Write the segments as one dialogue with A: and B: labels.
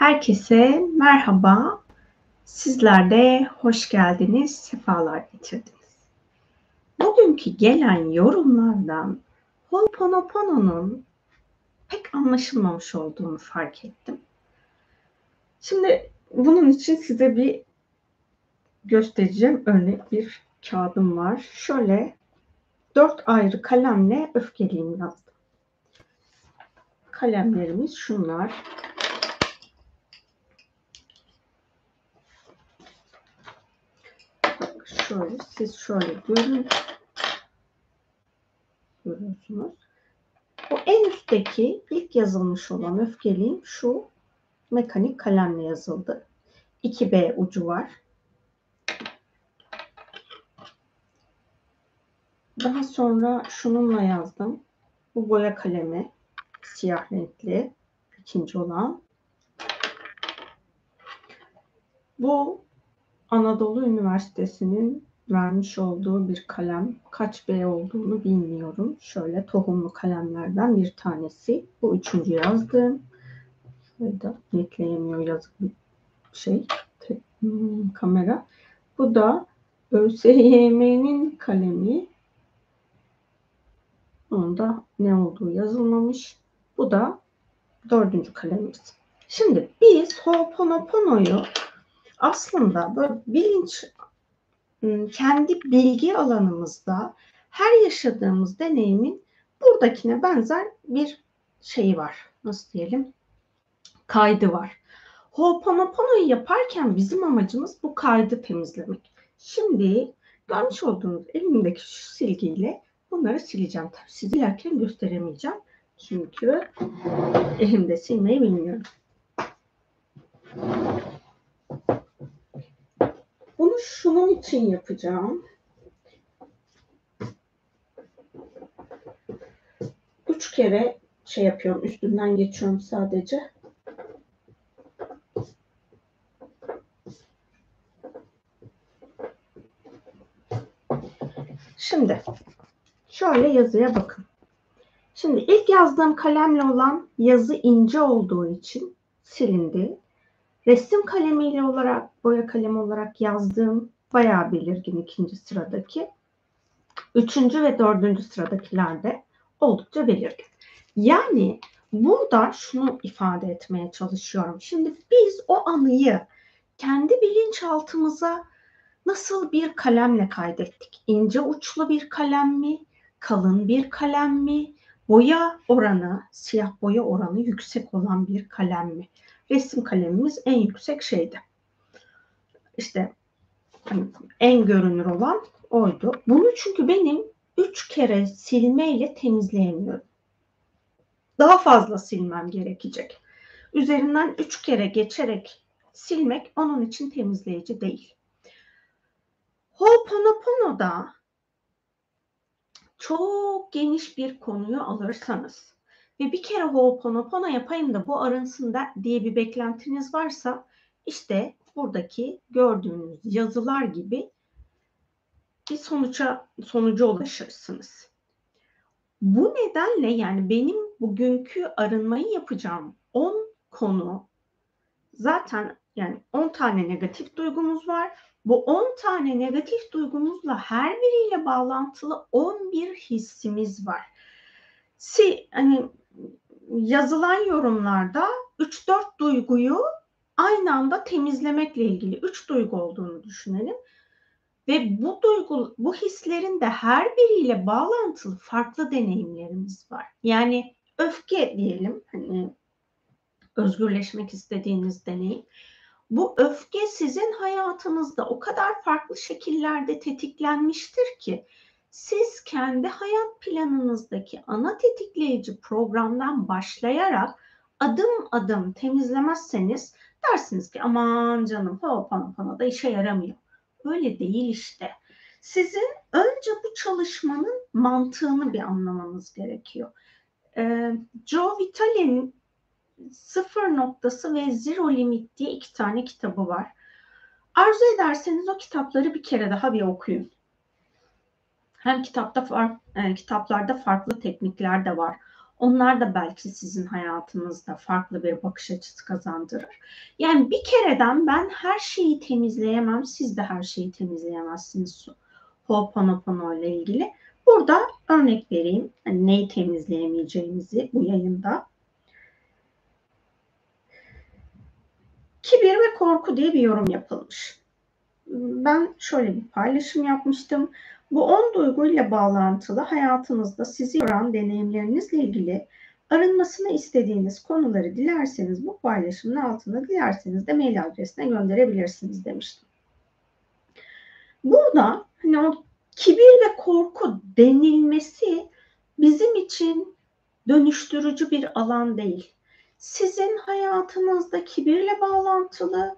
A: Herkese merhaba. Sizler de hoş geldiniz, sefalar getirdiniz. Bugünkü gelen yorumlardan Ho'oponopono'nun pek anlaşılmamış olduğunu fark ettim. Şimdi bunun için size bir göstereceğim örnek bir kağıdım var. Şöyle dört ayrı kalemle öfkeliyim yazdım. Kalemlerimiz şunlar. Şöyle siz şöyle görün. Görüyorsunuz. O en üstteki ilk yazılmış olan öfkeliğim şu mekanik kalemle yazıldı. 2B ucu var. Daha sonra şununla yazdım. Bu boya kalemi siyah renkli ikinci olan. Bu Anadolu Üniversitesi'nin vermiş olduğu bir kalem. Kaç B olduğunu bilmiyorum. Şöyle tohumlu kalemlerden bir tanesi. Bu üçüncü yazdığım. Şurada netleyemiyor yazık bir şey. Hmm, kamera. Bu da ÖSYM'nin kalemi. Onda ne olduğu yazılmamış. Bu da dördüncü kalemimiz. Şimdi biz Ho'oponopono'yu aslında böyle bilinç kendi bilgi alanımızda her yaşadığımız deneyimin buradakine benzer bir şeyi var. Nasıl diyelim? Kaydı var. Ho'oponopono'yu yaparken bizim amacımız bu kaydı temizlemek. Şimdi görmüş olduğunuz elimdeki şu silgiyle bunları sileceğim. Tabii silerken gösteremeyeceğim. Çünkü elimde silmeyi bilmiyorum. Şunun için yapacağım. Üç kere şey yapıyorum. Üstünden geçiyorum sadece. Şimdi şöyle yazıya bakın. Şimdi ilk yazdığım kalemle olan yazı ince olduğu için silindi. Resim kalemiyle olarak, boya kalemi olarak yazdığım bayağı belirgin ikinci sıradaki. Üçüncü ve dördüncü sıradakilerde oldukça belirgin. Yani burada şunu ifade etmeye çalışıyorum. Şimdi biz o anıyı kendi bilinçaltımıza nasıl bir kalemle kaydettik? İnce uçlu bir kalem mi? Kalın bir kalem mi? Boya oranı, siyah boya oranı yüksek olan bir kalem mi? Resim kalemimiz en yüksek şeydi. İşte hani en görünür olan oydu. Bunu çünkü benim üç kere silmeyle temizleyemiyorum. Daha fazla silmem gerekecek. Üzerinden üç kere geçerek silmek onun için temizleyici değil. Ho'oponopono'da çok geniş bir konuyu alırsanız ve bir kere Ho'oponopono yapayım da bu arınsın da diye bir beklentiniz varsa işte buradaki gördüğünüz yazılar gibi bir sonuca sonuca ulaşırsınız. Bu nedenle yani benim bugünkü arınmayı yapacağım 10 konu zaten yani 10 tane negatif duygumuz var. Bu 10 tane negatif duygumuzla her biriyle bağlantılı 11 hissimiz var. Si, hani yazılan yorumlarda 3-4 duyguyu aynı anda temizlemekle ilgili 3 duygu olduğunu düşünelim. Ve bu duygu, bu hislerin de her biriyle bağlantılı farklı deneyimlerimiz var. Yani öfke diyelim, hani özgürleşmek istediğiniz deneyim. Bu öfke sizin hayatınızda o kadar farklı şekillerde tetiklenmiştir ki siz kendi hayat planınızdaki ana tetikleyici programdan başlayarak adım adım temizlemezseniz dersiniz ki aman canım Ho'oponopono da işe yaramıyor. Öyle değil işte. Sizin önce bu çalışmanın mantığını bir anlamanız gerekiyor. Joe Vitale'nin Sıfır Noktası ve Zero Limit diye iki tane kitabı var. Arzu ederseniz o kitapları bir kere daha bir okuyun. Hem kitapta far, e, kitaplarda farklı teknikler de var. Onlar da belki sizin hayatınızda farklı bir bakış açısı kazandırır. Yani bir kereden ben her şeyi temizleyemem, siz de her şeyi temizleyemezsiniz Ho'oponopono ile ilgili. Burada örnek vereyim. Hani neyi temizleyemeyeceğimizi bu yayında. Kibir ve korku diye bir yorum yapılmış. Ben şöyle bir paylaşım yapmıştım. Bu on duyguyla bağlantılı hayatınızda sizi yoran deneyimlerinizle ilgili arınmasını istediğiniz konuları dilerseniz bu paylaşımın altında dilerseniz de mail adresine gönderebilirsiniz demiştim. Burada hani o kibir ve korku denilmesi bizim için dönüştürücü bir alan değil. Sizin hayatınızda kibirle bağlantılı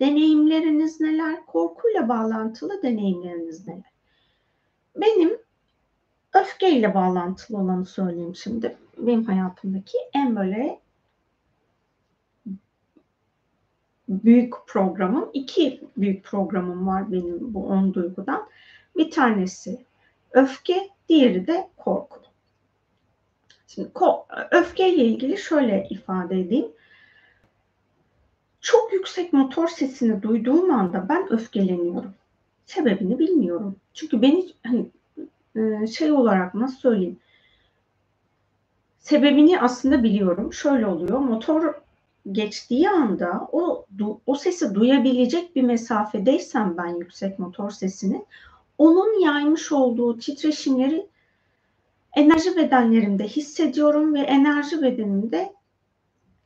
A: deneyimleriniz neler, korkuyla bağlantılı deneyimleriniz neler? Benim öfkeyle bağlantılı olanı söyleyeyim şimdi. Benim hayatımdaki en böyle büyük programım, iki büyük programım var benim bu on duygudan. Bir tanesi öfke, diğeri de korku. Şimdi öfkeyle ilgili şöyle ifade edeyim. Çok yüksek motor sesini duyduğum anda ben öfkeleniyorum. Sebebini bilmiyorum. Çünkü beni hani e, şey olarak nasıl söyleyeyim? Sebebini aslında biliyorum. Şöyle oluyor. Motor geçtiği anda o o sesi duyabilecek bir mesafedeysem ben yüksek motor sesini onun yaymış olduğu titreşimleri enerji bedenlerimde hissediyorum ve enerji bedenimde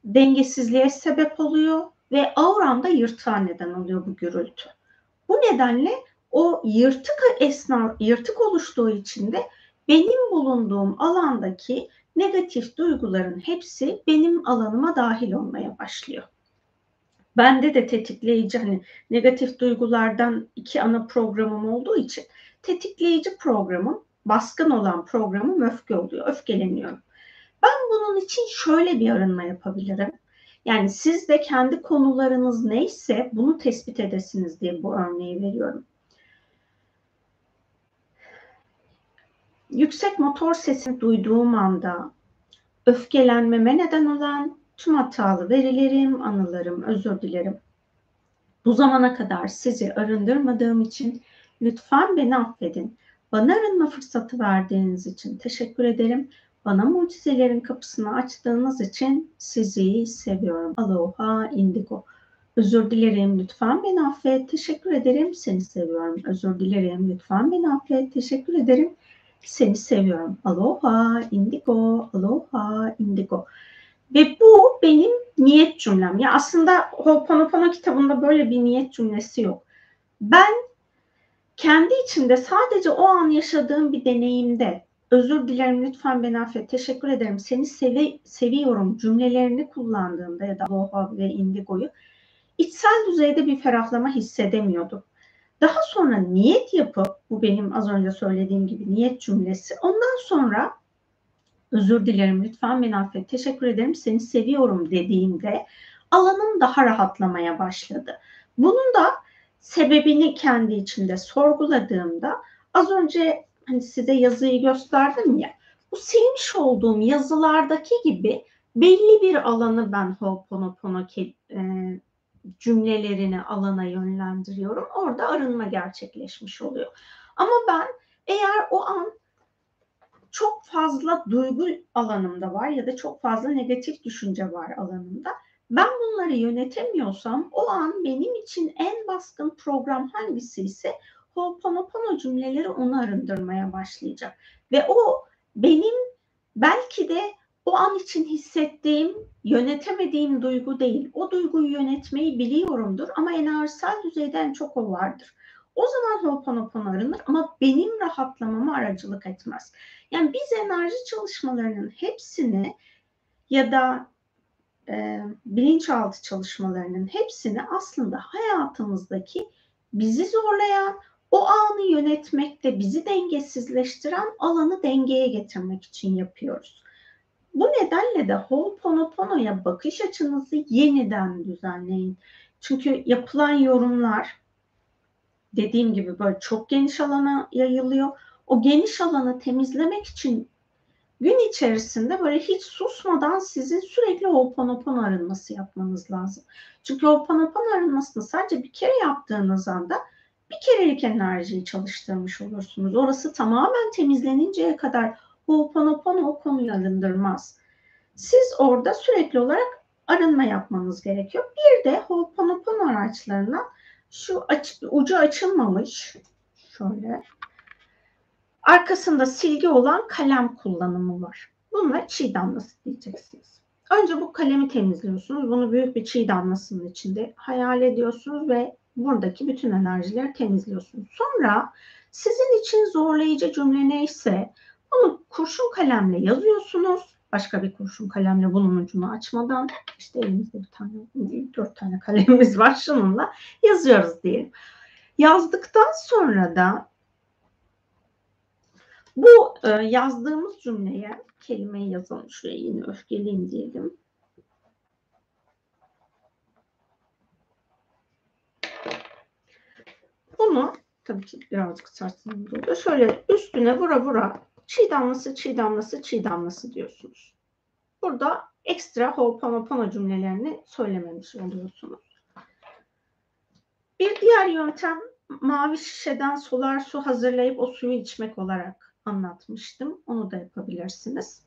A: dengesizliğe sebep oluyor ve auramda yırtığa neden oluyor bu gürültü. Bu nedenle o yırtık esna yırtık oluştuğu için de benim bulunduğum alandaki negatif duyguların hepsi benim alanıma dahil olmaya başlıyor. Bende de tetikleyici hani negatif duygulardan iki ana programım olduğu için tetikleyici programım baskın olan programım öfke oluyor. Öfkeleniyorum. Ben bunun için şöyle bir arınma yapabilirim. Yani siz de kendi konularınız neyse bunu tespit edesiniz diye bu örneği veriyorum. Yüksek motor sesini duyduğum anda öfkelenmeme neden olan tüm hatalı verilerim, anılarım, özür dilerim. Bu zamana kadar sizi arındırmadığım için lütfen beni affedin. Bana arınma fırsatı verdiğiniz için teşekkür ederim. Bana mucizelerin kapısını açtığınız için sizi seviyorum. Aloha indigo. Özür dilerim lütfen beni affet. Teşekkür ederim. Seni seviyorum. Özür dilerim lütfen beni affet. Teşekkür ederim. Seni seviyorum. Aloha indigo. Aloha indigo. Ve bu benim niyet cümlem. Ya aslında Ho'oponopono kitabında böyle bir niyet cümlesi yok. Ben kendi içimde sadece o an yaşadığım bir deneyimde özür dilerim lütfen beni affet teşekkür ederim seni sevi seviyorum cümlelerini kullandığımda ya da Aloha ve Indigo'yu içsel düzeyde bir ferahlama hissedemiyordum. Daha sonra niyet yapıp bu benim az önce söylediğim gibi niyet cümlesi. Ondan sonra özür dilerim lütfen beni affet. Teşekkür ederim seni seviyorum. dediğimde alanım daha rahatlamaya başladı. Bunun da sebebini kendi içinde sorguladığımda az önce hani size yazıyı gösterdim ya bu silmiş olduğum yazılardaki gibi belli bir alanı ben Ho'oponopono cümlelerini alana yönlendiriyorum. Orada arınma gerçekleşmiş oluyor. Ama ben eğer o an çok fazla duygu alanımda var ya da çok fazla negatif düşünce var alanımda. Ben bunları yönetemiyorsam o an benim için en baskın program hangisi ise Ho'oponopono cümleleri onu arındırmaya başlayacak. Ve o benim belki de o an için hissettiğim, yönetemediğim duygu değil. O duyguyu yönetmeyi biliyorumdur ama enerjisel düzeyden çok o vardır. O zaman Ho'oponopono arınır ama benim rahatlamama aracılık etmez. Yani biz enerji çalışmalarının hepsini ya da e, bilinçaltı çalışmalarının hepsini aslında hayatımızdaki bizi zorlayan, o anı yönetmekte bizi dengesizleştiren alanı dengeye getirmek için yapıyoruz. Bu nedenle de Ho'oponopono'ya bakış açınızı yeniden düzenleyin. Çünkü yapılan yorumlar dediğim gibi böyle çok geniş alana yayılıyor. O geniş alanı temizlemek için gün içerisinde böyle hiç susmadan sizin sürekli Ho'oponopono arınması yapmanız lazım. Çünkü Ho'oponopono arınmasını sadece bir kere yaptığınız anda bir kerelik enerjiyi çalıştırmış olursunuz. Orası tamamen temizleninceye kadar Ho'oponopono o konuyu arındırmaz. Siz orada sürekli olarak arınma yapmanız gerekiyor. Bir de Ho'oponopono araçlarına şu aç, ucu açılmamış şöyle arkasında silgi olan kalem kullanımı var. Bununla çiğ damlası diyeceksiniz. Önce bu kalemi temizliyorsunuz. Bunu büyük bir çiğ damlasının içinde hayal ediyorsunuz ve buradaki bütün enerjileri temizliyorsunuz. Sonra sizin için zorlayıcı cümle neyse bunu kurşun kalemle yazıyorsunuz. Başka bir kurşun kalemle bunun ucunu açmadan işte elimizde bir tane dört tane kalemimiz var şununla yazıyoruz diyelim. Yazdıktan sonra da bu e, yazdığımız cümleye kelimeyi yazalım şuraya yine öfkeliyim diyelim. Bunu tabii ki birazcık sarsılmış oluyor. Şöyle üstüne vura vura çiğ damlası, çiğ damlası, çiğ damlası diyorsunuz. Burada ekstra ho'oponopono cümlelerini söylememiş oluyorsunuz. Bir diğer yöntem mavi şişeden solar su hazırlayıp o suyu içmek olarak anlatmıştım. Onu da yapabilirsiniz.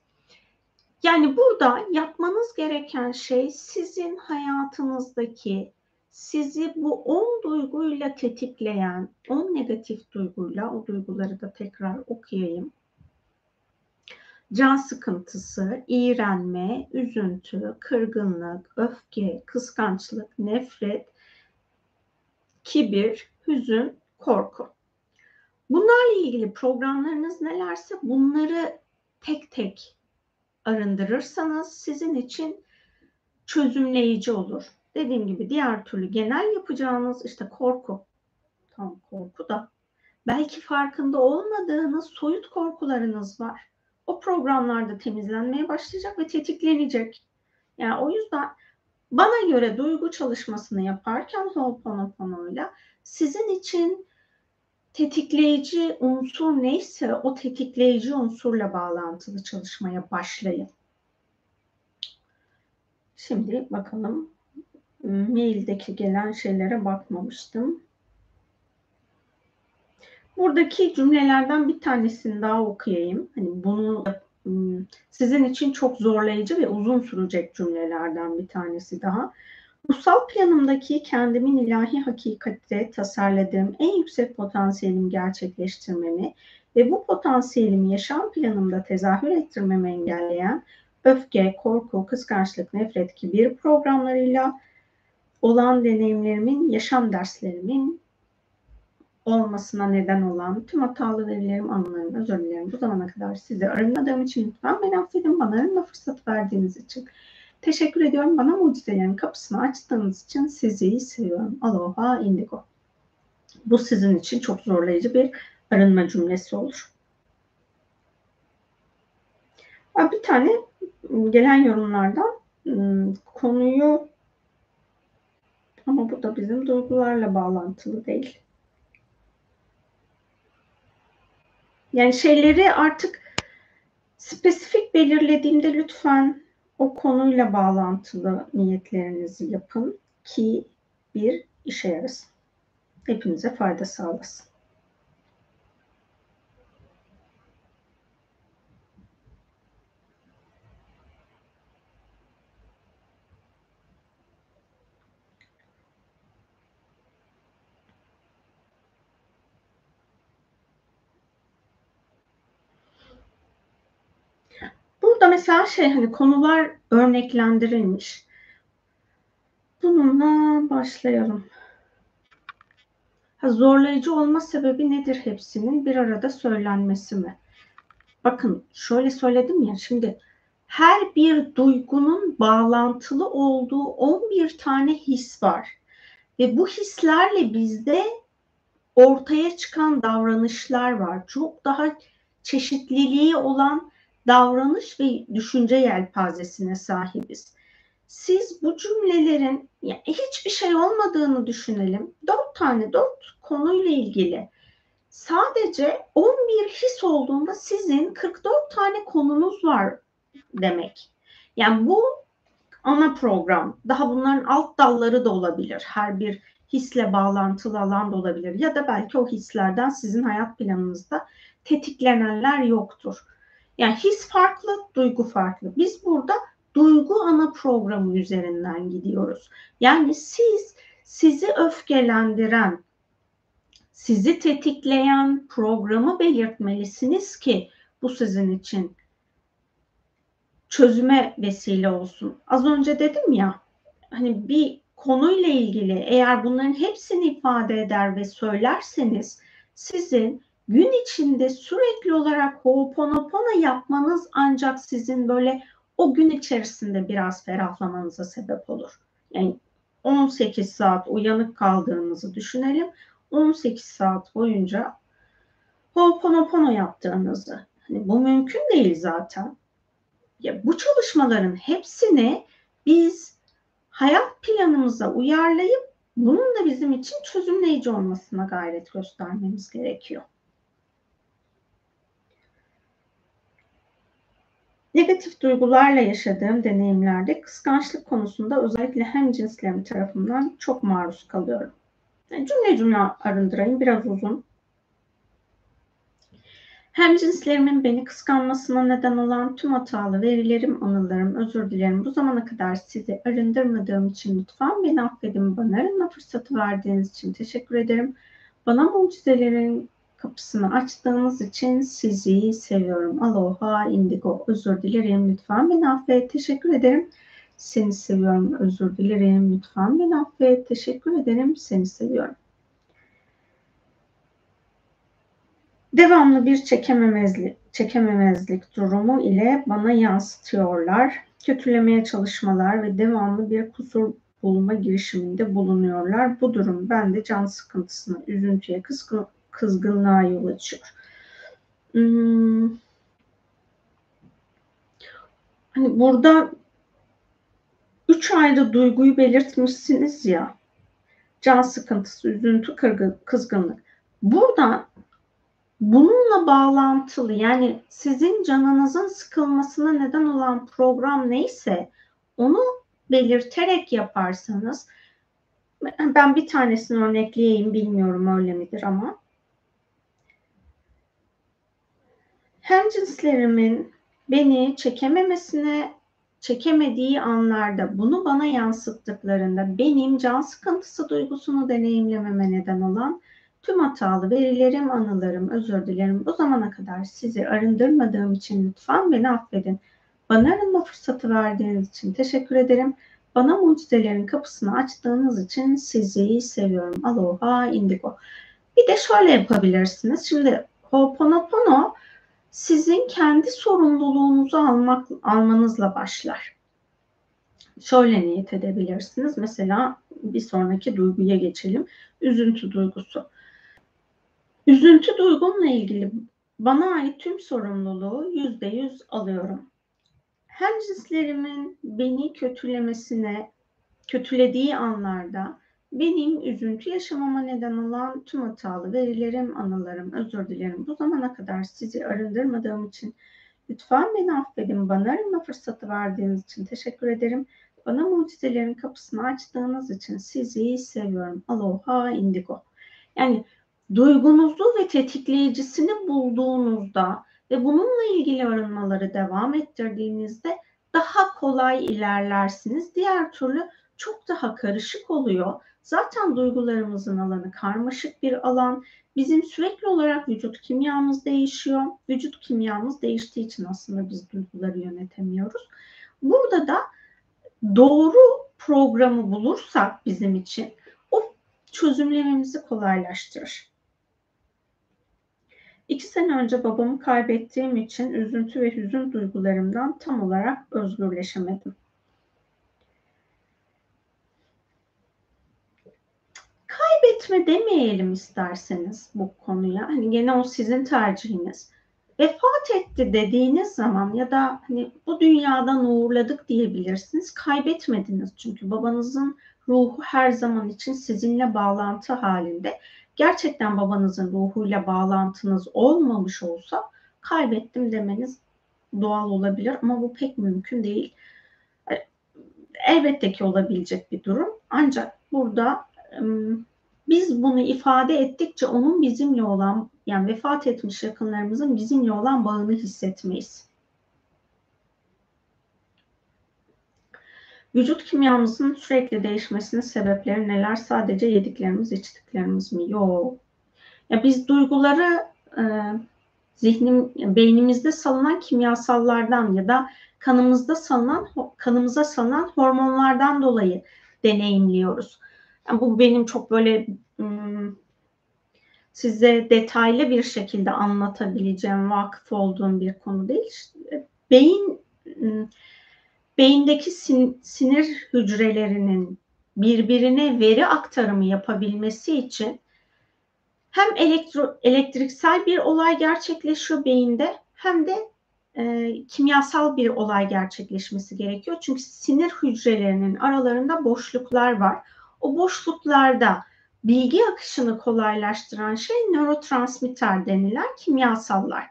A: Yani burada yapmanız gereken şey sizin hayatınızdaki sizi bu 10 duyguyla tetikleyen 10 negatif duyguyla o duyguları da tekrar okuyayım. Can sıkıntısı, iğrenme, üzüntü, kırgınlık, öfke, kıskançlık, nefret, kibir, hüzün, korku. Bunlarla ilgili programlarınız nelerse bunları tek tek arındırırsanız sizin için çözümleyici olur. Dediğim gibi diğer türlü genel yapacağınız işte korku. Tam korku da belki farkında olmadığınız soyut korkularınız var. O programlarda temizlenmeye başlayacak ve tetiklenecek. Yani o yüzden bana göre duygu çalışmasını yaparken Ho'oponopono'yla sizin için tetikleyici unsur neyse o tetikleyici unsurla bağlantılı çalışmaya başlayın. Şimdi bakalım maildeki gelen şeylere bakmamıştım. Buradaki cümlelerden bir tanesini daha okuyayım. Hani bunu sizin için çok zorlayıcı ve uzun sürecek cümlelerden bir tanesi daha. Ruhsal planımdaki kendimin ilahi hakikatte tasarladığım en yüksek potansiyelimi gerçekleştirmemi ve bu potansiyelimi yaşam planımda tezahür ettirmemi engelleyen öfke, korku, kıskançlık, nefret, kibir programlarıyla olan deneyimlerimin, yaşam derslerimin olmasına neden olan tüm hatalı verilerim, anılarım, özür dilerim. Bu zamana kadar sizi arınmadığım için lütfen beni affedin. Bana arınma fırsatı verdiğiniz için. Teşekkür ediyorum. Bana mucizelerin kapısını açtığınız için sizi seviyorum. Aloha indigo. Bu sizin için çok zorlayıcı bir arınma cümlesi olur. Bir tane gelen yorumlardan ıı, konuyu ama bu da bizim duygularla bağlantılı değil. Yani şeyleri artık spesifik belirlediğimde lütfen o konuyla bağlantılı niyetlerinizi yapın ki bir işe yarasın. Hepinize fayda sağlasın. Burada mesela şey hani konular örneklendirilmiş. Bununla başlayalım. Ha, zorlayıcı olma sebebi nedir hepsinin bir arada söylenmesi mi? Bakın şöyle söyledim ya şimdi her bir duygunun bağlantılı olduğu 11 tane his var. Ve bu hislerle bizde ortaya çıkan davranışlar var. Çok daha çeşitliliği olan davranış ve düşünce yelpazesine sahibiz. Siz bu cümlelerin hiçbir şey olmadığını düşünelim. Dört tane, dört konuyla ilgili sadece 11 his olduğunda sizin 44 tane konunuz var demek. Yani bu ana program. Daha bunların alt dalları da olabilir. Her bir hisle bağlantılı alan da olabilir. Ya da belki o hislerden sizin hayat planınızda tetiklenenler yoktur. Yani his farklı, duygu farklı. Biz burada duygu ana programı üzerinden gidiyoruz. Yani siz sizi öfkelendiren, sizi tetikleyen programı belirtmelisiniz ki bu sizin için çözüme vesile olsun. Az önce dedim ya hani bir konuyla ilgili eğer bunların hepsini ifade eder ve söylerseniz sizin gün içinde sürekli olarak Ho'oponopono yapmanız ancak sizin böyle o gün içerisinde biraz ferahlamanıza sebep olur. Yani 18 saat uyanık kaldığınızı düşünelim. 18 saat boyunca Ho'oponopono yaptığınızı. Hani bu mümkün değil zaten. Ya bu çalışmaların hepsini biz hayat planımıza uyarlayıp bunun da bizim için çözümleyici olmasına gayret göstermemiz gerekiyor. Negatif duygularla yaşadığım deneyimlerde kıskançlık konusunda özellikle hem cinslerim tarafından çok maruz kalıyorum. Yani cümle cümle arındırayım biraz uzun. Hem cinslerimin beni kıskanmasına neden olan tüm hatalı verilerim, anılarım, özür dilerim. Bu zamana kadar sizi arındırmadığım için lütfen beni affedin. Bana arınma fırsatı verdiğiniz için teşekkür ederim. Bana mucizelerin kapısını açtığınız için sizi seviyorum. Aloha, indigo. Özür dilerim. Lütfen beni affet. Teşekkür ederim. Seni seviyorum. Özür dilerim. Lütfen beni affet. Teşekkür ederim. Seni seviyorum. Devamlı bir çekememezlik, çekememezlik durumu ile bana yansıtıyorlar. Kötülemeye çalışmalar ve devamlı bir kusur bulma girişiminde bulunuyorlar. Bu durum bende can sıkıntısına, üzüntüye, kızgın, kızgınlığa yol açıyor. Hmm. Hani burada üç ayrı duyguyu belirtmişsiniz ya. Can sıkıntısı, üzüntü, kızgınlık. Burada bununla bağlantılı yani sizin canınızın sıkılmasına neden olan program neyse onu belirterek yaparsanız ben bir tanesini örnekleyeyim bilmiyorum öyle midir ama hem cinslerimin beni çekememesine çekemediği anlarda bunu bana yansıttıklarında benim can sıkıntısı duygusunu deneyimlememe neden olan tüm hatalı verilerim, anılarım, özür dilerim. Bu zamana kadar sizi arındırmadığım için lütfen beni affedin. Bana arınma fırsatı verdiğiniz için teşekkür ederim. Bana mucizelerin kapısını açtığınız için sizi seviyorum. Aloha, indigo. Bir de şöyle yapabilirsiniz. Şimdi Ho'oponopono sizin kendi sorumluluğunuzu almak almanızla başlar. Şöyle niyet edebilirsiniz. Mesela bir sonraki duyguya geçelim. Üzüntü duygusu. Üzüntü duygumla ilgili bana ait tüm sorumluluğu yüzde yüz alıyorum. Hem cinslerimin beni kötülemesine, kötülediği anlarda benim üzüntü yaşamama neden olan tüm hatalı verilerim, anılarım, özür dilerim. Bu zamana kadar sizi arındırmadığım için lütfen beni affedin. Bana arınma fırsatı verdiğiniz için teşekkür ederim. Bana mucizelerin kapısını açtığınız için sizi seviyorum. Aloha indigo. Yani duygunuzu ve tetikleyicisini bulduğunuzda ve bununla ilgili arınmaları devam ettirdiğinizde daha kolay ilerlersiniz. Diğer türlü çok daha karışık oluyor. Zaten duygularımızın alanı karmaşık bir alan. Bizim sürekli olarak vücut kimyamız değişiyor. Vücut kimyamız değiştiği için aslında biz duyguları yönetemiyoruz. Burada da doğru programı bulursak bizim için o çözümlememizi kolaylaştırır. İki sene önce babamı kaybettiğim için üzüntü ve hüzün duygularımdan tam olarak özgürleşemedim. Kaybetme demeyelim isterseniz bu konuya. Hani gene o sizin tercihiniz. Vefat etti dediğiniz zaman ya da hani bu dünyadan uğurladık diyebilirsiniz. Kaybetmediniz çünkü babanızın ruhu her zaman için sizinle bağlantı halinde gerçekten babanızın ruhuyla bağlantınız olmamış olsa kaybettim demeniz doğal olabilir ama bu pek mümkün değil. Elbette ki olabilecek bir durum. Ancak burada biz bunu ifade ettikçe onun bizimle olan yani vefat etmiş yakınlarımızın bizimle olan bağını hissetmeyiz. Vücut kimyamızın sürekli değişmesinin sebepleri neler? Sadece yediklerimiz, içtiklerimiz mi? Yok. Ya biz duyguları e, zihnim, beynimizde salınan kimyasallardan ya da kanımızda salınan kanımıza salınan hormonlardan dolayı deneyimliyoruz. Yani bu benim çok böyle size detaylı bir şekilde anlatabileceğim, vakıf olduğum bir konu değil. Beyin beyindeki sin, sinir hücrelerinin birbirine veri aktarımı yapabilmesi için hem elektro, elektriksel bir olay gerçekleşiyor beyinde hem de e, kimyasal bir olay gerçekleşmesi gerekiyor. Çünkü sinir hücrelerinin aralarında boşluklar var. O boşluklarda bilgi akışını kolaylaştıran şey nörotransmitter denilen kimyasallar.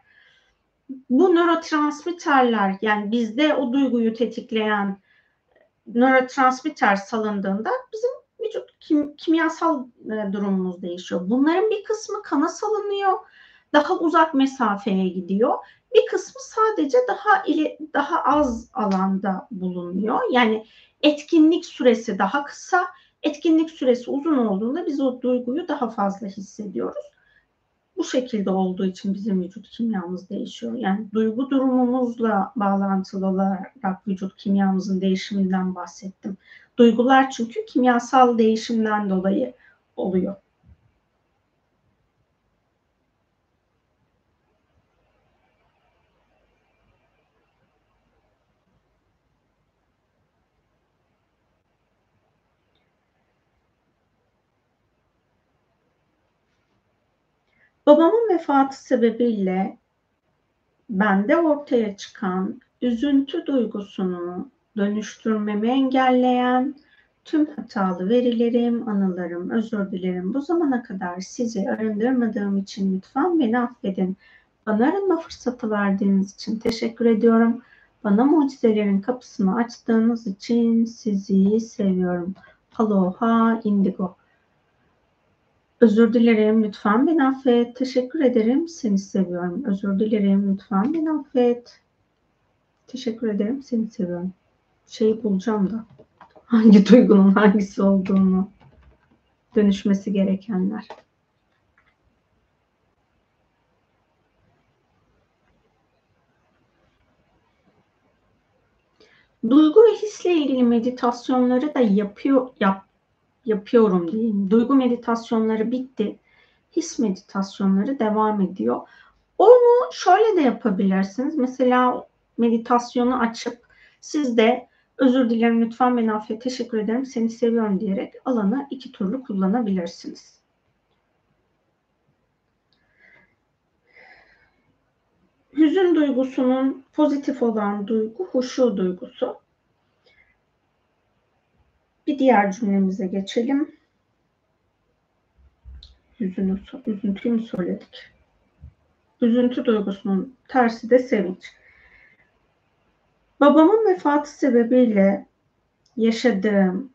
A: Bu nörotransmitterler yani bizde o duyguyu tetikleyen nörotransmitter salındığında bizim vücut kim, kimyasal e, durumumuz değişiyor. Bunların bir kısmı kana salınıyor, daha uzak mesafeye gidiyor. Bir kısmı sadece daha ili, daha az alanda bulunuyor. Yani etkinlik süresi daha kısa, etkinlik süresi uzun olduğunda biz o duyguyu daha fazla hissediyoruz. Bu şekilde olduğu için bizim vücut kimyamız değişiyor. Yani duygu durumumuzla bağlantılı olarak vücut kimyamızın değişiminden bahsettim. Duygular çünkü kimyasal değişimden dolayı oluyor. Babamın vefatı sebebiyle bende ortaya çıkan üzüntü duygusunu dönüştürmemi engelleyen tüm hatalı verilerim, anılarım, özür dilerim. Bu zamana kadar sizi arındırmadığım için lütfen beni affedin. Bana arınma fırsatı verdiğiniz için teşekkür ediyorum. Bana mucizelerin kapısını açtığınız için sizi seviyorum. Aloha Indigo. Özür dilerim, lütfen beni affet. Teşekkür ederim, seni seviyorum. Özür dilerim, lütfen beni affet. Teşekkür ederim, seni seviyorum. Şeyi bulacağım da. Hangi duygunun hangisi olduğunu. Dönüşmesi gerekenler. Duygu ve hisle ilgili meditasyonları da yapıyor, yap, yapıyorum diyeyim. Duygu meditasyonları bitti. His meditasyonları devam ediyor. Onu şöyle de yapabilirsiniz. Mesela meditasyonu açıp siz de özür dilerim lütfen beni affet teşekkür ederim seni seviyorum diyerek alanı iki türlü kullanabilirsiniz. Hüzün duygusunun pozitif olan duygu huşu duygusu. Bir diğer cümlemize geçelim. Hüzünü, üzüntüyü mü söyledik? Üzüntü duygusunun tersi de sevinç. Babamın vefatı sebebiyle yaşadığım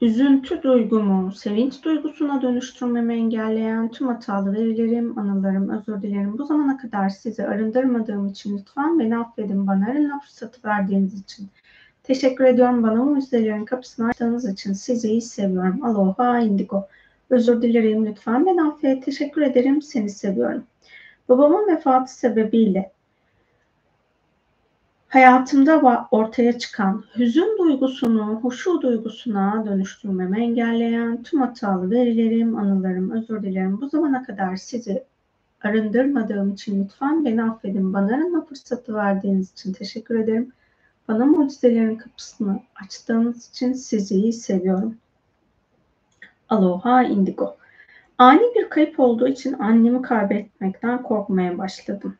A: üzüntü duygumu sevinç duygusuna dönüştürmemi engelleyen tüm hatalı verilerim, anılarım, özür dilerim. Bu zamana kadar sizi arındırmadığım için lütfen beni affedin. Bana arınma fırsatı verdiğiniz için Teşekkür ediyorum bana mucizelerin kapısını açtığınız için. Sizi iyi seviyorum. Aloha indigo. Özür dilerim lütfen. Ben affet. Teşekkür ederim. Seni seviyorum. Babamın vefatı sebebiyle hayatımda ortaya çıkan hüzün duygusunu huşu duygusuna dönüştürmemi engelleyen tüm hatalı verilerim, anılarım, özür dilerim. Bu zamana kadar sizi arındırmadığım için lütfen beni affedin. Bana arınma fırsatı verdiğiniz için teşekkür ederim. Bana mucizelerin kapısını açtığınız için sizi seviyorum. Aloha Indigo. Ani bir kayıp olduğu için annemi kaybetmekten korkmaya başladım.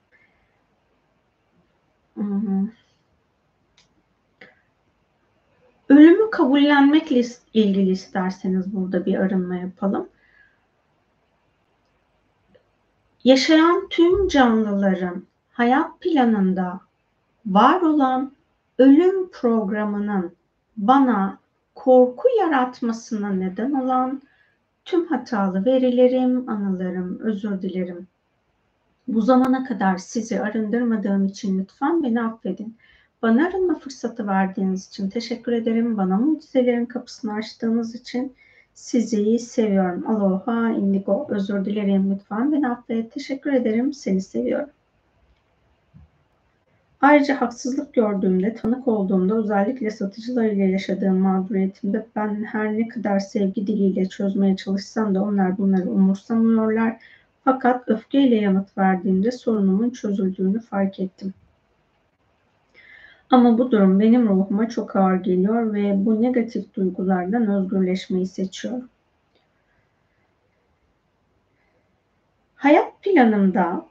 A: Ölümü kabullenmekle ilgili isterseniz burada bir arınma yapalım. yaşayan tüm canlıların hayat planında var olan ölüm programının bana korku yaratmasına neden olan tüm hatalı verilerim, anılarım, özür dilerim. Bu zamana kadar sizi arındırmadığım için lütfen beni affedin. Bana arınma fırsatı verdiğiniz için teşekkür ederim. Bana mucizelerin kapısını açtığınız için sizi seviyorum. Aloha, indigo. Özür dilerim lütfen beni affet. Teşekkür ederim. Seni seviyorum. Ayrıca haksızlık gördüğümde, tanık olduğumda, özellikle satıcılar ile yaşadığım mağduriyetimde ben her ne kadar sevgi diliyle çözmeye çalışsam da onlar bunları umursamıyorlar. Fakat öfkeyle yanıt verdiğimde sorunumun çözüldüğünü fark ettim. Ama bu durum benim ruhuma çok ağır geliyor ve bu negatif duygulardan özgürleşmeyi seçiyorum. Hayat planımda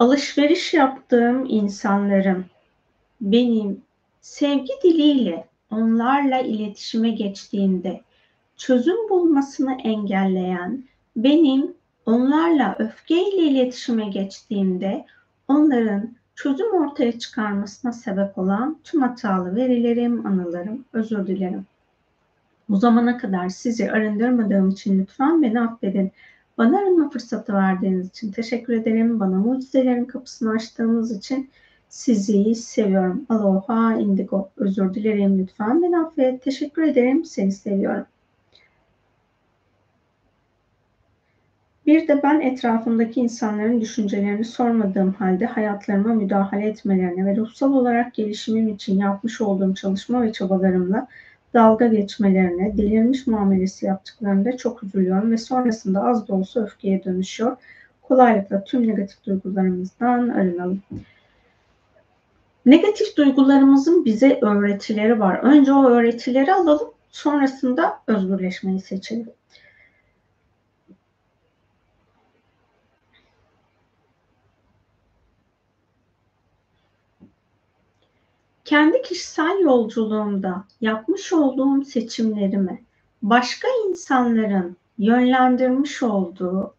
A: alışveriş yaptığım insanların benim sevgi diliyle onlarla iletişime geçtiğinde çözüm bulmasını engelleyen benim onlarla öfkeyle iletişime geçtiğimde onların çözüm ortaya çıkarmasına sebep olan tüm hatalı verilerim, anılarım, özür dilerim. Bu zamana kadar sizi arındırmadığım için lütfen beni affedin. Bana arınma fırsatı verdiğiniz için teşekkür ederim. Bana mucizelerin kapısını açtığınız için sizi seviyorum. Aloha indigo. Özür dilerim lütfen beni affet. Teşekkür ederim. Seni seviyorum. Bir de ben etrafımdaki insanların düşüncelerini sormadığım halde hayatlarıma müdahale etmelerine ve ruhsal olarak gelişimim için yapmış olduğum çalışma ve çabalarımla dalga geçmelerine, delirmiş muamelesi yaptıklarında çok üzülüyorum ve sonrasında az da olsa öfkeye dönüşüyor. Kolaylıkla tüm negatif duygularımızdan arınalım. Negatif duygularımızın bize öğretileri var. Önce o öğretileri alalım, sonrasında özgürleşmeyi seçelim. Kendi kişisel yolculuğumda yapmış olduğum seçimlerimi başka insanların yönlendirmiş olduğu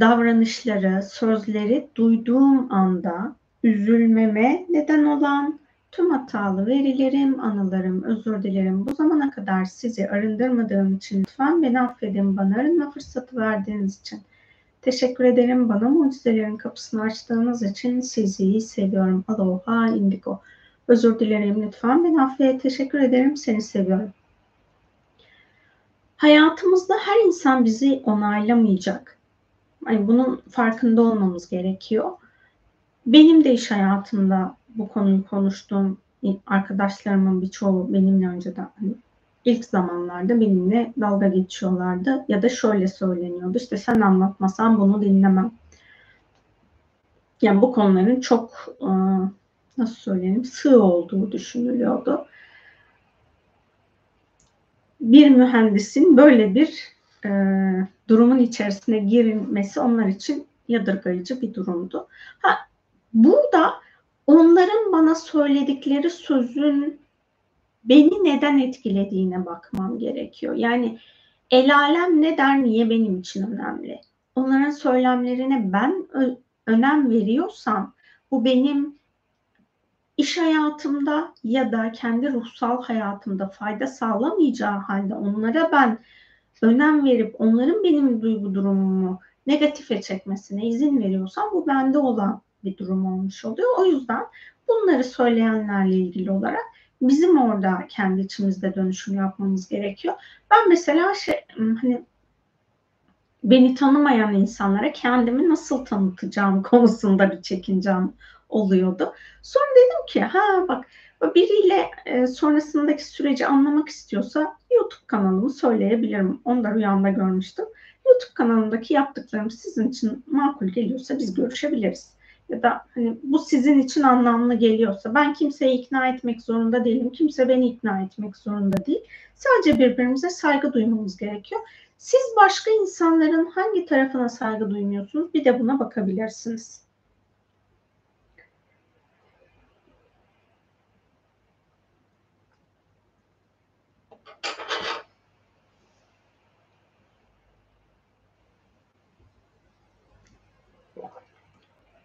A: davranışları, sözleri duyduğum anda üzülmeme neden olan tüm hatalı verilerim, anılarım, özür dilerim. Bu zamana kadar sizi arındırmadığım için lütfen beni affedin. Bana arınma fırsatı verdiğiniz için. Teşekkür ederim. Bana mucizelerin kapısını açtığınız için sizi seviyorum. Aloha indigo. Özür dilerim lütfen. Ben affet. Teşekkür ederim. Seni seviyorum. Hayatımızda her insan bizi onaylamayacak. Yani bunun farkında olmamız gerekiyor. Benim de iş hayatımda bu konuyu konuştuğum arkadaşlarımın birçoğu benimle önceden hani ilk zamanlarda benimle dalga geçiyorlardı ya da şöyle söyleniyordu işte sen anlatmasan bunu dinlemem. Yani bu konuların çok e, nasıl söyleyeyim sığ olduğu düşünülüyordu. Bir mühendisin böyle bir e, durumun içerisine girilmesi onlar için yadırgayıcı bir durumdu. Ha, burada onların bana söyledikleri sözün beni neden etkilediğine bakmam gerekiyor. Yani el alem ne der niye benim için önemli? Onların söylemlerine ben önem veriyorsam bu benim iş hayatımda ya da kendi ruhsal hayatımda fayda sağlamayacağı halde onlara ben önem verip onların benim duygu durumumu negatife çekmesine izin veriyorsam bu bende olan bir durum olmuş oluyor. O yüzden bunları söyleyenlerle ilgili olarak bizim orada kendi içimizde dönüşüm yapmamız gerekiyor. Ben mesela şey hani beni tanımayan insanlara kendimi nasıl tanıtacağım konusunda bir çekincem oluyordu. Sonra dedim ki ha bak biriyle e, sonrasındaki süreci anlamak istiyorsa YouTube kanalımı söyleyebilirim. Onu da rüyamda görmüştüm. YouTube kanalındaki yaptıklarım sizin için makul geliyorsa biz görüşebiliriz ya da hani bu sizin için anlamlı geliyorsa ben kimseyi ikna etmek zorunda değilim. Kimse beni ikna etmek zorunda değil. Sadece birbirimize saygı duymamız gerekiyor. Siz başka insanların hangi tarafına saygı duymuyorsunuz? Bir de buna bakabilirsiniz.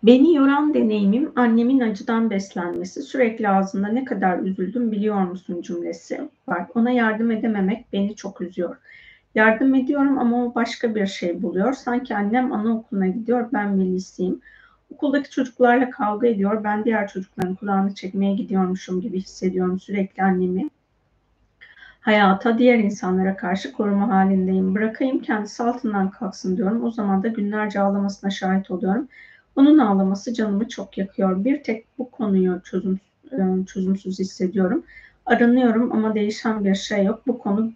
A: Beni yoran deneyimim annemin acıdan beslenmesi. Sürekli ağzında ne kadar üzüldüm biliyor musun cümlesi var. Ona yardım edememek beni çok üzüyor. Yardım ediyorum ama o başka bir şey buluyor. Sanki annem anaokuluna gidiyor, ben velisiyim. Okuldaki çocuklarla kavga ediyor. Ben diğer çocukların kulağını çekmeye gidiyormuşum gibi hissediyorum sürekli annemi. Hayata, diğer insanlara karşı koruma halindeyim. Bırakayım kendisi altından kalksın diyorum. O zaman da günlerce ağlamasına şahit oluyorum. Onun ağlaması canımı çok yakıyor. Bir tek bu konuyu çözüm, e, çözümsüz hissediyorum. Aranıyorum ama değişen bir şey yok. Bu konu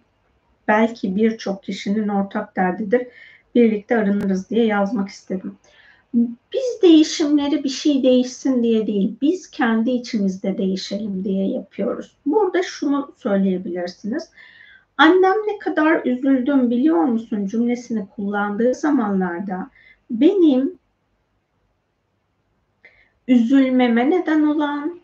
A: belki birçok kişinin ortak derdidir. Birlikte aranırız diye yazmak istedim. Biz değişimleri bir şey değişsin diye değil, biz kendi içimizde değişelim diye yapıyoruz. Burada şunu söyleyebilirsiniz. Annem ne kadar üzüldüm biliyor musun cümlesini kullandığı zamanlarda benim üzülmeme neden olan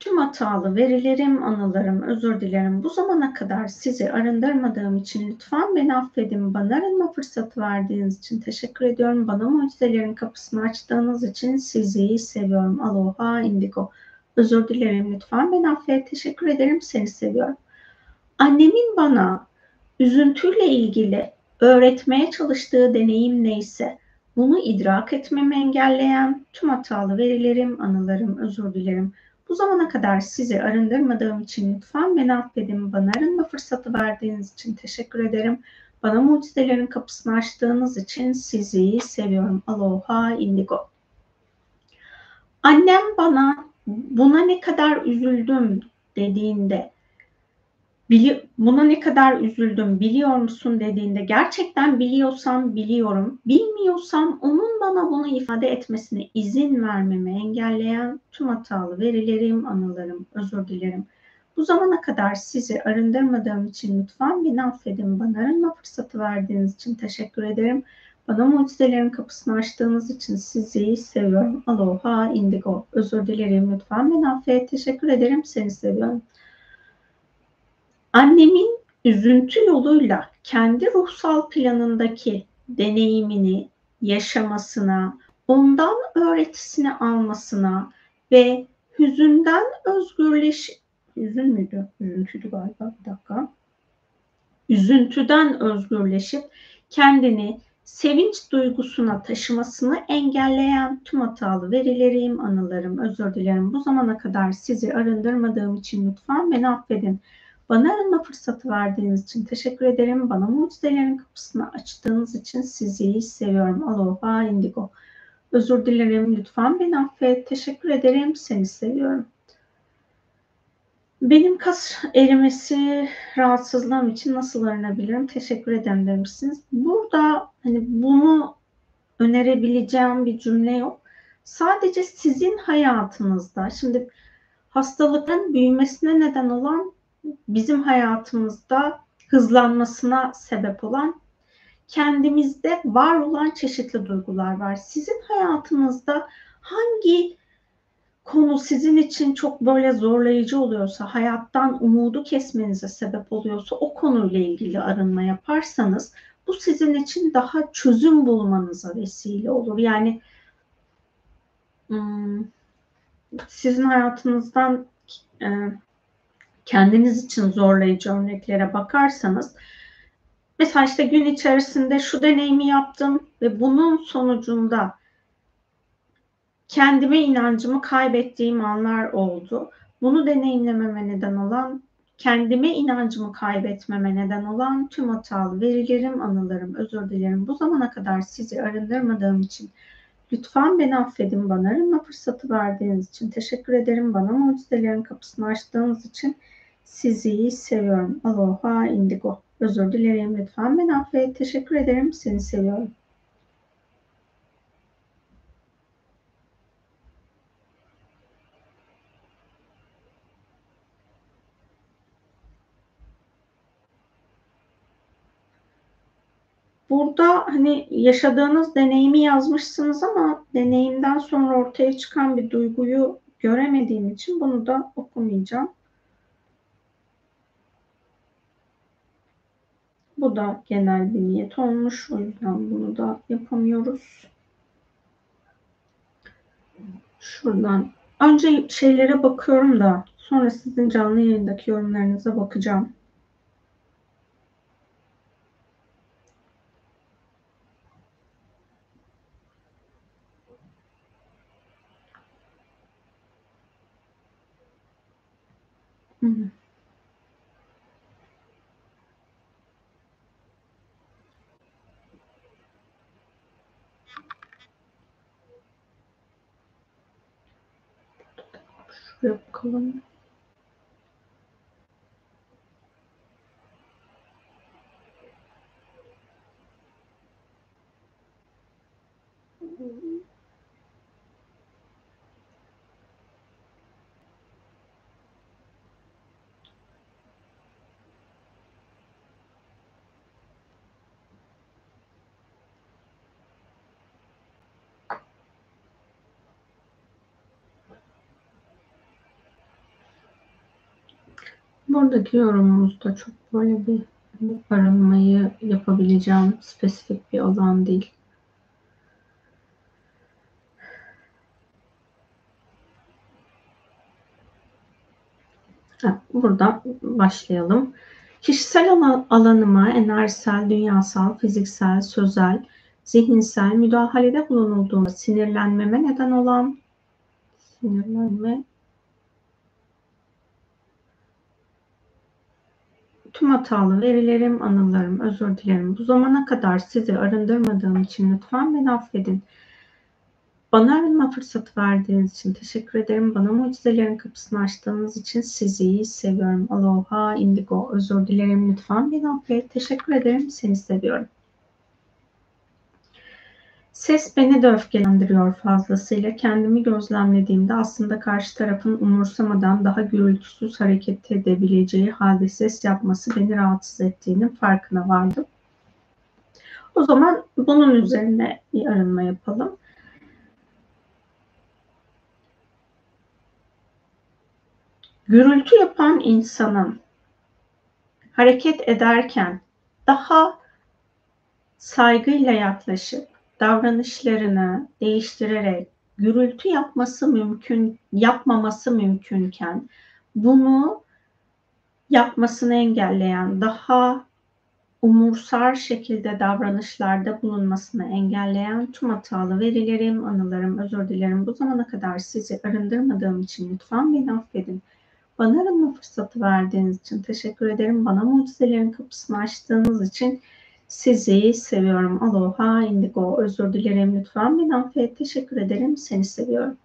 A: tüm hatalı verilerim, anılarım, özür dilerim. Bu zamana kadar sizi arındırmadığım için lütfen beni affedin. Bana arınma fırsatı verdiğiniz için teşekkür ediyorum. Bana mucizelerin kapısını açtığınız için sizi seviyorum. Aloha indigo. Özür dilerim lütfen beni affet. Teşekkür ederim. Seni seviyorum. Annemin bana üzüntüyle ilgili öğretmeye çalıştığı deneyim neyse bunu idrak etmemi engelleyen tüm hatalı verilerim, anılarım, özür dilerim. Bu zamana kadar sizi arındırmadığım için lütfen beni affedin. Bana arınma fırsatı verdiğiniz için teşekkür ederim. Bana mucizelerin kapısını açtığınız için sizi seviyorum. Aloha indigo. Annem bana buna ne kadar üzüldüm dediğinde Bili buna ne kadar üzüldüm biliyor musun dediğinde gerçekten biliyorsam biliyorum. Bilmiyorsam onun bana bunu ifade etmesine izin vermemi engelleyen tüm hatalı verilerim, anılarım, özür dilerim. Bu zamana kadar sizi arındırmadığım için lütfen beni affedin. Bana arınma fırsatı verdiğiniz için teşekkür ederim. Bana mucizelerin kapısını açtığınız için sizi seviyorum. Aloha indigo. Özür dilerim lütfen beni affet. Teşekkür ederim. Seni seviyorum. Annemin üzüntü yoluyla kendi ruhsal planındaki deneyimini yaşamasına, ondan öğretisini almasına ve hüzünden özgürleş hüzün müydü? Üzüntüydü galiba bir dakika. Üzüntüden özgürleşip kendini sevinç duygusuna taşımasını engelleyen tüm hatalı verilerim, anılarım, özür dilerim. Bu zamana kadar sizi arındırmadığım için lütfen beni affedin. Bana arınma fırsatı verdiğiniz için teşekkür ederim. Bana mucizelerin kapısını açtığınız için sizi seviyorum. Aloha indigo. Özür dilerim. Lütfen beni affet. Teşekkür ederim. Seni seviyorum. Benim kas erimesi rahatsızlığım için nasıl arınabilirim? Teşekkür ederim demişsiniz. Burada hani bunu önerebileceğim bir cümle yok. Sadece sizin hayatınızda şimdi hastalıkların büyümesine neden olan bizim hayatımızda hızlanmasına sebep olan kendimizde var olan çeşitli duygular var. Sizin hayatınızda hangi konu sizin için çok böyle zorlayıcı oluyorsa, hayattan umudu kesmenize sebep oluyorsa o konuyla ilgili arınma yaparsanız bu sizin için daha çözüm bulmanıza vesile olur. Yani hmm, sizin hayatınızdan e, kendiniz için zorlayıcı örneklere bakarsanız mesela işte gün içerisinde şu deneyimi yaptım ve bunun sonucunda kendime inancımı kaybettiğim anlar oldu. Bunu deneyimlememe neden olan, kendime inancımı kaybetmeme neden olan tüm hatalı verilerim, anılarım, özür dilerim. Bu zamana kadar sizi arındırmadığım için Lütfen beni affedin bana arınma fırsatı verdiğiniz için. Teşekkür ederim bana mucizelerin kapısını açtığınız için. Sizi seviyorum. Aloha indigo. Özür dilerim lütfen beni affet. Teşekkür ederim. Seni seviyorum. Burada hani yaşadığınız deneyimi yazmışsınız ama deneyimden sonra ortaya çıkan bir duyguyu göremediğim için bunu da okumayacağım. Bu da genel bir niyet olmuş. O yüzden bunu da yapamıyoruz. Şuradan. Önce şeylere bakıyorum da sonra sizin canlı yayındaki yorumlarınıza bakacağım. Hmm. Şuraya bakalım. Buradaki yorumumuzda çok böyle bir arınmayı yapabileceğim spesifik bir alan değil. Buradan başlayalım. Kişisel alanıma enerjisel, dünyasal, fiziksel, sözel, zihinsel müdahalede bulunulduğunda sinirlenmeme neden olan sinirlenme Tüm hatalı verilerim, anılarım, özür dilerim. Bu zamana kadar sizi arındırmadığım için lütfen beni affedin. Bana arınma fırsatı verdiğiniz için teşekkür ederim. Bana mucizelerin kapısını açtığınız için sizi seviyorum. Aloha, indigo. Özür dilerim. Lütfen beni affet. Teşekkür ederim. Seni seviyorum. Ses beni de öfkelendiriyor fazlasıyla. Kendimi gözlemlediğimde aslında karşı tarafın umursamadan daha gürültüsüz hareket edebileceği halde ses yapması beni rahatsız ettiğinin farkına vardım. O zaman bunun üzerine bir arınma yapalım. Gürültü yapan insanın hareket ederken daha saygıyla yaklaşıp davranışlarını değiştirerek gürültü yapması mümkün yapmaması mümkünken bunu yapmasını engelleyen daha umursar şekilde davranışlarda bulunmasını engelleyen tüm hatalı verilerim, anılarım, özür dilerim. Bu zamana kadar sizi arındırmadığım için lütfen beni affedin. Bana arınma fırsatı verdiğiniz için teşekkür ederim. Bana mucizelerin kapısını açtığınız için sizi seviyorum. Aloha, indigo. Özür dilerim lütfen. Beni affet. Teşekkür ederim. Seni seviyorum.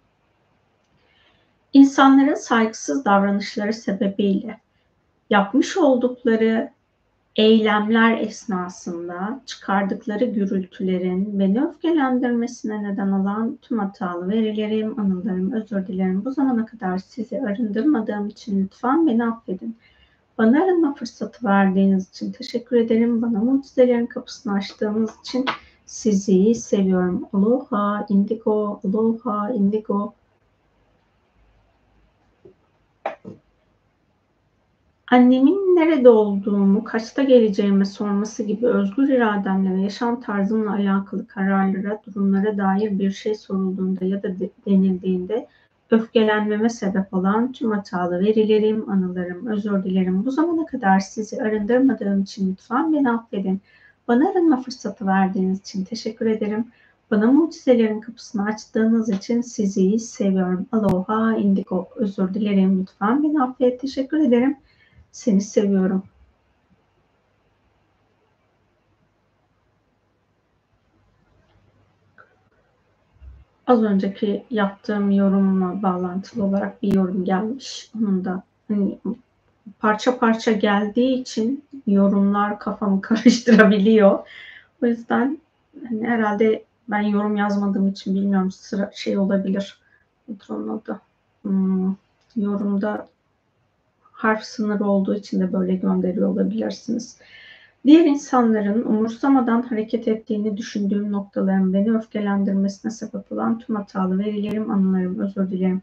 A: İnsanların saygısız davranışları sebebiyle yapmış oldukları eylemler esnasında çıkardıkları gürültülerin beni öfkelendirmesine neden olan tüm hatalı verilerim, anılarım, özür dilerim. Bu zamana kadar sizi arındırmadığım için lütfen beni affedin. Bana arınma fırsatı verdiğiniz için teşekkür ederim. Bana mucizelerin kapısını açtığınız için sizi seviyorum. Aloha, indigo, aloha, indigo. Annemin nerede olduğumu, kaçta geleceğimi sorması gibi özgür irademle ve yaşam tarzımla alakalı kararlara, durumlara dair bir şey sorulduğunda ya da denildiğinde öfkelenmeme sebep olan tüm hatalı verilerim, anılarım, özür dilerim. Bu zamana kadar sizi arındırmadığım için lütfen beni affedin. Bana arınma fırsatı verdiğiniz için teşekkür ederim. Bana mucizelerin kapısını açtığınız için sizi seviyorum. Aloha, indigo. Özür dilerim. Lütfen beni affet. Teşekkür ederim. Seni seviyorum. Az önceki yaptığım yorumla bağlantılı olarak bir yorum gelmiş. Onun da hani parça parça geldiği için yorumlar kafamı karıştırabiliyor. O yüzden hani herhalde ben yorum yazmadığım için bilmiyorum sıra şey olabilir. Nedir onun adı? Hmm, yorumda harf sınırı olduğu için de böyle gönderiyor olabilirsiniz. Diğer insanların umursamadan hareket ettiğini düşündüğüm noktaların beni öfkelendirmesine sebep olan tüm hatalı verilerim, anılarım, özür dilerim.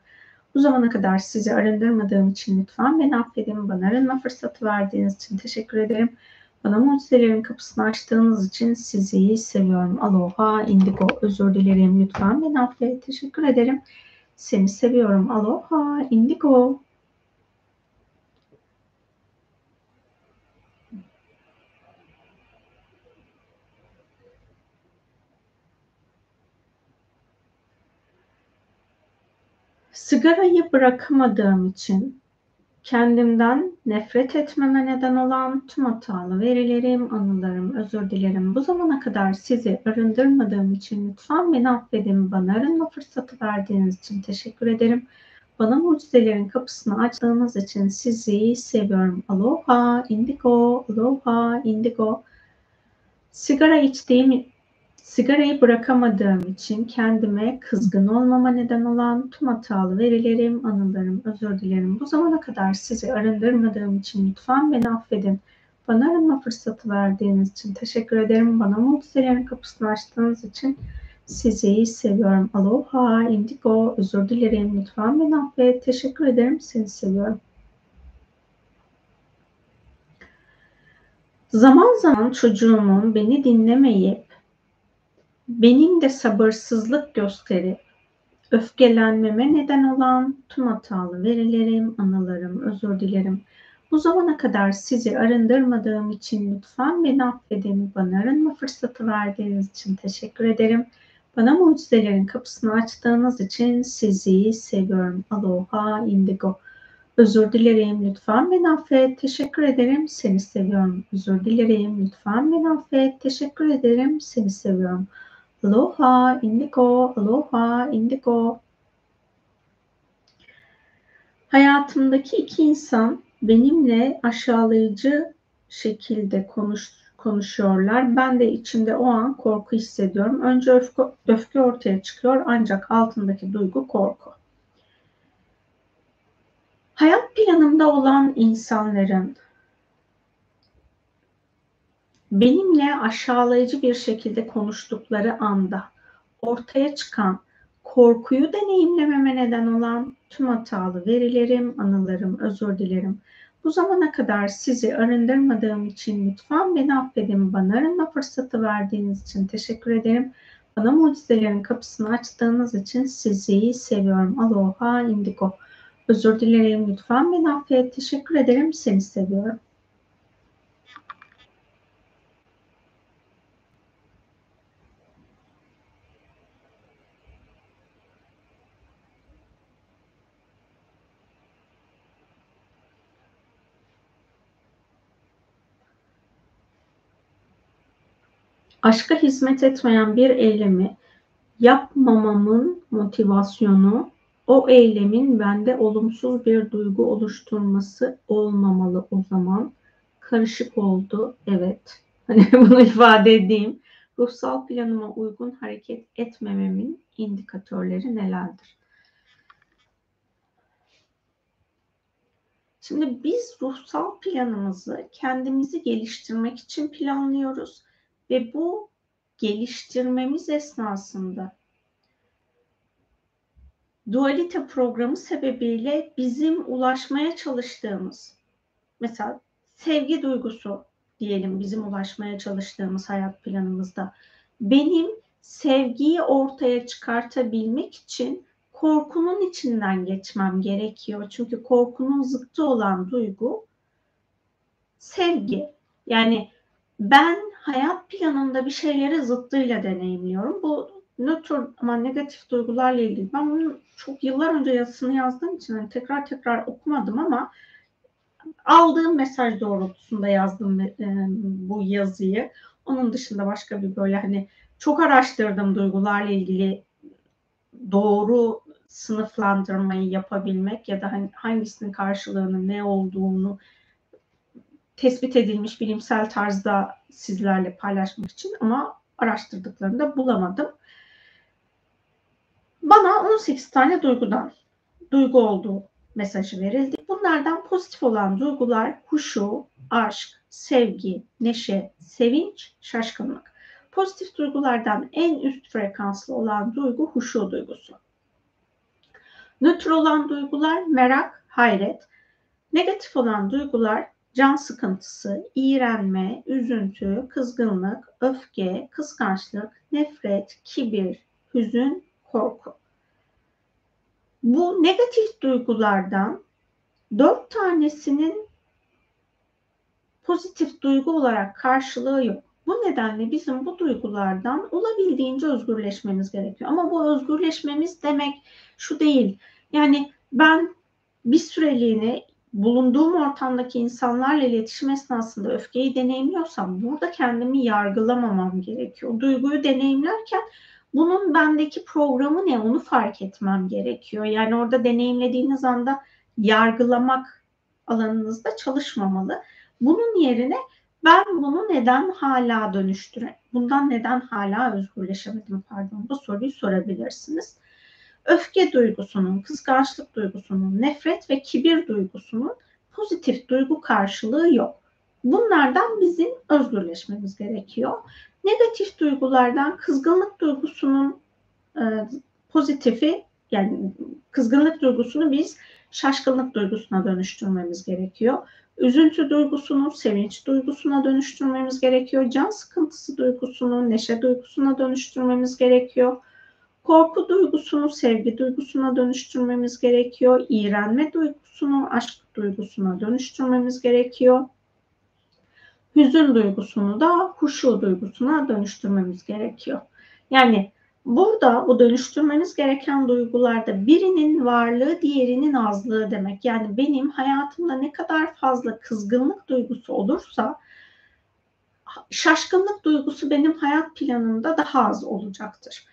A: Bu zamana kadar sizi arındırmadığım için lütfen beni affedin. Bana arınma fırsatı verdiğiniz için teşekkür ederim. Bana mucizelerin kapısını açtığınız için sizi seviyorum. Aloha, indigo. Özür dilerim lütfen. Beni affet. Teşekkür ederim. Seni seviyorum. Aloha, indigo. Sigarayı bırakamadığım için kendimden nefret etmeme neden olan tüm hatalı verilerim, anılarım, özür dilerim. Bu zamana kadar sizi arındırmadığım için lütfen beni affedin. Bana arınma fırsatı verdiğiniz için teşekkür ederim. Bana mucizelerin kapısını açtığınız için sizi seviyorum. Aloha, indigo, aloha, indigo. Sigara içtiğim Sigarayı bırakamadığım için kendime kızgın olmama neden olan tüm hatalı verilerim, anılarım, özür dilerim. Bu zamana kadar sizi arındırmadığım için lütfen beni affedin. Bana arınma fırsatı verdiğiniz için teşekkür ederim. Bana mucizelerin kapısını açtığınız için sizi seviyorum. Aloha, indigo, özür dilerim. Lütfen beni affet. Teşekkür ederim. Seni seviyorum. Zaman zaman çocuğumun beni dinlemeyip benim de sabırsızlık gösterip öfkelenmeme neden olan tüm hatalı verilerim, anılarım, özür dilerim. Bu zamana kadar sizi arındırmadığım için lütfen beni affedin. Bana arınma fırsatı verdiğiniz için teşekkür ederim. Bana mucizelerin kapısını açtığınız için sizi seviyorum. Aloha, indigo. Özür dilerim, lütfen beni affet. Teşekkür ederim, seni seviyorum. Özür dilerim, lütfen beni affet. Teşekkür ederim, seni seviyorum. Aloha, indigo, aloha, indigo. Hayatımdaki iki insan benimle aşağılayıcı şekilde konuş, konuşuyorlar. Ben de içimde o an korku hissediyorum. Önce öfke, öfke ortaya çıkıyor ancak altındaki duygu korku. Hayat planımda olan insanların benimle aşağılayıcı bir şekilde konuştukları anda ortaya çıkan korkuyu deneyimlememe neden olan tüm hatalı verilerim, anılarım, özür dilerim. Bu zamana kadar sizi arındırmadığım için lütfen beni affedin. Bana arınma fırsatı verdiğiniz için teşekkür ederim. Bana mucizelerin kapısını açtığınız için sizi seviyorum. Aloha indigo. Özür dilerim lütfen beni affet. Teşekkür ederim. Seni seviyorum. Aşka hizmet etmeyen bir eylemi yapmamamın motivasyonu o eylemin bende olumsuz bir duygu oluşturması olmamalı o zaman. Karışık oldu. Evet. Hani bunu ifade edeyim. Ruhsal planıma uygun hareket etmememin indikatörleri nelerdir? Şimdi biz ruhsal planımızı kendimizi geliştirmek için planlıyoruz ve bu geliştirmemiz esnasında dualite programı sebebiyle bizim ulaşmaya çalıştığımız mesela sevgi duygusu diyelim bizim ulaşmaya çalıştığımız hayat planımızda benim sevgiyi ortaya çıkartabilmek için korkunun içinden geçmem gerekiyor. Çünkü korkunun zıttı olan duygu sevgi. Yani ben hayat planında bir şeyleri zıttıyla deneyimliyorum. Bu nötr ama negatif duygularla ilgili. Ben bunu çok yıllar önce yazısını yazdığım için hani tekrar tekrar okumadım ama aldığım mesaj doğrultusunda yazdım e, bu yazıyı. Onun dışında başka bir böyle hani çok araştırdım duygularla ilgili doğru sınıflandırmayı yapabilmek ya da hani hangisinin karşılığının ne olduğunu tespit edilmiş bilimsel tarzda sizlerle paylaşmak için ama araştırdıklarında bulamadım. Bana 18 tane duygudan duygu olduğu mesajı verildi. Bunlardan pozitif olan duygular huşu, aşk, sevgi, neşe, sevinç, şaşkınlık. Pozitif duygulardan en üst frekanslı olan duygu huşu duygusu. Nötr olan duygular merak, hayret. Negatif olan duygular can sıkıntısı, iğrenme, üzüntü, kızgınlık, öfke, kıskançlık, nefret, kibir, hüzün, korku. Bu negatif duygulardan dört tanesinin pozitif duygu olarak karşılığı yok. Bu nedenle bizim bu duygulardan olabildiğince özgürleşmemiz gerekiyor. Ama bu özgürleşmemiz demek şu değil. Yani ben bir süreliğine bulunduğum ortamdaki insanlarla iletişim esnasında öfkeyi deneyimliyorsam burada kendimi yargılamamam gerekiyor. Duyguyu deneyimlerken bunun bendeki programı ne onu fark etmem gerekiyor. Yani orada deneyimlediğiniz anda yargılamak alanınızda çalışmamalı. Bunun yerine ben bunu neden hala dönüştüre, bundan neden hala özgürleşemedim pardon bu soruyu sorabilirsiniz. Öfke duygusunun, kıskançlık duygusunun, nefret ve kibir duygusunun pozitif duygu karşılığı yok. Bunlardan bizim özgürleşmemiz gerekiyor. Negatif duygulardan kızgınlık duygusunun e, pozitifi yani kızgınlık duygusunu biz şaşkınlık duygusuna dönüştürmemiz gerekiyor. Üzüntü duygusunu sevinç duygusuna dönüştürmemiz gerekiyor. Can sıkıntısı duygusunu neşe duygusuna dönüştürmemiz gerekiyor. Korku duygusunu sevgi duygusuna dönüştürmemiz gerekiyor. İğrenme duygusunu aşk duygusuna dönüştürmemiz gerekiyor. Hüzün duygusunu da huşu duygusuna dönüştürmemiz gerekiyor. Yani Burada bu dönüştürmeniz gereken duygularda birinin varlığı diğerinin azlığı demek. Yani benim hayatımda ne kadar fazla kızgınlık duygusu olursa şaşkınlık duygusu benim hayat planımda daha az olacaktır.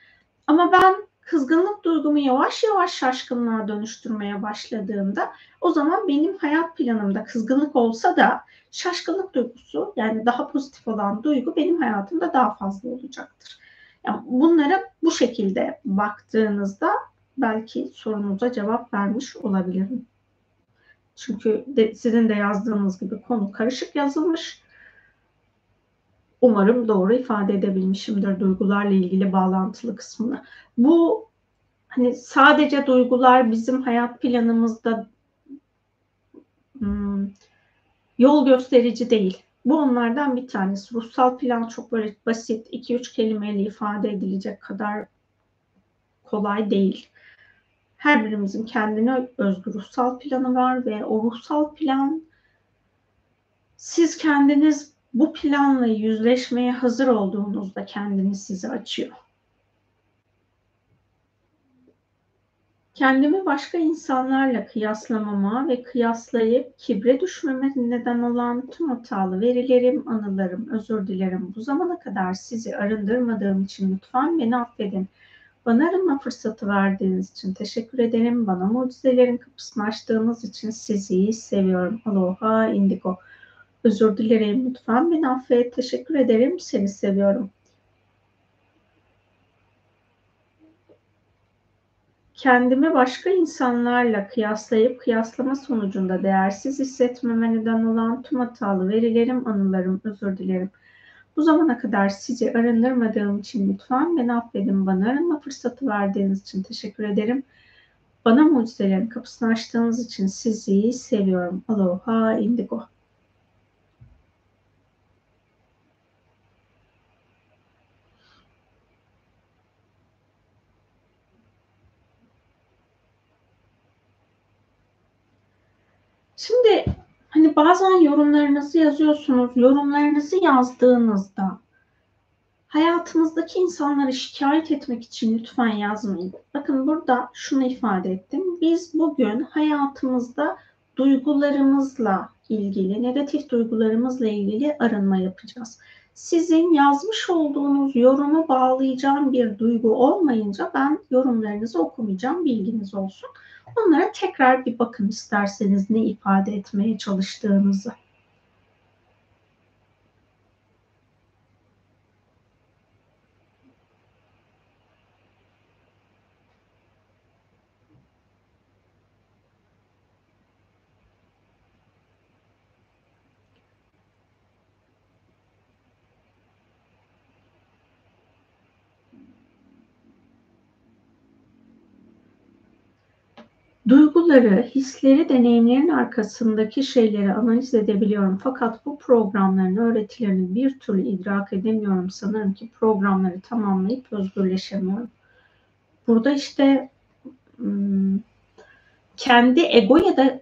A: Ama ben kızgınlık duygumu yavaş yavaş şaşkınlığa dönüştürmeye başladığımda o zaman benim hayat planımda kızgınlık olsa da şaşkınlık duygusu yani daha pozitif olan duygu benim hayatımda daha fazla olacaktır. Yani bunlara bu şekilde baktığınızda belki sorunuza cevap vermiş olabilirim. Çünkü de, sizin de yazdığınız gibi konu karışık yazılmış. Umarım doğru ifade edebilmişimdir duygularla ilgili bağlantılı kısmını. Bu hani sadece duygular bizim hayat planımızda hmm, yol gösterici değil. Bu onlardan bir tanesi. Ruhsal plan çok böyle basit, 2-3 kelimeyle ifade edilecek kadar kolay değil. Her birimizin kendine özgü ruhsal planı var ve o ruhsal plan siz kendiniz bu planla yüzleşmeye hazır olduğunuzda kendini size açıyor. Kendimi başka insanlarla kıyaslamama ve kıyaslayıp kibre düşmeme neden olan tüm hatalı verilerim, anılarım, özür dilerim. Bu zamana kadar sizi arındırmadığım için lütfen beni affedin. Bana arınma fırsatı verdiğiniz için teşekkür ederim. Bana mucizelerin kapısını açtığınız için sizi seviyorum. Aloha indigo. Özür dilerim. Lütfen beni affet. Teşekkür ederim. Seni seviyorum. kendimi başka insanlarla kıyaslayıp kıyaslama sonucunda değersiz hissetmeme neden olan tüm hatalı verilerim, anılarım, özür dilerim. Bu zamana kadar sizi arındırmadığım için lütfen beni affedin. Bana arınma fırsatı verdiğiniz için teşekkür ederim. Bana mucizelerin kapısını açtığınız için sizi seviyorum. Aloha indigo. Şimdi hani bazen yorumlarınızı yazıyorsunuz. Yorumlarınızı yazdığınızda hayatınızdaki insanları şikayet etmek için lütfen yazmayın. Bakın burada şunu ifade ettim. Biz bugün hayatımızda duygularımızla ilgili, negatif duygularımızla ilgili arınma yapacağız. Sizin yazmış olduğunuz yorumu bağlayacağım bir duygu olmayınca ben yorumlarınızı okumayacağım, bilginiz olsun. Onlara tekrar bir bakın isterseniz ne ifade etmeye çalıştığınızı. Duyguları, hisleri, deneyimlerin arkasındaki şeyleri analiz edebiliyorum. Fakat bu programların öğretilerini bir türlü idrak edemiyorum. Sanırım ki programları tamamlayıp özgürleşemiyorum. Burada işte hmm, kendi ego ya da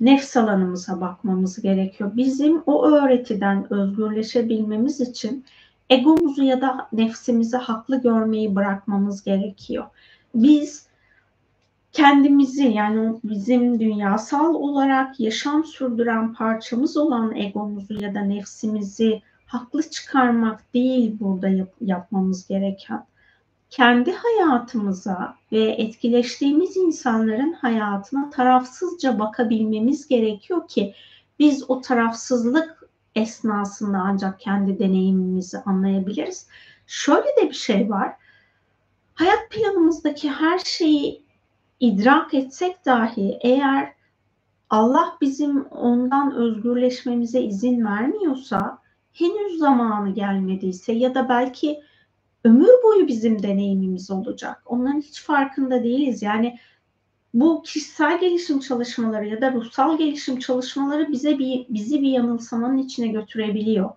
A: nefs alanımıza bakmamız gerekiyor. Bizim o öğretiden özgürleşebilmemiz için egomuzu ya da nefsimizi haklı görmeyi bırakmamız gerekiyor. Biz kendimizi yani bizim dünyasal olarak yaşam sürdüren parçamız olan egomuzu ya da nefsimizi haklı çıkarmak değil burada yap- yapmamız gereken. Kendi hayatımıza ve etkileştiğimiz insanların hayatına tarafsızca bakabilmemiz gerekiyor ki biz o tarafsızlık esnasında ancak kendi deneyimimizi anlayabiliriz. Şöyle de bir şey var. Hayat planımızdaki her şeyi idrak etsek dahi eğer Allah bizim ondan özgürleşmemize izin vermiyorsa, henüz zamanı gelmediyse ya da belki ömür boyu bizim deneyimimiz olacak. Onların hiç farkında değiliz. Yani bu kişisel gelişim çalışmaları ya da ruhsal gelişim çalışmaları bize bir bizi bir yanılsamanın içine götürebiliyor.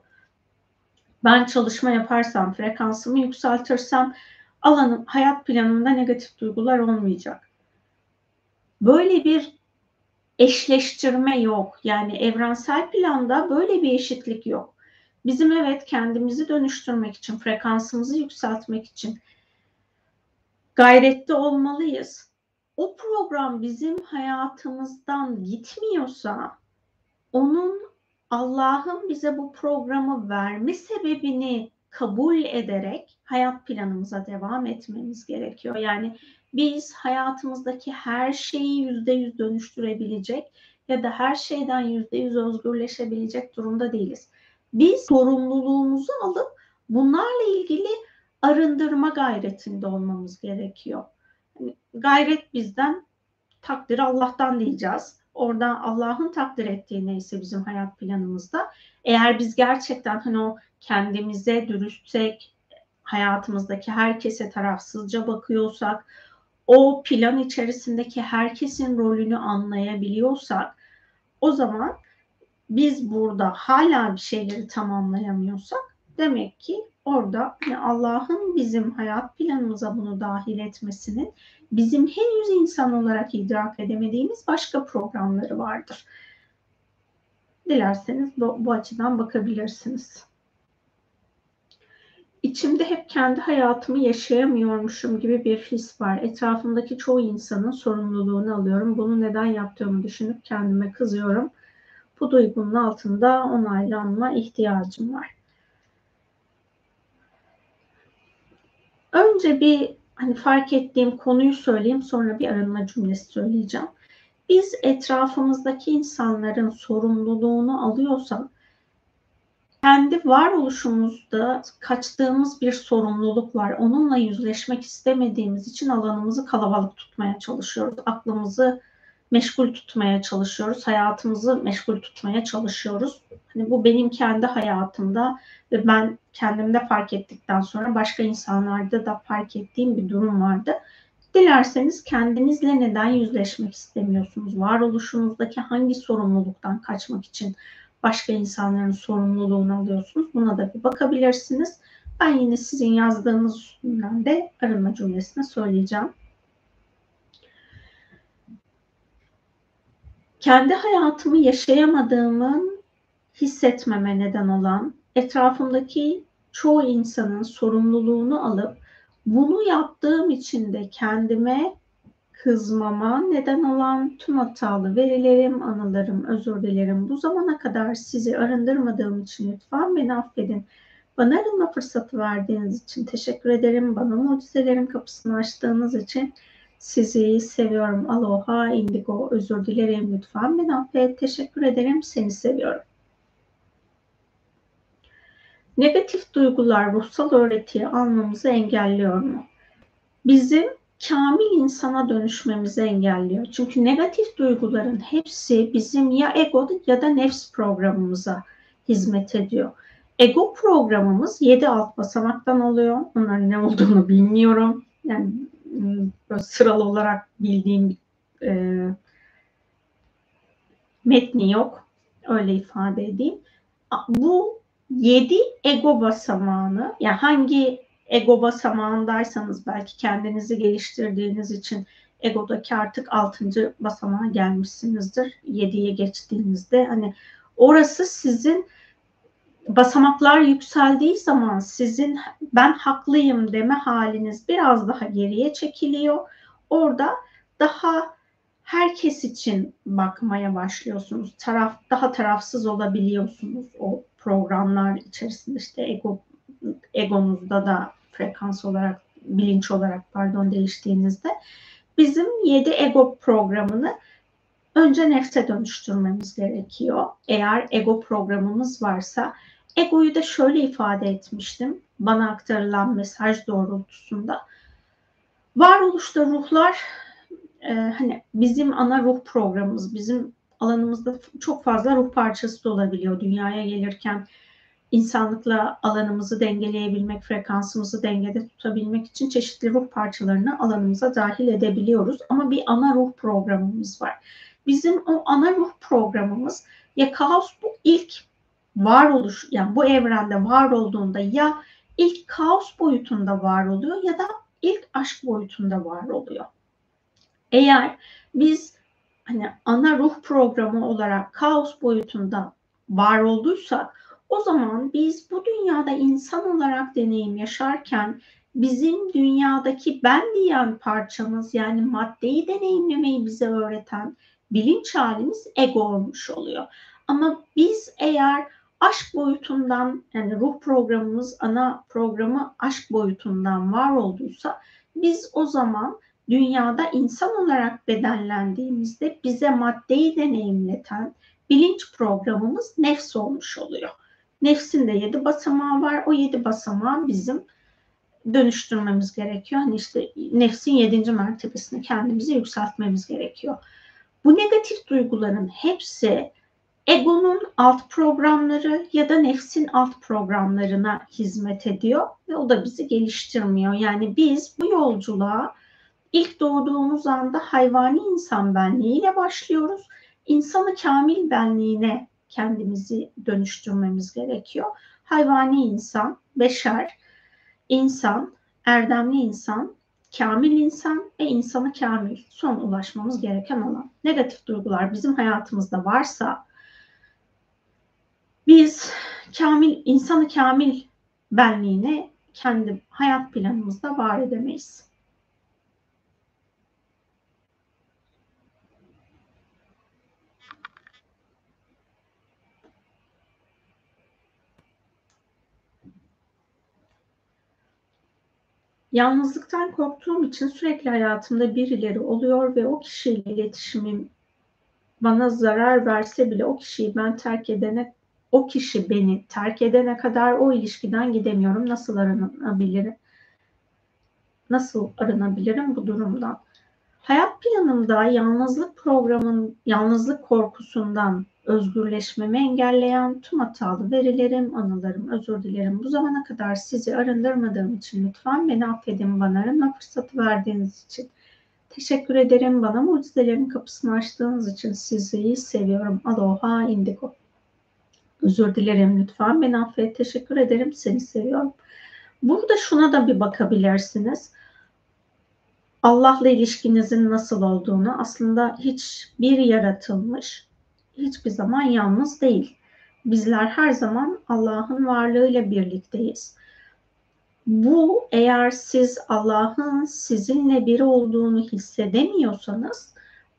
A: Ben çalışma yaparsam, frekansımı yükseltirsem alanım, hayat planımda negatif duygular olmayacak. Böyle bir eşleştirme yok. Yani evrensel planda böyle bir eşitlik yok. Bizim evet kendimizi dönüştürmek için, frekansımızı yükseltmek için gayretli olmalıyız. O program bizim hayatımızdan gitmiyorsa onun Allah'ın bize bu programı verme sebebini kabul ederek hayat planımıza devam etmemiz gerekiyor. Yani biz hayatımızdaki her şeyi yüzde yüz dönüştürebilecek ya da her şeyden yüzde yüz özgürleşebilecek durumda değiliz. Biz sorumluluğumuzu alıp bunlarla ilgili arındırma gayretinde olmamız gerekiyor. Yani gayret bizden, takdir Allah'tan diyeceğiz. Orada Allah'ın takdir ettiği neyse bizim hayat planımızda. Eğer biz gerçekten hani o kendimize dürüstsek, hayatımızdaki herkese tarafsızca bakıyorsak, o plan içerisindeki herkesin rolünü anlayabiliyorsak o zaman biz burada hala bir şeyleri tamamlayamıyorsak demek ki orada yani Allah'ın bizim hayat planımıza bunu dahil etmesinin bizim henüz insan olarak idrak edemediğimiz başka programları vardır. Dilerseniz bu, bu açıdan bakabilirsiniz. İçimde hep kendi hayatımı yaşayamıyormuşum gibi bir his var. Etrafımdaki çoğu insanın sorumluluğunu alıyorum. Bunu neden yaptığımı düşünüp kendime kızıyorum. Bu duygunun altında onaylanma ihtiyacım var. Önce bir hani fark ettiğim konuyu söyleyeyim sonra bir arınma cümlesi söyleyeceğim. Biz etrafımızdaki insanların sorumluluğunu alıyorsak kendi varoluşumuzda kaçtığımız bir sorumluluk var. Onunla yüzleşmek istemediğimiz için alanımızı kalabalık tutmaya çalışıyoruz. Aklımızı meşgul tutmaya çalışıyoruz. Hayatımızı meşgul tutmaya çalışıyoruz. Hani bu benim kendi hayatımda ve ben kendimde fark ettikten sonra başka insanlarda da fark ettiğim bir durum vardı. Dilerseniz kendinizle neden yüzleşmek istemiyorsunuz? Varoluşunuzdaki hangi sorumluluktan kaçmak için başka insanların sorumluluğunu alıyorsunuz? Buna da bir bakabilirsiniz. Ben yine sizin yazdığınız üstünden de arınma cümlesini söyleyeceğim. kendi hayatımı yaşayamadığımın hissetmeme neden olan etrafımdaki çoğu insanın sorumluluğunu alıp bunu yaptığım için de kendime kızmama neden olan tüm hatalı verilerim, anılarım, özür dilerim. Bu zamana kadar sizi arındırmadığım için lütfen beni affedin. Bana arınma fırsatı verdiğiniz için teşekkür ederim. Bana mucizelerin kapısını açtığınız için sizi seviyorum. Aloha, indigo. Özür dilerim lütfen. Ben affet. Teşekkür ederim. Seni seviyorum. Negatif duygular ruhsal öğretiyi almamızı engelliyor mu? Bizim kamil insana dönüşmemizi engelliyor. Çünkü negatif duyguların hepsi bizim ya ego ya da nefs programımıza hizmet ediyor. Ego programımız 7 alt basamaktan oluyor. Onların ne olduğunu bilmiyorum. Yani böyle sıralı olarak bildiğim e, metni yok. Öyle ifade edeyim. Bu yedi ego basamağını yani hangi ego basamağındaysanız belki kendinizi geliştirdiğiniz için egodaki artık altıncı basamağa gelmişsinizdir. Yediye geçtiğinizde hani orası sizin basamaklar yükseldiği zaman sizin ben haklıyım deme haliniz biraz daha geriye çekiliyor. Orada daha herkes için bakmaya başlıyorsunuz. Taraf daha tarafsız olabiliyorsunuz o programlar içerisinde işte ego egonuzda da frekans olarak bilinç olarak pardon değiştiğinizde bizim 7 ego programını önce nefse dönüştürmemiz gerekiyor. Eğer ego programımız varsa egoyu da şöyle ifade etmiştim bana aktarılan mesaj doğrultusunda. Varoluşta ruhlar e, hani bizim ana ruh programımız, bizim alanımızda çok fazla ruh parçası da olabiliyor. Dünyaya gelirken insanlıkla alanımızı dengeleyebilmek, frekansımızı dengede tutabilmek için çeşitli ruh parçalarını alanımıza dahil edebiliyoruz. Ama bir ana ruh programımız var. Bizim o ana ruh programımız ya kaos bu ilk varoluş yani bu evrende var olduğunda ya ilk kaos boyutunda var oluyor ya da ilk aşk boyutunda var oluyor. Eğer biz hani ana ruh programı olarak kaos boyutunda var olduysak o zaman biz bu dünyada insan olarak deneyim yaşarken bizim dünyadaki ben diyen parçamız yani maddeyi deneyimlemeyi bize öğreten bilinç halimiz ego olmuş oluyor. Ama biz eğer aşk boyutundan yani ruh programımız ana programı aşk boyutundan var olduysa biz o zaman dünyada insan olarak bedenlendiğimizde bize maddeyi deneyimleten bilinç programımız nefs olmuş oluyor. Nefsin de yedi basamağı var. O yedi basamağı bizim dönüştürmemiz gerekiyor. Hani işte nefsin yedinci mertebesini kendimizi yükseltmemiz gerekiyor. Bu negatif duyguların hepsi egonun alt programları ya da nefsin alt programlarına hizmet ediyor ve o da bizi geliştirmiyor. Yani biz bu yolculuğa ilk doğduğumuz anda hayvani insan benliğiyle başlıyoruz. İnsanı kamil benliğine kendimizi dönüştürmemiz gerekiyor. Hayvani insan, beşer, insan, erdemli insan, kamil insan ve insanı kamil son ulaşmamız gereken olan negatif duygular bizim hayatımızda varsa biz kamil insanı kamil benliğine kendi hayat planımızda var edemeyiz. Yalnızlıktan korktuğum için sürekli hayatımda birileri oluyor ve o kişiyle iletişimim bana zarar verse bile o kişiyi ben terk edene o kişi beni terk edene kadar o ilişkiden gidemiyorum. Nasıl arınabilirim? Nasıl arınabilirim bu durumdan? Hayat planımda yalnızlık programın yalnızlık korkusundan özgürleşmemi engelleyen tüm hatalı verilerim, anılarım, özür dilerim. Bu zamana kadar sizi arındırmadığım için lütfen beni affedin bana arınma fırsatı verdiğiniz için. Teşekkür ederim. Bana mucizelerin kapısını açtığınız için sizi seviyorum. Aloha indigo. Özür dilerim lütfen. Beni affet. Teşekkür ederim. Seni seviyorum. Burada şuna da bir bakabilirsiniz. Allah'la ilişkinizin nasıl olduğunu aslında hiçbir yaratılmış hiçbir zaman yalnız değil. Bizler her zaman Allah'ın varlığıyla birlikteyiz. Bu eğer siz Allah'ın sizinle biri olduğunu hissedemiyorsanız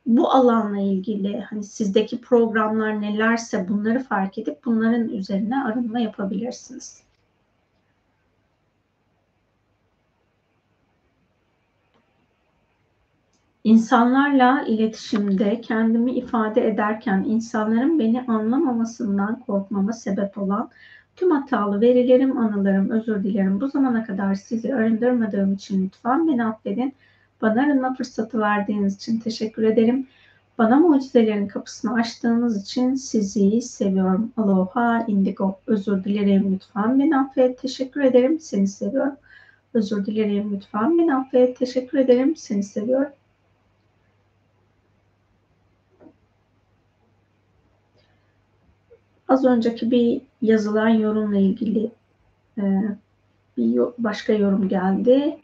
A: bu alanla ilgili hani sizdeki programlar nelerse bunları fark edip bunların üzerine arınma yapabilirsiniz. İnsanlarla iletişimde kendimi ifade ederken insanların beni anlamamasından korkmama sebep olan tüm hatalı verilerim, anılarım, özür dilerim. Bu zamana kadar sizi arındırmadığım için lütfen beni affedin. Bana arınma fırsatı verdiğiniz için teşekkür ederim. Bana mucizelerin kapısını açtığınız için sizi seviyorum. Aloha indigo. Özür dilerim lütfen beni affet. Teşekkür ederim. Seni seviyorum. Özür dilerim lütfen. Beni affet. Teşekkür ederim. Seni seviyorum. Az önceki bir yazılan yorumla ilgili e, bir başka yorum geldi.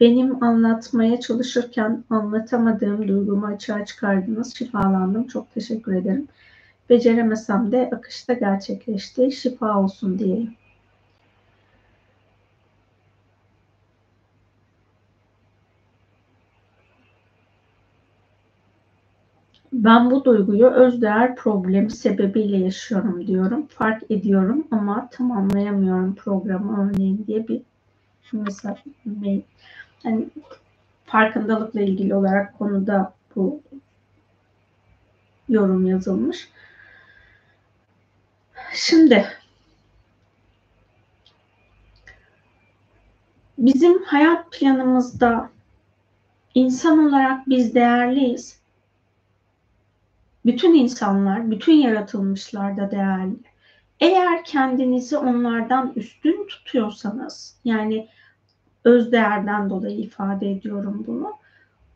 A: Benim anlatmaya çalışırken anlatamadığım duygumu açığa çıkardınız. Şifalandım. Çok teşekkür ederim. Beceremesem de akışta gerçekleşti. Şifa olsun diyelim. Ben bu duyguyu özdeğer problemi sebebiyle yaşıyorum diyorum. Fark ediyorum ama tamamlayamıyorum programı örneğin diye bir mesela yani farkındalıkla ilgili olarak konuda bu yorum yazılmış. Şimdi bizim hayat planımızda insan olarak biz değerliyiz. Bütün insanlar, bütün yaratılmışlar da değerli. Eğer kendinizi onlardan üstün tutuyorsanız, yani öz değerden dolayı ifade ediyorum bunu.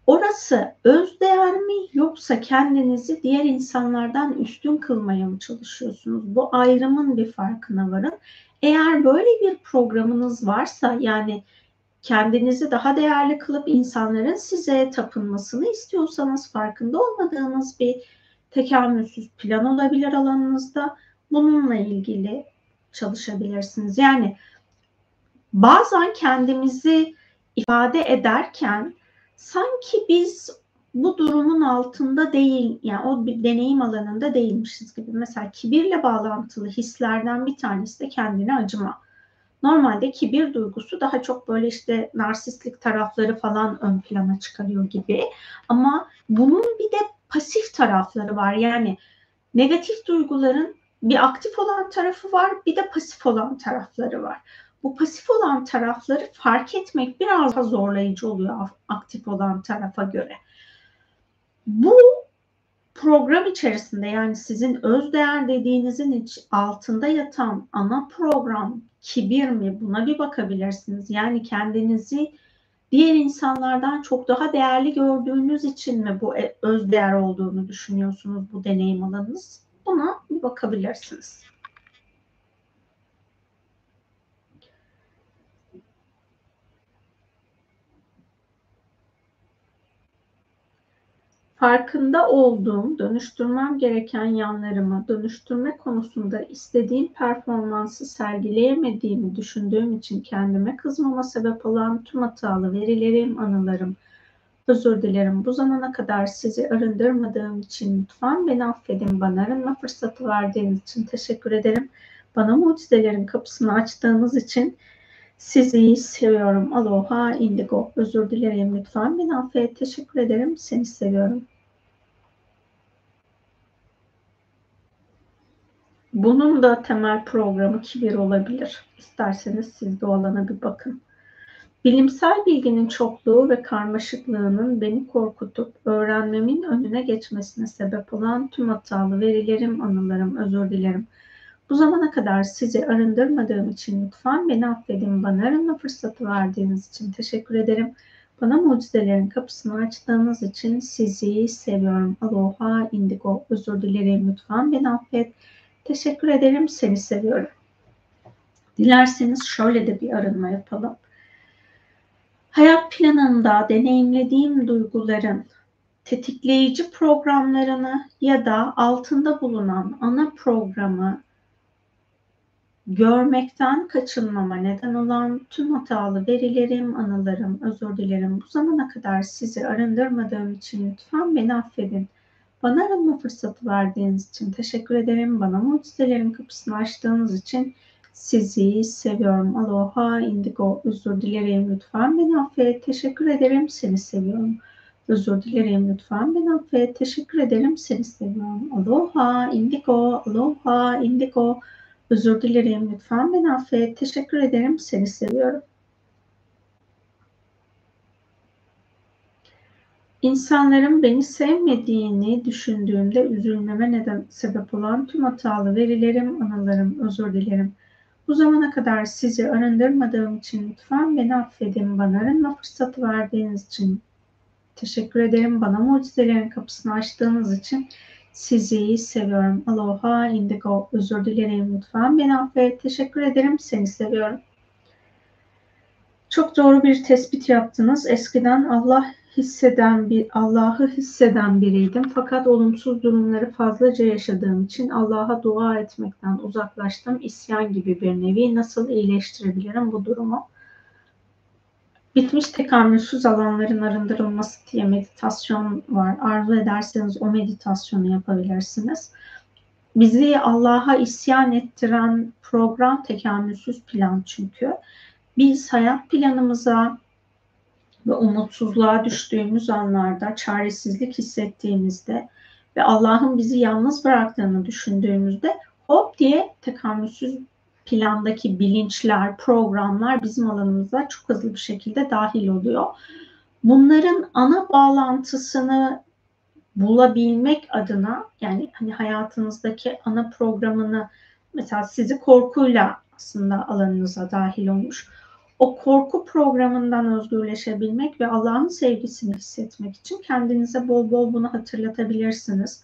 A: Orası öz değer mi yoksa kendinizi diğer insanlardan üstün kılmaya mı çalışıyorsunuz? Bu ayrımın bir farkına varın. Eğer böyle bir programınız varsa yani kendinizi daha değerli kılıp insanların size tapınmasını istiyorsanız farkında olmadığınız bir tekamülsüz plan olabilir alanınızda. Bununla ilgili çalışabilirsiniz. Yani bazen kendimizi ifade ederken sanki biz bu durumun altında değil, yani o bir deneyim alanında değilmişiz gibi. Mesela kibirle bağlantılı hislerden bir tanesi de kendine acıma. Normalde kibir duygusu daha çok böyle işte narsistlik tarafları falan ön plana çıkarıyor gibi. Ama bunun bir de pasif tarafları var. Yani negatif duyguların bir aktif olan tarafı var, bir de pasif olan tarafları var. Bu pasif olan tarafları fark etmek biraz daha zorlayıcı oluyor aktif olan tarafa göre. Bu program içerisinde yani sizin öz değer dediğinizin altında yatan ana program kibir mi buna bir bakabilirsiniz. Yani kendinizi diğer insanlardan çok daha değerli gördüğünüz için mi bu e, öz değer olduğunu düşünüyorsunuz bu deneyim alanınız? Buna bir bakabilirsiniz. Farkında olduğum, dönüştürmem gereken yanlarımı dönüştürme konusunda istediğim performansı sergileyemediğimi düşündüğüm için kendime kızmama sebep olan tüm hatalı verilerim, anılarım, özür dilerim. Bu zamana kadar sizi arındırmadığım için lütfen beni affedin. Bana arınma fırsatı verdiğiniz için teşekkür ederim. Bana mucizelerin kapısını açtığınız için sizi seviyorum. Aloha indigo. Özür dilerim lütfen. Beni affet. Teşekkür ederim. Seni seviyorum. Bunun da temel programı kibir olabilir. İsterseniz siz de o alana bir bakın. Bilimsel bilginin çokluğu ve karmaşıklığının beni korkutup öğrenmemin önüne geçmesine sebep olan tüm hatalı verilerim, anılarım, özür dilerim. Bu zamana kadar sizi arındırmadığım için lütfen beni affedin. Bana arınma fırsatı verdiğiniz için teşekkür ederim. Bana mucizelerin kapısını açtığınız için sizi seviyorum. Aloha indigo. Özür dilerim lütfen beni affet. Teşekkür ederim. Seni seviyorum. Dilerseniz şöyle de bir arınma yapalım. Hayat planında deneyimlediğim duyguların tetikleyici programlarını ya da altında bulunan ana programı görmekten kaçınmama neden olan tüm hatalı verilerim, anılarım, özür dilerim. Bu zamana kadar sizi arındırmadığım için lütfen beni affedin. Bana arınma fırsatı verdiğiniz için teşekkür ederim. Bana mucizelerin kapısını açtığınız için sizi seviyorum. Aloha, indigo, özür dilerim lütfen beni affet. Teşekkür ederim. Seni seviyorum. Özür dilerim lütfen beni affet. Teşekkür ederim. Seni seviyorum. Aloha, indigo, aloha, indigo. Özür dilerim lütfen beni affet. Teşekkür ederim. Seni seviyorum. İnsanların beni sevmediğini düşündüğümde üzülmeme neden sebep olan tüm hatalı verilerim, anılarım, özür dilerim. Bu zamana kadar sizi arındırmadığım için lütfen beni affedin. Bana arınma fırsatı verdiğiniz için teşekkür ederim. Bana mucizelerin kapısını açtığınız için sizi seviyorum. Aloha indigo. Özür dilerim lütfen. Beni affet. Teşekkür ederim. Seni seviyorum. Çok doğru bir tespit yaptınız. Eskiden Allah hisseden bir Allah'ı hisseden biriydim. Fakat olumsuz durumları fazlaca yaşadığım için Allah'a dua etmekten uzaklaştım. İsyan gibi bir nevi. Nasıl iyileştirebilirim bu durumu? Bitmiş tekamülsüz alanların arındırılması diye meditasyon var. Arzu ederseniz o meditasyonu yapabilirsiniz. Bizi Allah'a isyan ettiren program tekamülsüz plan çünkü. Biz hayat planımıza ve umutsuzluğa düştüğümüz anlarda, çaresizlik hissettiğimizde ve Allah'ın bizi yalnız bıraktığını düşündüğümüzde hop diye tekamülsüz plandaki bilinçler, programlar bizim alanımıza çok hızlı bir şekilde dahil oluyor. Bunların ana bağlantısını bulabilmek adına yani hani hayatınızdaki ana programını mesela sizi korkuyla aslında alanınıza dahil olmuş. O korku programından özgürleşebilmek ve Allah'ın sevgisini hissetmek için kendinize bol bol bunu hatırlatabilirsiniz.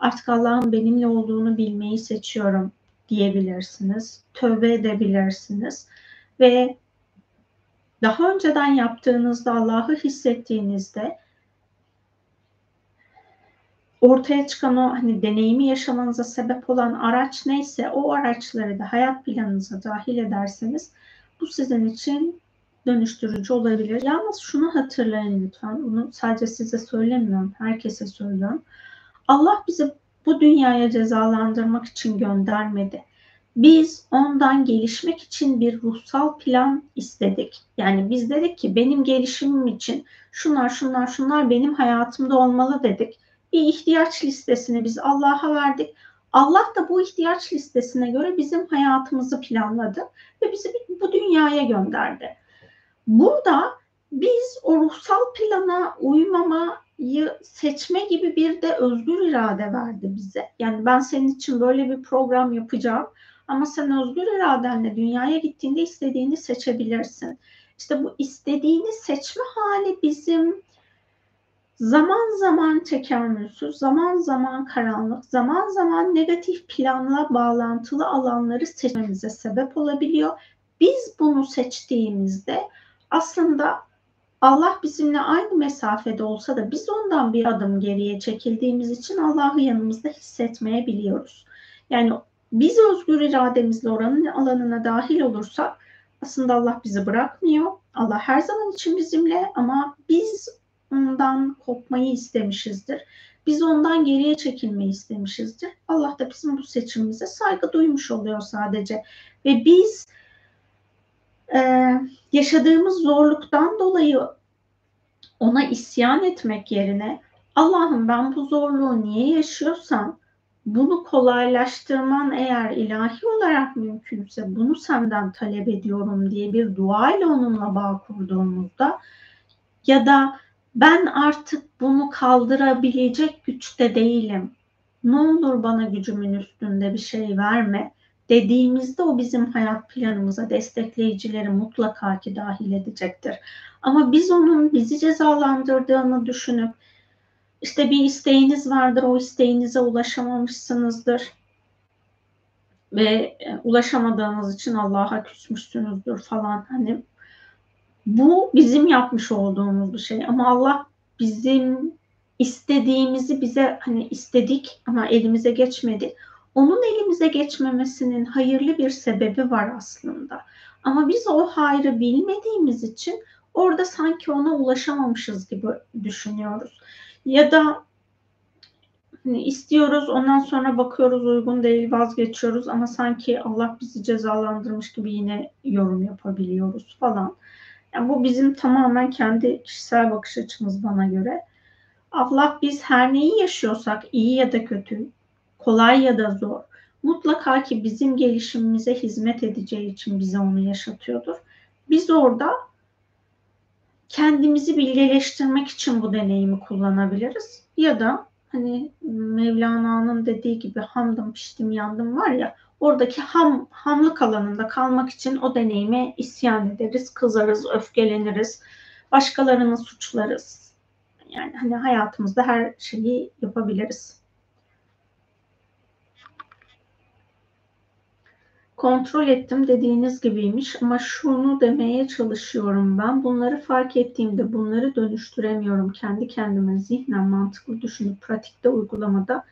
A: Artık Allah'ın benimle olduğunu bilmeyi seçiyorum diyebilirsiniz. Tövbe edebilirsiniz. Ve daha önceden yaptığınızda Allah'ı hissettiğinizde ortaya çıkan o hani deneyimi yaşamanıza sebep olan araç neyse o araçları da hayat planınıza dahil ederseniz bu sizin için dönüştürücü olabilir. Yalnız şunu hatırlayın lütfen. Bunu sadece size söylemiyorum. Herkese söylüyorum. Allah bizi bu dünyaya cezalandırmak için göndermedi. Biz ondan gelişmek için bir ruhsal plan istedik. Yani biz dedik ki benim gelişimim için şunlar şunlar şunlar benim hayatımda olmalı dedik. Bir ihtiyaç listesini biz Allah'a verdik. Allah da bu ihtiyaç listesine göre bizim hayatımızı planladı ve bizi bu dünyaya gönderdi. Burada biz o ruhsal plana uymamayı seçme gibi bir de özgür irade verdi bize. Yani ben senin için böyle bir program yapacağım ama sen özgür iradenle dünyaya gittiğinde istediğini seçebilirsin. İşte bu istediğini seçme hali bizim zaman zaman tekamülsüz, zaman zaman karanlık, zaman zaman negatif planla bağlantılı alanları seçmemize sebep olabiliyor. Biz bunu seçtiğimizde aslında Allah bizimle aynı mesafede olsa da biz ondan bir adım geriye çekildiğimiz için Allah'ı yanımızda hissetmeyebiliyoruz. Yani biz özgür irademizle oranın alanına dahil olursak aslında Allah bizi bırakmıyor. Allah her zaman için bizimle ama biz ondan kopmayı istemişizdir. Biz ondan geriye çekilmeyi istemişizdir. Allah da bizim bu seçimimize saygı duymuş oluyor sadece. Ve biz e, yaşadığımız zorluktan dolayı ona isyan etmek yerine Allah'ım ben bu zorluğu niye yaşıyorsam bunu kolaylaştırman eğer ilahi olarak mümkünse bunu senden talep ediyorum diye bir dua ile onunla bağ kurduğumuzda ya da ben artık bunu kaldırabilecek güçte değilim. Ne olur bana gücümün üstünde bir şey verme dediğimizde o bizim hayat planımıza destekleyicileri mutlaka ki dahil edecektir. Ama biz onun bizi cezalandırdığını düşünüp işte bir isteğiniz vardır, o isteğinize ulaşamamışsınızdır ve e, ulaşamadığınız için Allah'a küsmüşsünüzdür falan. Hani bu bizim yapmış olduğumuz bir şey ama Allah bizim istediğimizi bize hani istedik ama elimize geçmedi. Onun elimize geçmemesinin hayırlı bir sebebi var aslında. Ama biz o hayrı bilmediğimiz için orada sanki ona ulaşamamışız gibi düşünüyoruz. Ya da hani istiyoruz ondan sonra bakıyoruz uygun değil vazgeçiyoruz ama sanki Allah bizi cezalandırmış gibi yine yorum yapabiliyoruz falan. Yani bu bizim tamamen kendi kişisel bakış açımız bana göre. Allah biz her neyi yaşıyorsak iyi ya da kötü, kolay ya da zor mutlaka ki bizim gelişimimize hizmet edeceği için bize onu yaşatıyordur. Biz orada kendimizi bilgeleştirmek için bu deneyimi kullanabiliriz. Ya da hani Mevlana'nın dediği gibi hamdım piştim yandım var ya oradaki ham hamlık alanında kalmak için o deneyime isyan ederiz, kızarız, öfkeleniriz, başkalarını suçlarız. Yani hani hayatımızda her şeyi yapabiliriz. Kontrol ettim dediğiniz gibiymiş ama şunu demeye çalışıyorum ben. Bunları fark ettiğimde bunları dönüştüremiyorum. Kendi kendime zihnen mantıklı düşünüp pratikte uygulamada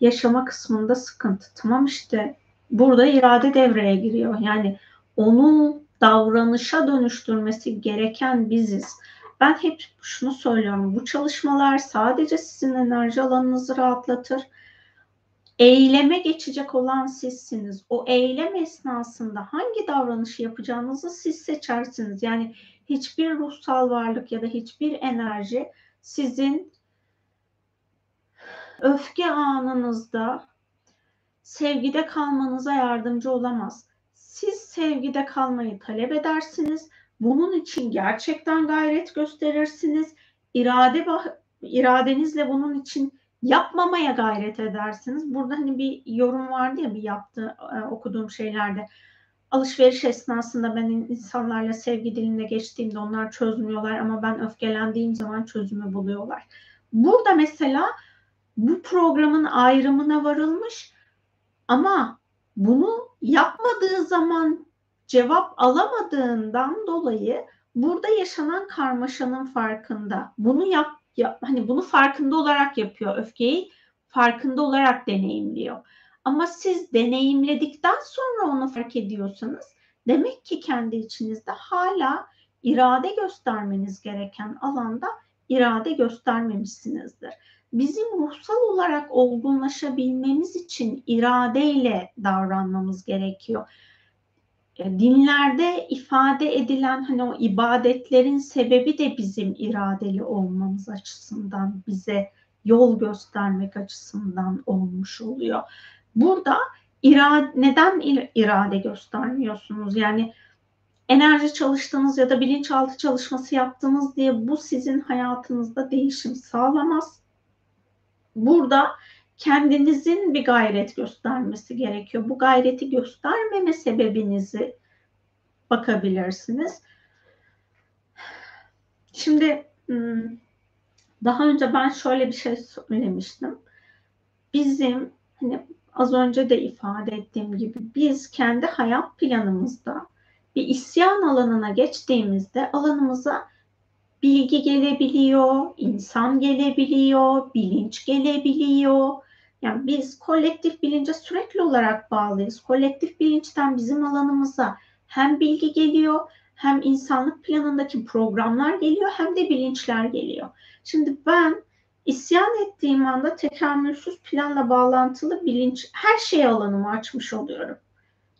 A: yaşama kısmında sıkıntı. Tamam işte burada irade devreye giriyor. Yani onu davranışa dönüştürmesi gereken biziz. Ben hep şunu söylüyorum. Bu çalışmalar sadece sizin enerji alanınızı rahatlatır. Eyleme geçecek olan sizsiniz. O eylem esnasında hangi davranışı yapacağınızı siz seçersiniz. Yani hiçbir ruhsal varlık ya da hiçbir enerji sizin öfke anınızda sevgide kalmanıza yardımcı olamaz. Siz sevgide kalmayı talep edersiniz. Bunun için gerçekten gayret gösterirsiniz. İrade iradenizle bunun için yapmamaya gayret edersiniz. Burada hani bir yorum vardı ya bir yaptı e, okuduğum şeylerde. Alışveriş esnasında ben insanlarla sevgi dilinde geçtiğimde onlar çözmüyorlar ama ben öfkelendiğim zaman çözümü buluyorlar. Burada mesela bu programın ayrımına varılmış ama bunu yapmadığı zaman cevap alamadığından dolayı burada yaşanan karmaşanın farkında. Bunu yap, yap hani bunu farkında olarak yapıyor. Öfkeyi farkında olarak deneyimliyor. Ama siz deneyimledikten sonra onu fark ediyorsanız demek ki kendi içinizde hala irade göstermeniz gereken alanda irade göstermemişsinizdir bizim ruhsal olarak olgunlaşabilmemiz için iradeyle davranmamız gerekiyor. E, dinlerde ifade edilen hani o ibadetlerin sebebi de bizim iradeli olmamız açısından bize yol göstermek açısından olmuş oluyor. Burada irade, neden irade göstermiyorsunuz? Yani enerji çalıştınız ya da bilinçaltı çalışması yaptınız diye bu sizin hayatınızda değişim sağlamaz burada kendinizin bir gayret göstermesi gerekiyor. Bu gayreti göstermeme sebebinizi bakabilirsiniz. Şimdi hmm, daha önce ben şöyle bir şey söylemiştim. Bizim hani az önce de ifade ettiğim gibi biz kendi hayat planımızda bir isyan alanına geçtiğimizde alanımıza bilgi gelebiliyor, insan gelebiliyor, bilinç gelebiliyor. Yani biz kolektif bilince sürekli olarak bağlıyız. Kolektif bilinçten bizim alanımıza hem bilgi geliyor, hem insanlık planındaki programlar geliyor, hem de bilinçler geliyor. Şimdi ben isyan ettiğim anda tekamülsüz planla bağlantılı bilinç her şey alanımı açmış oluyorum.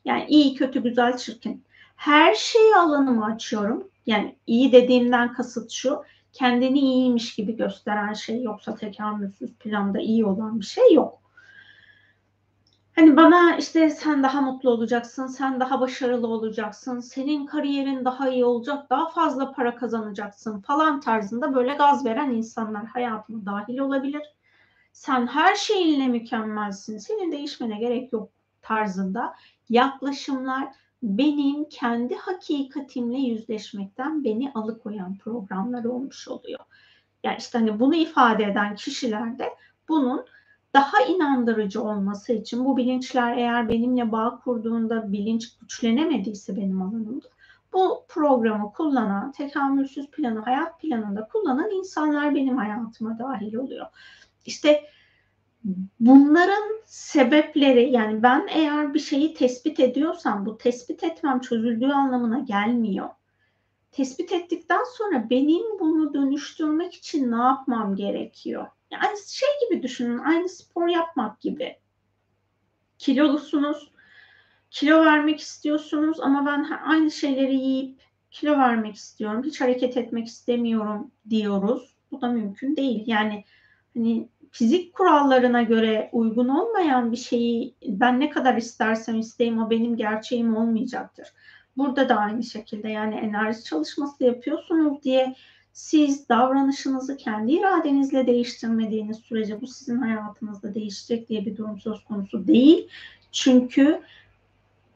A: Yani iyi, kötü, güzel, çirkin. Her şeyi alanımı açıyorum yani iyi dediğimden kasıt şu, kendini iyiymiş gibi gösteren şey yoksa tekamülsüz planda iyi olan bir şey yok. Hani bana işte sen daha mutlu olacaksın, sen daha başarılı olacaksın, senin kariyerin daha iyi olacak, daha fazla para kazanacaksın falan tarzında böyle gaz veren insanlar hayatıma dahil olabilir. Sen her şeyinle mükemmelsin, senin değişmene gerek yok tarzında yaklaşımlar benim kendi hakikatimle yüzleşmekten beni alıkoyan programlar olmuş oluyor. Yani işte hani bunu ifade eden kişilerde bunun daha inandırıcı olması için bu bilinçler eğer benimle bağ kurduğunda bilinç güçlenemediyse benim alanımda bu programı kullanan, tekamülsüz planı hayat planında kullanan insanlar benim hayatıma dahil oluyor. İşte bunların sebepleri yani ben eğer bir şeyi tespit ediyorsam bu tespit etmem çözüldüğü anlamına gelmiyor. Tespit ettikten sonra benim bunu dönüştürmek için ne yapmam gerekiyor? Yani şey gibi düşünün aynı spor yapmak gibi. Kilolusunuz, kilo vermek istiyorsunuz ama ben aynı şeyleri yiyip kilo vermek istiyorum, hiç hareket etmek istemiyorum diyoruz. Bu da mümkün değil. Yani hani fizik kurallarına göre uygun olmayan bir şeyi ben ne kadar istersem isteyeyim o benim gerçeğim olmayacaktır. Burada da aynı şekilde yani enerji çalışması yapıyorsunuz diye siz davranışınızı kendi iradenizle değiştirmediğiniz sürece bu sizin hayatınızda değişecek diye bir durum söz konusu değil. Çünkü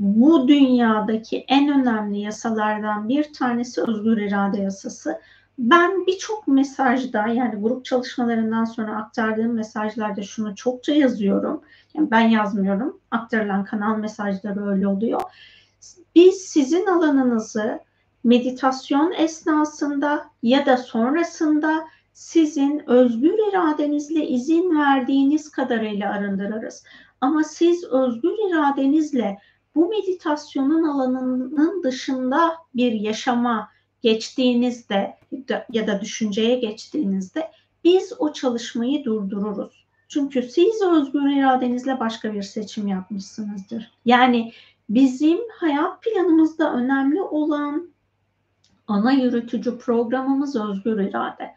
A: bu dünyadaki en önemli yasalardan bir tanesi özgür irade yasası. Ben birçok mesajda yani grup çalışmalarından sonra aktardığım mesajlarda şunu çokça yazıyorum. Yani ben yazmıyorum. Aktarılan kanal mesajları öyle oluyor. Biz sizin alanınızı meditasyon esnasında ya da sonrasında sizin özgür iradenizle izin verdiğiniz kadarıyla arındırırız. Ama siz özgür iradenizle bu meditasyonun alanının dışında bir yaşama geçtiğinizde ya da düşünceye geçtiğinizde biz o çalışmayı durdururuz. Çünkü siz özgür iradenizle başka bir seçim yapmışsınızdır. Yani bizim hayat planımızda önemli olan ana yürütücü programımız özgür irade.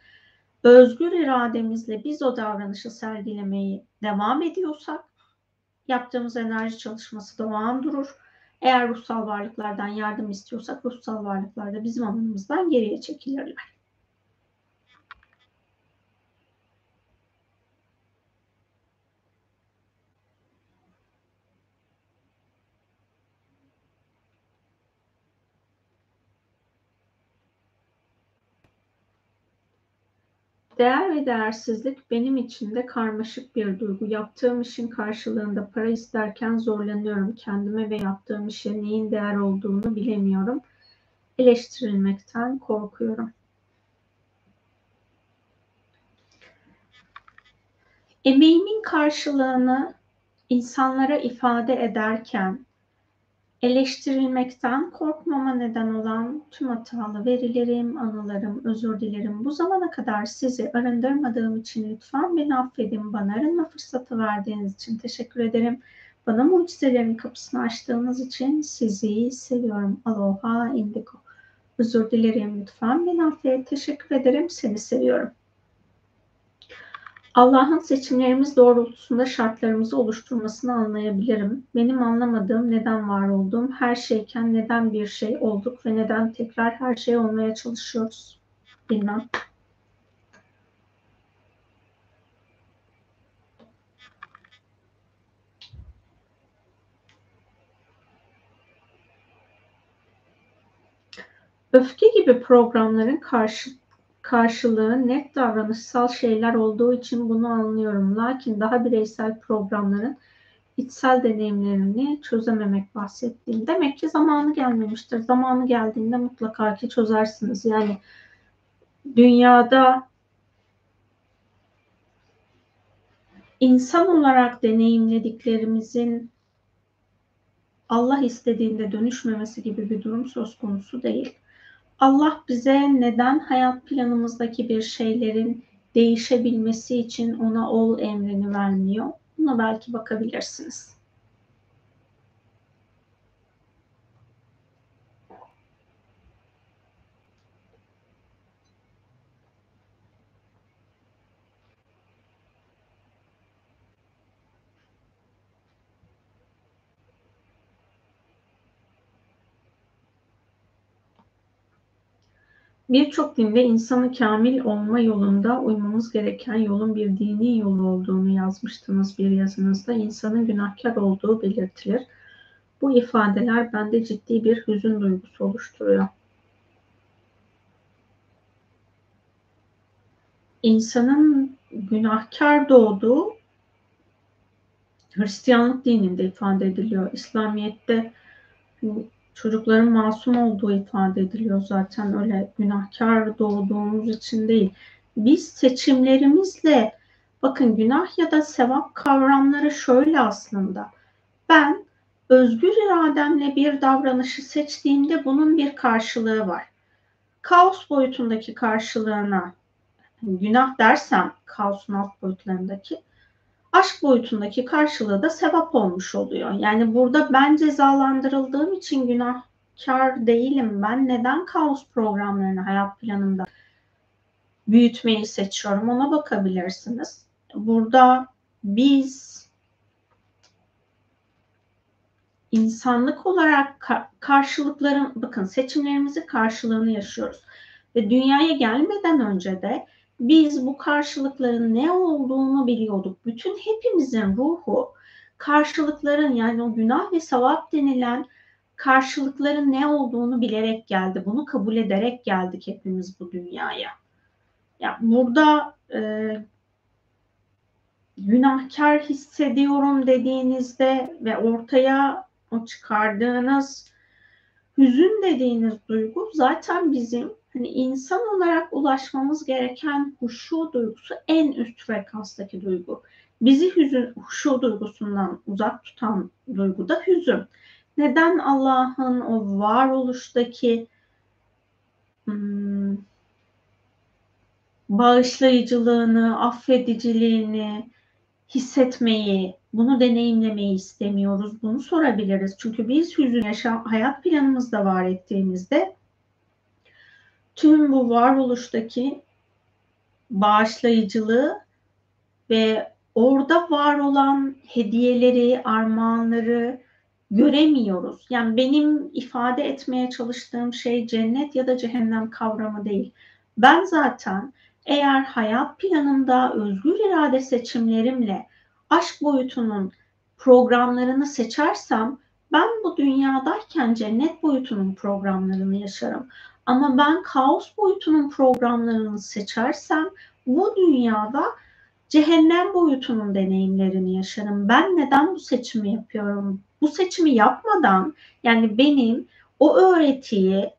A: Özgür irademizle biz o davranışı sergilemeyi devam ediyorsak yaptığımız enerji çalışması devam durur. Eğer ruhsal varlıklardan yardım istiyorsak ruhsal varlıklar da bizim alanımızdan geriye çekilirler. Değer ve değersizlik benim için de karmaşık bir duygu. Yaptığım işin karşılığında para isterken zorlanıyorum. Kendime ve yaptığım işe neyin değer olduğunu bilemiyorum. Eleştirilmekten korkuyorum. Emeğimin karşılığını insanlara ifade ederken Eleştirilmekten korkmama neden olan tüm hatalı verilerim, anılarım, özür dilerim. Bu zamana kadar sizi arındırmadığım için lütfen beni affedin. Bana arınma fırsatı verdiğiniz için teşekkür ederim. Bana mucizelerin kapısını açtığınız için sizi seviyorum. Aloha indigo. Özür dilerim lütfen beni affet. Teşekkür ederim. Seni seviyorum. Allah'ın seçimlerimiz doğrultusunda şartlarımızı oluşturmasını anlayabilirim. Benim anlamadığım neden var olduğum her şeyken neden bir şey olduk ve neden tekrar her şey olmaya çalışıyoruz bilmem. Öfke gibi programların karşı karşılığı net davranışsal şeyler olduğu için bunu anlıyorum. Lakin daha bireysel programların içsel deneyimlerini çözememek bahsettiğim. Demek ki zamanı gelmemiştir. Zamanı geldiğinde mutlaka ki çözersiniz. Yani dünyada insan olarak deneyimlediklerimizin Allah istediğinde dönüşmemesi gibi bir durum söz konusu değil. Allah bize neden hayat planımızdaki bir şeylerin değişebilmesi için ona ol emrini vermiyor? Buna belki bakabilirsiniz. Birçok dinde insanı kamil olma yolunda uymamız gereken yolun bir dini yol olduğunu yazmıştınız bir yazınızda. İnsanın günahkar olduğu belirtilir. Bu ifadeler bende ciddi bir hüzün duygusu oluşturuyor. İnsanın günahkar doğduğu Hristiyanlık dininde ifade ediliyor. İslamiyet'te çocukların masum olduğu ifade ediliyor zaten öyle günahkar doğduğumuz için değil. Biz seçimlerimizle bakın günah ya da sevap kavramları şöyle aslında. Ben özgür irademle bir davranışı seçtiğimde bunun bir karşılığı var. Kaos boyutundaki karşılığına günah dersem kaosun alt boyutlarındaki aşk boyutundaki karşılığı da sevap olmuş oluyor. Yani burada ben cezalandırıldığım için günahkar değilim. Ben neden kaos programlarını hayat planımda büyütmeyi seçiyorum ona bakabilirsiniz. Burada biz insanlık olarak karşılıkların bakın seçimlerimizi karşılığını yaşıyoruz. Ve dünyaya gelmeden önce de biz bu karşılıkların ne olduğunu biliyorduk. Bütün hepimizin ruhu karşılıkların yani o günah ve sevap denilen karşılıkların ne olduğunu bilerek geldi. Bunu kabul ederek geldik hepimiz bu dünyaya. Ya burada e, günahkar hissediyorum dediğinizde ve ortaya o çıkardığınız hüzün dediğiniz duygu zaten bizim hani insan olarak ulaşmamız gereken huşu duygusu en üst frekanstaki duygu. Bizi hüzün, huşu duygusundan uzak tutan duygu da hüzün. Neden Allah'ın o varoluştaki hmm, bağışlayıcılığını, affediciliğini hissetmeyi, bunu deneyimlemeyi istemiyoruz. Bunu sorabiliriz. Çünkü biz hüzün yaşam, hayat planımızda var ettiğimizde tüm bu varoluştaki bağışlayıcılığı ve orada var olan hediyeleri, armağanları göremiyoruz. Yani benim ifade etmeye çalıştığım şey cennet ya da cehennem kavramı değil. Ben zaten eğer hayat planımda özgür irade seçimlerimle aşk boyutunun programlarını seçersem ben bu dünyadayken cennet boyutunun programlarını yaşarım. Ama ben kaos boyutunun programlarını seçersem bu dünyada cehennem boyutunun deneyimlerini yaşarım. Ben neden bu seçimi yapıyorum? Bu seçimi yapmadan yani benim o öğretiyi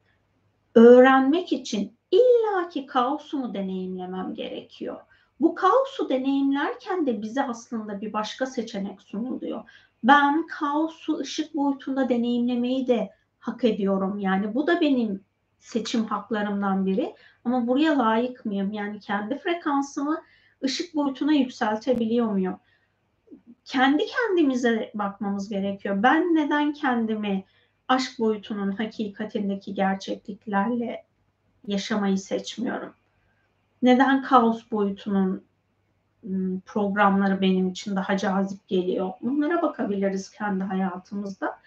A: öğrenmek için illaki kaosumu deneyimlemem gerekiyor. Bu kaosu deneyimlerken de bize aslında bir başka seçenek sunuluyor. Ben kaosu ışık boyutunda deneyimlemeyi de hak ediyorum. Yani bu da benim seçim haklarımdan biri. Ama buraya layık mıyım? Yani kendi frekansımı ışık boyutuna yükseltebiliyor muyum? Kendi kendimize bakmamız gerekiyor. Ben neden kendimi aşk boyutunun hakikatindeki gerçekliklerle yaşamayı seçmiyorum? Neden kaos boyutunun ıı, programları benim için daha cazip geliyor? Bunlara bakabiliriz kendi hayatımızda.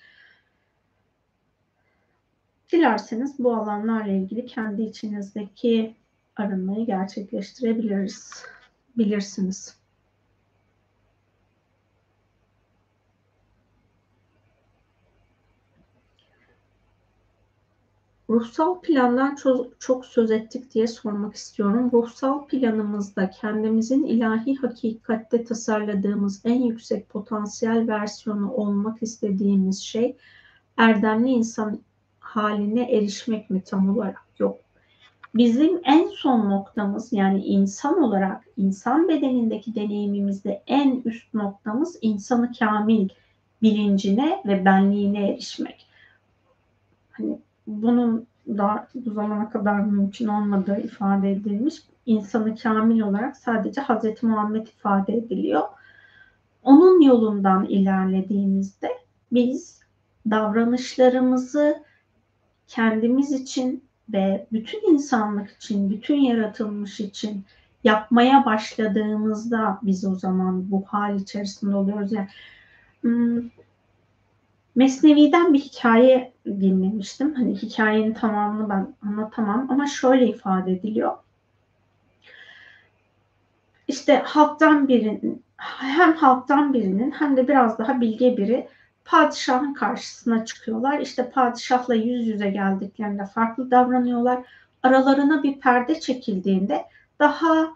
A: Dilerseniz bu alanlarla ilgili kendi içinizdeki arınmayı gerçekleştirebiliriz. Bilirsiniz. Ruhsal plandan çok, çok söz ettik diye sormak istiyorum. Ruhsal planımızda kendimizin ilahi hakikatte tasarladığımız en yüksek potansiyel versiyonu olmak istediğimiz şey erdemli insan haline erişmek mi tam olarak? Yok. Bizim en son noktamız yani insan olarak insan bedenindeki deneyimimizde en üst noktamız insanı kamil bilincine ve benliğine erişmek. Hani bunun da bu zamana kadar mümkün olmadığı ifade edilmiş. İnsanı kamil olarak sadece Hz. Muhammed ifade ediliyor. Onun yolundan ilerlediğimizde biz davranışlarımızı kendimiz için ve bütün insanlık için, bütün yaratılmış için yapmaya başladığımızda biz o zaman bu hal içerisinde oluyoruz. Yani hmm, Mesnevi'den bir hikaye dinlemiştim. Hani hikayenin tamamını ben anlatamam ama şöyle ifade ediliyor. İşte halktan birinin hem halktan birinin hem de biraz daha bilge biri padişahın karşısına çıkıyorlar. İşte padişahla yüz yüze geldiklerinde farklı davranıyorlar. Aralarına bir perde çekildiğinde daha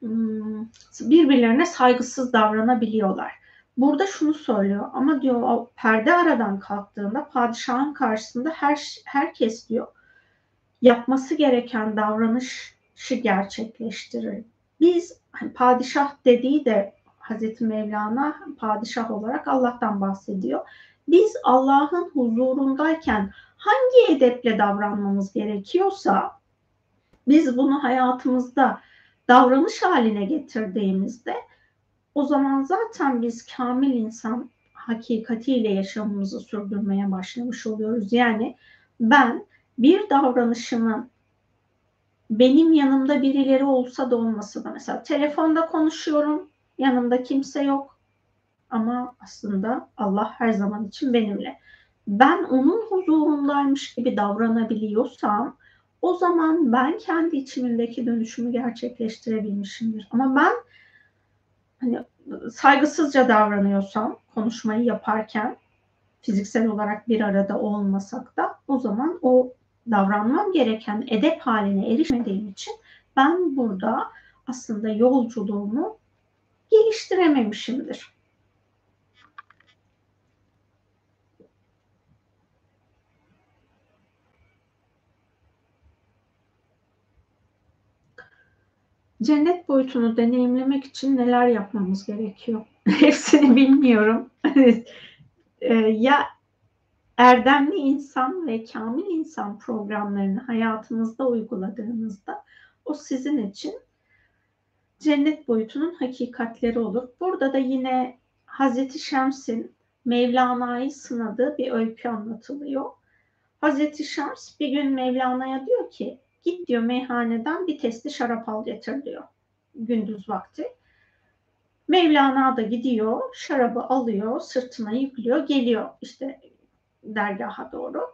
A: hmm, birbirlerine saygısız davranabiliyorlar. Burada şunu söylüyor ama diyor o perde aradan kalktığında padişahın karşısında her herkes diyor yapması gereken davranışı gerçekleştirir. Biz hani padişah dediği de Hazreti Mevlana padişah olarak Allah'tan bahsediyor. Biz Allah'ın huzurundayken hangi edeple davranmamız gerekiyorsa biz bunu hayatımızda davranış haline getirdiğimizde o zaman zaten biz kamil insan hakikatiyle yaşamımızı sürdürmeye başlamış oluyoruz. Yani ben bir davranışımın benim yanımda birileri olsa da olmasa da mesela telefonda konuşuyorum yanımda kimse yok ama aslında Allah her zaman için benimle. Ben onun huzurundaymış gibi davranabiliyorsam o zaman ben kendi içimdeki dönüşümü gerçekleştirebilmişimdir. Ama ben hani saygısızca davranıyorsam konuşmayı yaparken fiziksel olarak bir arada olmasak da o zaman o davranmam gereken edep haline erişmediğim için ben burada aslında yolculuğumu geliştirememişimdir. Cennet boyutunu deneyimlemek için neler yapmamız gerekiyor? Hepsini bilmiyorum. Ee, ya erdemli insan ve kamil insan programlarını hayatınızda uyguladığınızda o sizin için cennet boyutunun hakikatleri olur. Burada da yine Hazreti Şems'in Mevlana'yı sınadığı bir öykü anlatılıyor. Hazreti Şems bir gün Mevlana'ya diyor ki git diyor meyhaneden bir testi şarap al getir diyor gündüz vakti. Mevlana da gidiyor, şarabı alıyor, sırtına yüklüyor, geliyor işte dergaha doğru.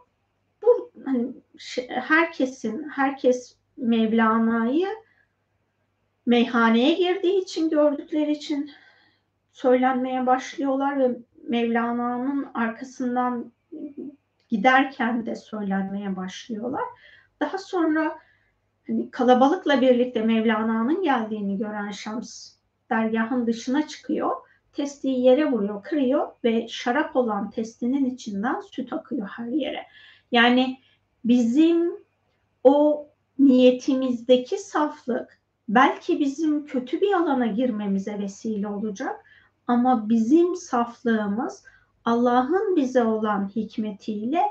A: Bu hani herkesin, herkes Mevlana'yı meyhaneye girdiği için gördükleri için söylenmeye başlıyorlar ve Mevlana'nın arkasından giderken de söylenmeye başlıyorlar. Daha sonra hani kalabalıkla birlikte Mevlana'nın geldiğini gören Şams dergahın dışına çıkıyor. Testiyi yere vuruyor, kırıyor ve şarap olan testinin içinden süt akıyor her yere. Yani bizim o niyetimizdeki saflık belki bizim kötü bir alana girmemize vesile olacak ama bizim saflığımız Allah'ın bize olan hikmetiyle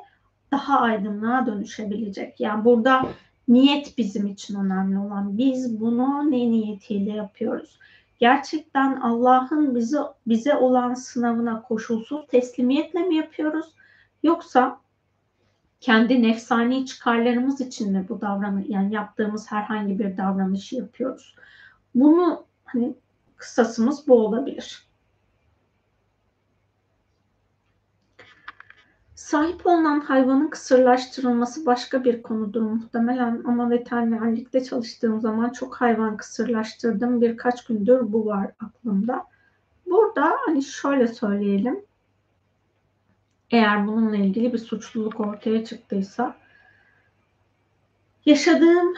A: daha aydınlığa dönüşebilecek. Yani burada niyet bizim için önemli olan. Biz bunu ne niyetiyle yapıyoruz? Gerçekten Allah'ın bize bize olan sınavına koşulsuz teslimiyetle mi yapıyoruz? Yoksa kendi nefsani çıkarlarımız için mi bu davranış yani yaptığımız herhangi bir davranışı yapıyoruz? Bunu hani kısasımız bu olabilir. Sahip olunan hayvanın kısırlaştırılması başka bir konudur muhtemelen ama veterinerlikte çalıştığım zaman çok hayvan kısırlaştırdım. Birkaç gündür bu var aklımda. Burada hani şöyle söyleyelim. Eğer bununla ilgili bir suçluluk ortaya çıktıysa yaşadığım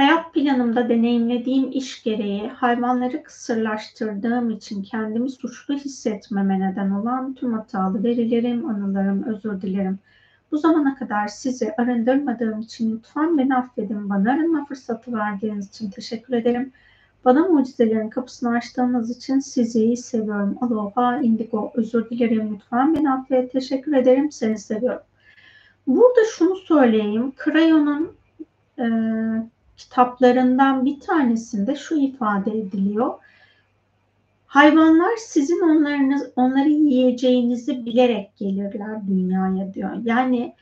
A: Hayat planımda deneyimlediğim iş gereği hayvanları kısırlaştırdığım için kendimi suçlu hissetmeme neden olan tüm hatalı verilerim, anılarım, özür dilerim. Bu zamana kadar sizi arındırmadığım için lütfen beni affedin. Bana arınma fırsatı verdiğiniz için teşekkür ederim. Bana mucizelerin kapısını açtığınız için sizi seviyorum. Aloha, indigo, özür dilerim. Lütfen beni affet. Teşekkür ederim. Seni seviyorum. Burada şunu söyleyeyim. Krayon'un e, kitaplarından bir tanesinde şu ifade ediliyor. Hayvanlar sizin onlarınız, onları yiyeceğinizi bilerek gelirler dünyaya diyor. Yani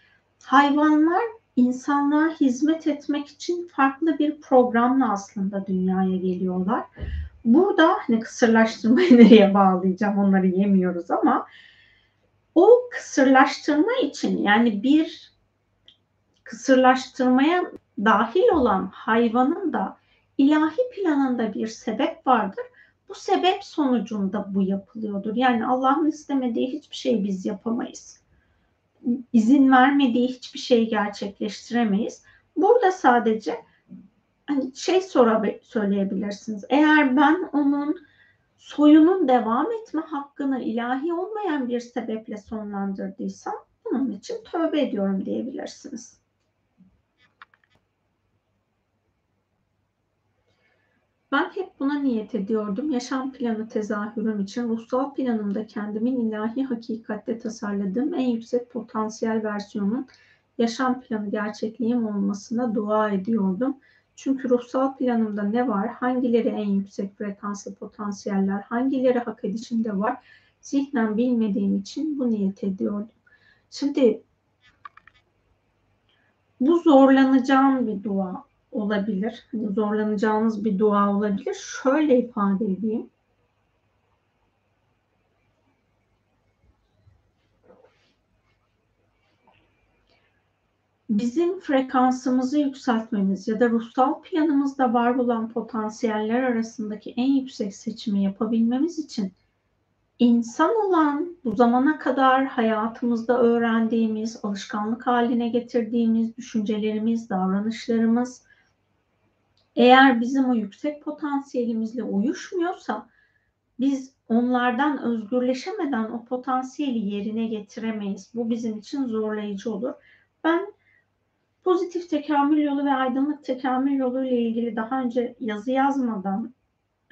A: hayvanlar insanlığa hizmet etmek için farklı bir programla aslında dünyaya geliyorlar. Burada hani kısırlaştırmayı nereye bağlayacağım onları yemiyoruz ama o kısırlaştırma için yani bir kısırlaştırmaya dahil olan hayvanın da ilahi planında bir sebep vardır. Bu sebep sonucunda bu yapılıyordur. Yani Allah'ın istemediği hiçbir şey biz yapamayız. İzin vermediği hiçbir şeyi gerçekleştiremeyiz. Burada sadece hani şey sonra söyleyebilirsiniz. Eğer ben onun soyunun devam etme hakkını ilahi olmayan bir sebeple sonlandırdıysam bunun için tövbe ediyorum diyebilirsiniz. Ben hep buna niyet ediyordum. Yaşam planı tezahürüm için ruhsal planımda kendimin ilahi hakikatte tasarladığım en yüksek potansiyel versiyonun yaşam planı gerçekliğim olmasına dua ediyordum. Çünkü ruhsal planımda ne var, hangileri en yüksek frekanslı potansiyeller, hangileri hak edişimde var, zihnen bilmediğim için bu niyet ediyordum. Şimdi bu zorlanacağım bir dua olabilir. Hani zorlanacağınız bir dua olabilir. Şöyle ifade edeyim. bizim frekansımızı yükseltmemiz ya da ruhsal planımızda var olan potansiyeller arasındaki en yüksek seçimi yapabilmemiz için insan olan bu zamana kadar hayatımızda öğrendiğimiz, alışkanlık haline getirdiğimiz düşüncelerimiz, davranışlarımız eğer bizim o yüksek potansiyelimizle uyuşmuyorsa biz onlardan özgürleşemeden o potansiyeli yerine getiremeyiz. Bu bizim için zorlayıcı olur. Ben pozitif tekamül yolu ve aydınlık tekamül yolu ile ilgili daha önce yazı yazmadan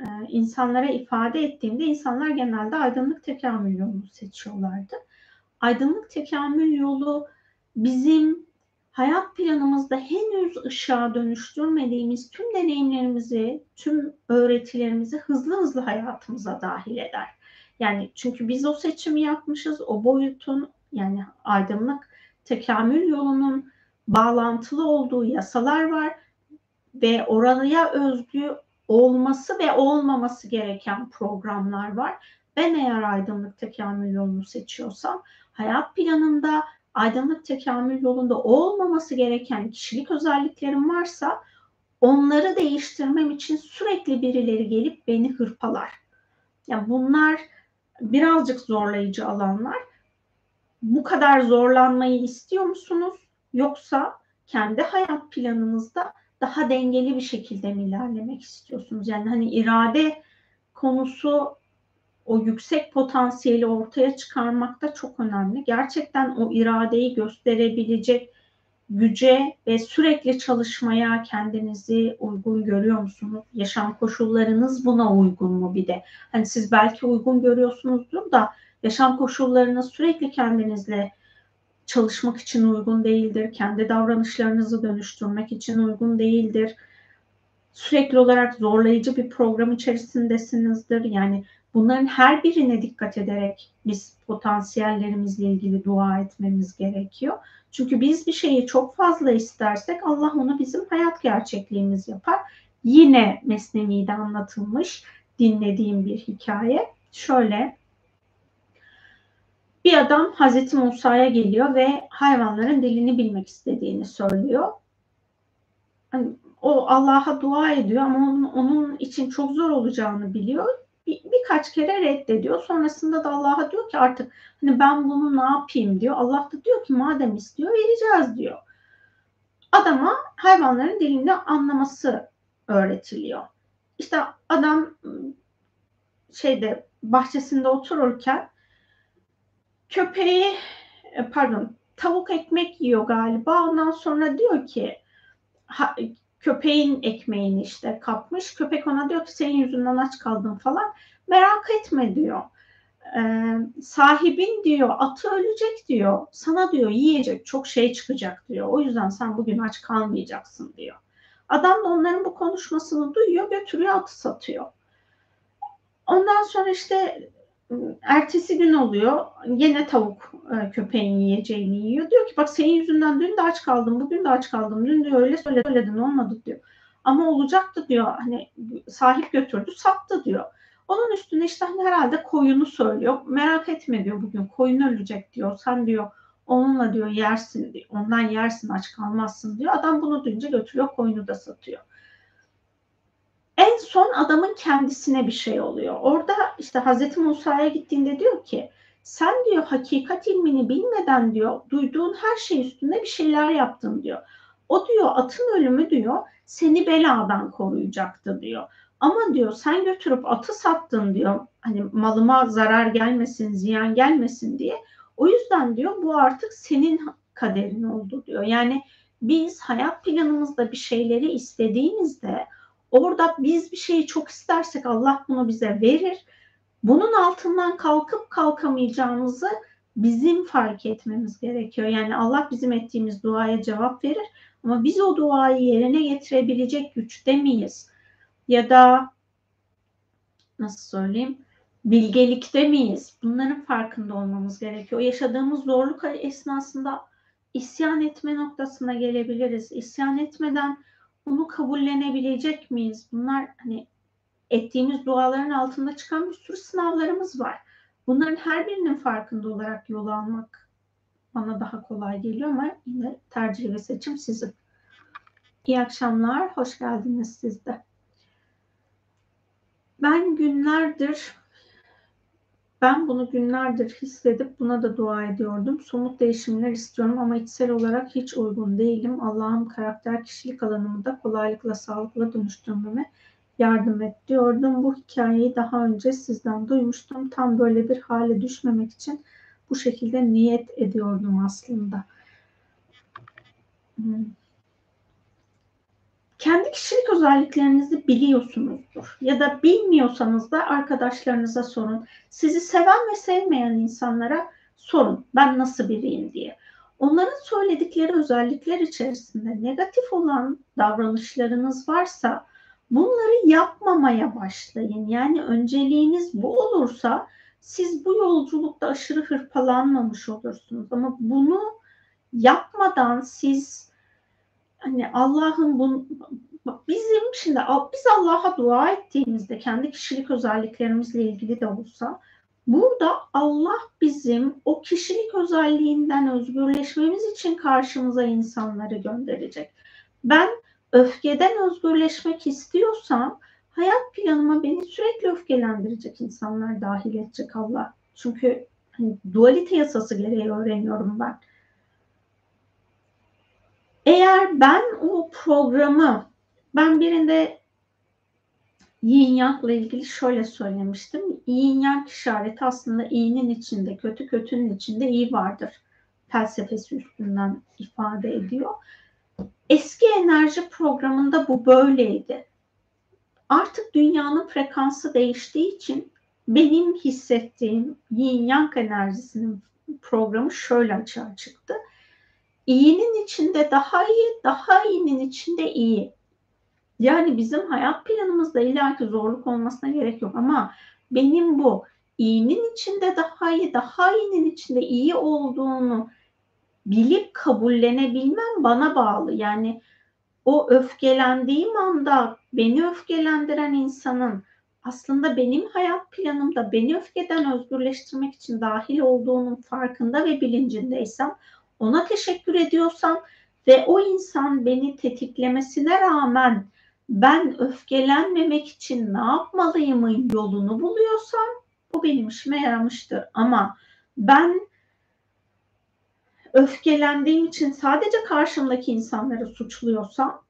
A: e, insanlara ifade ettiğimde insanlar genelde aydınlık tekamül yolunu seçiyorlardı. Aydınlık tekamül yolu bizim hayat planımızda henüz ışığa dönüştürmediğimiz tüm deneyimlerimizi, tüm öğretilerimizi hızlı hızlı hayatımıza dahil eder. Yani çünkü biz o seçimi yapmışız, o boyutun yani aydınlık tekamül yolunun bağlantılı olduğu yasalar var ve oraya özgü olması ve olmaması gereken programlar var. Ben eğer aydınlık tekamül yolunu seçiyorsam hayat planında aydınlık tekamül yolunda olmaması gereken kişilik özelliklerim varsa onları değiştirmem için sürekli birileri gelip beni hırpalar. Yani bunlar birazcık zorlayıcı alanlar. Bu kadar zorlanmayı istiyor musunuz? Yoksa kendi hayat planınızda daha dengeli bir şekilde mi ilerlemek istiyorsunuz? Yani hani irade konusu o yüksek potansiyeli ortaya çıkarmakta çok önemli. Gerçekten o iradeyi gösterebilecek güce ve sürekli çalışmaya kendinizi uygun görüyor musunuz? Yaşam koşullarınız buna uygun mu bir de? Hani siz belki uygun görüyorsunuzdur da yaşam koşullarınız sürekli kendinizle çalışmak için uygun değildir. Kendi davranışlarınızı dönüştürmek için uygun değildir. Sürekli olarak zorlayıcı bir program içerisindesinizdir. Yani bunların her birine dikkat ederek biz potansiyellerimizle ilgili dua etmemiz gerekiyor. Çünkü biz bir şeyi çok fazla istersek Allah onu bizim hayat gerçekliğimiz yapar. Yine Mesnevi'de anlatılmış dinlediğim bir hikaye. Şöyle bir adam Hazreti Musa'ya geliyor ve hayvanların dilini bilmek istediğini söylüyor. Hani o Allah'a dua ediyor ama onun, onun için çok zor olacağını biliyor. Bir, birkaç kere reddediyor. Sonrasında da Allah'a diyor ki artık hani ben bunu ne yapayım diyor. Allah da diyor ki madem istiyor vereceğiz diyor. Adama hayvanların dilinde anlaması öğretiliyor. İşte adam ıı, şeyde bahçesinde otururken köpeği e, pardon tavuk ekmek yiyor galiba. Ondan sonra diyor ki köpeğin ekmeğini işte kapmış. Köpek ona diyor ki senin yüzünden aç kaldım falan. Merak etme diyor. Ee, sahibin diyor atı ölecek diyor. Sana diyor yiyecek çok şey çıkacak diyor. O yüzden sen bugün aç kalmayacaksın diyor. Adam da onların bu konuşmasını duyuyor götürüyor atı satıyor. Ondan sonra işte ertesi gün oluyor. Yine tavuk e, köpeğin yiyeceğini yiyor. Diyor ki bak senin yüzünden dün de aç kaldım, bugün de aç kaldım. Dün de öyle söyledin olmadı diyor. Ama olacaktı diyor. Hani sahip götürdü, sattı diyor. Onun üstüne işte hani herhalde koyunu söylüyor. Merak etme diyor bugün koyun ölecek diyor. Sen diyor onunla diyor yersin diyor. Ondan yersin aç kalmazsın diyor. Adam bunu duyunca götürüyor koyunu da satıyor. En son adamın kendisine bir şey oluyor. Orada işte Hazreti Musa'ya gittiğinde diyor ki sen diyor hakikat ilmini bilmeden diyor duyduğun her şey üstünde bir şeyler yaptın diyor. O diyor atın ölümü diyor seni beladan koruyacaktı diyor. Ama diyor sen götürüp atı sattın diyor. Hani malıma zarar gelmesin, ziyan gelmesin diye. O yüzden diyor bu artık senin kaderin oldu diyor. Yani biz hayat planımızda bir şeyleri istediğimizde Orada biz bir şeyi çok istersek Allah bunu bize verir. Bunun altından kalkıp kalkamayacağımızı bizim fark etmemiz gerekiyor. Yani Allah bizim ettiğimiz duaya cevap verir ama biz o duayı yerine getirebilecek güçte miyiz? Ya da nasıl söyleyeyim? Bilgelikte miyiz? Bunların farkında olmamız gerekiyor. Yaşadığımız zorluk esnasında isyan etme noktasına gelebiliriz. İsyan etmeden bunu kabullenebilecek miyiz? Bunlar hani ettiğimiz duaların altında çıkan bir sürü sınavlarımız var. Bunların her birinin farkında olarak yol almak bana daha kolay geliyor ama yine tercih ve seçim sizin. İyi akşamlar, hoş geldiniz siz de. Ben günlerdir ben bunu günlerdir hissedip buna da dua ediyordum. Somut değişimler istiyorum ama içsel olarak hiç uygun değilim. Allah'ım karakter kişilik alanımı da kolaylıkla sağlıkla dönüştürmeme yardım et diyordum. Bu hikayeyi daha önce sizden duymuştum. Tam böyle bir hale düşmemek için bu şekilde niyet ediyordum aslında. Hmm kendi kişilik özelliklerinizi biliyorsunuzdur. Ya da bilmiyorsanız da arkadaşlarınıza sorun. Sizi seven ve sevmeyen insanlara sorun. Ben nasıl biriyim diye. Onların söyledikleri özellikler içerisinde negatif olan davranışlarınız varsa bunları yapmamaya başlayın. Yani önceliğiniz bu olursa siz bu yolculukta aşırı hırpalanmamış olursunuz. Ama bunu yapmadan siz hani Allah'ın bu bizim şimdi biz Allah'a dua ettiğimizde kendi kişilik özelliklerimizle ilgili de olsa burada Allah bizim o kişilik özelliğinden özgürleşmemiz için karşımıza insanları gönderecek. Ben öfkeden özgürleşmek istiyorsam hayat planıma beni sürekli öfkelendirecek insanlar dahil edecek Allah. Çünkü hani, dualite yasası gereği öğreniyorum ben. Eğer ben o programı ben birinde yin yangla ilgili şöyle söylemiştim. Yin yang işareti aslında iyinin içinde, kötü kötünün içinde iyi vardır. Felsefesi üstünden ifade ediyor. Eski enerji programında bu böyleydi. Artık dünyanın frekansı değiştiği için benim hissettiğim yin yang enerjisinin programı şöyle açığa çıktı iyinin içinde daha iyi, daha iyinin içinde iyi. Yani bizim hayat planımızda illaki zorluk olmasına gerek yok ama benim bu iyinin içinde daha iyi, daha iyinin içinde iyi olduğunu bilip kabullenebilmem bana bağlı. Yani o öfkelendiğim anda beni öfkelendiren insanın aslında benim hayat planımda beni öfkeden özgürleştirmek için dahil olduğunun farkında ve bilincindeysem ona teşekkür ediyorsam ve o insan beni tetiklemesine rağmen ben öfkelenmemek için ne yapmalıyımın yolunu buluyorsam bu benim işime yaramıştır. Ama ben öfkelendiğim için sadece karşımdaki insanları suçluyorsam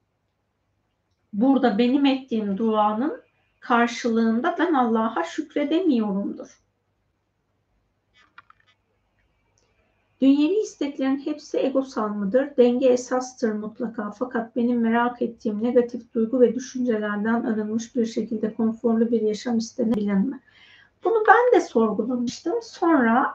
A: burada benim ettiğim duanın karşılığında ben Allah'a şükredemiyorumdur. Dünyevi isteklerin hepsi egosal mıdır? Denge esastır mutlaka fakat benim merak ettiğim negatif duygu ve düşüncelerden arınmış bir şekilde konforlu bir yaşam istenebilir mi? Bunu ben de sorgulamıştım. Sonra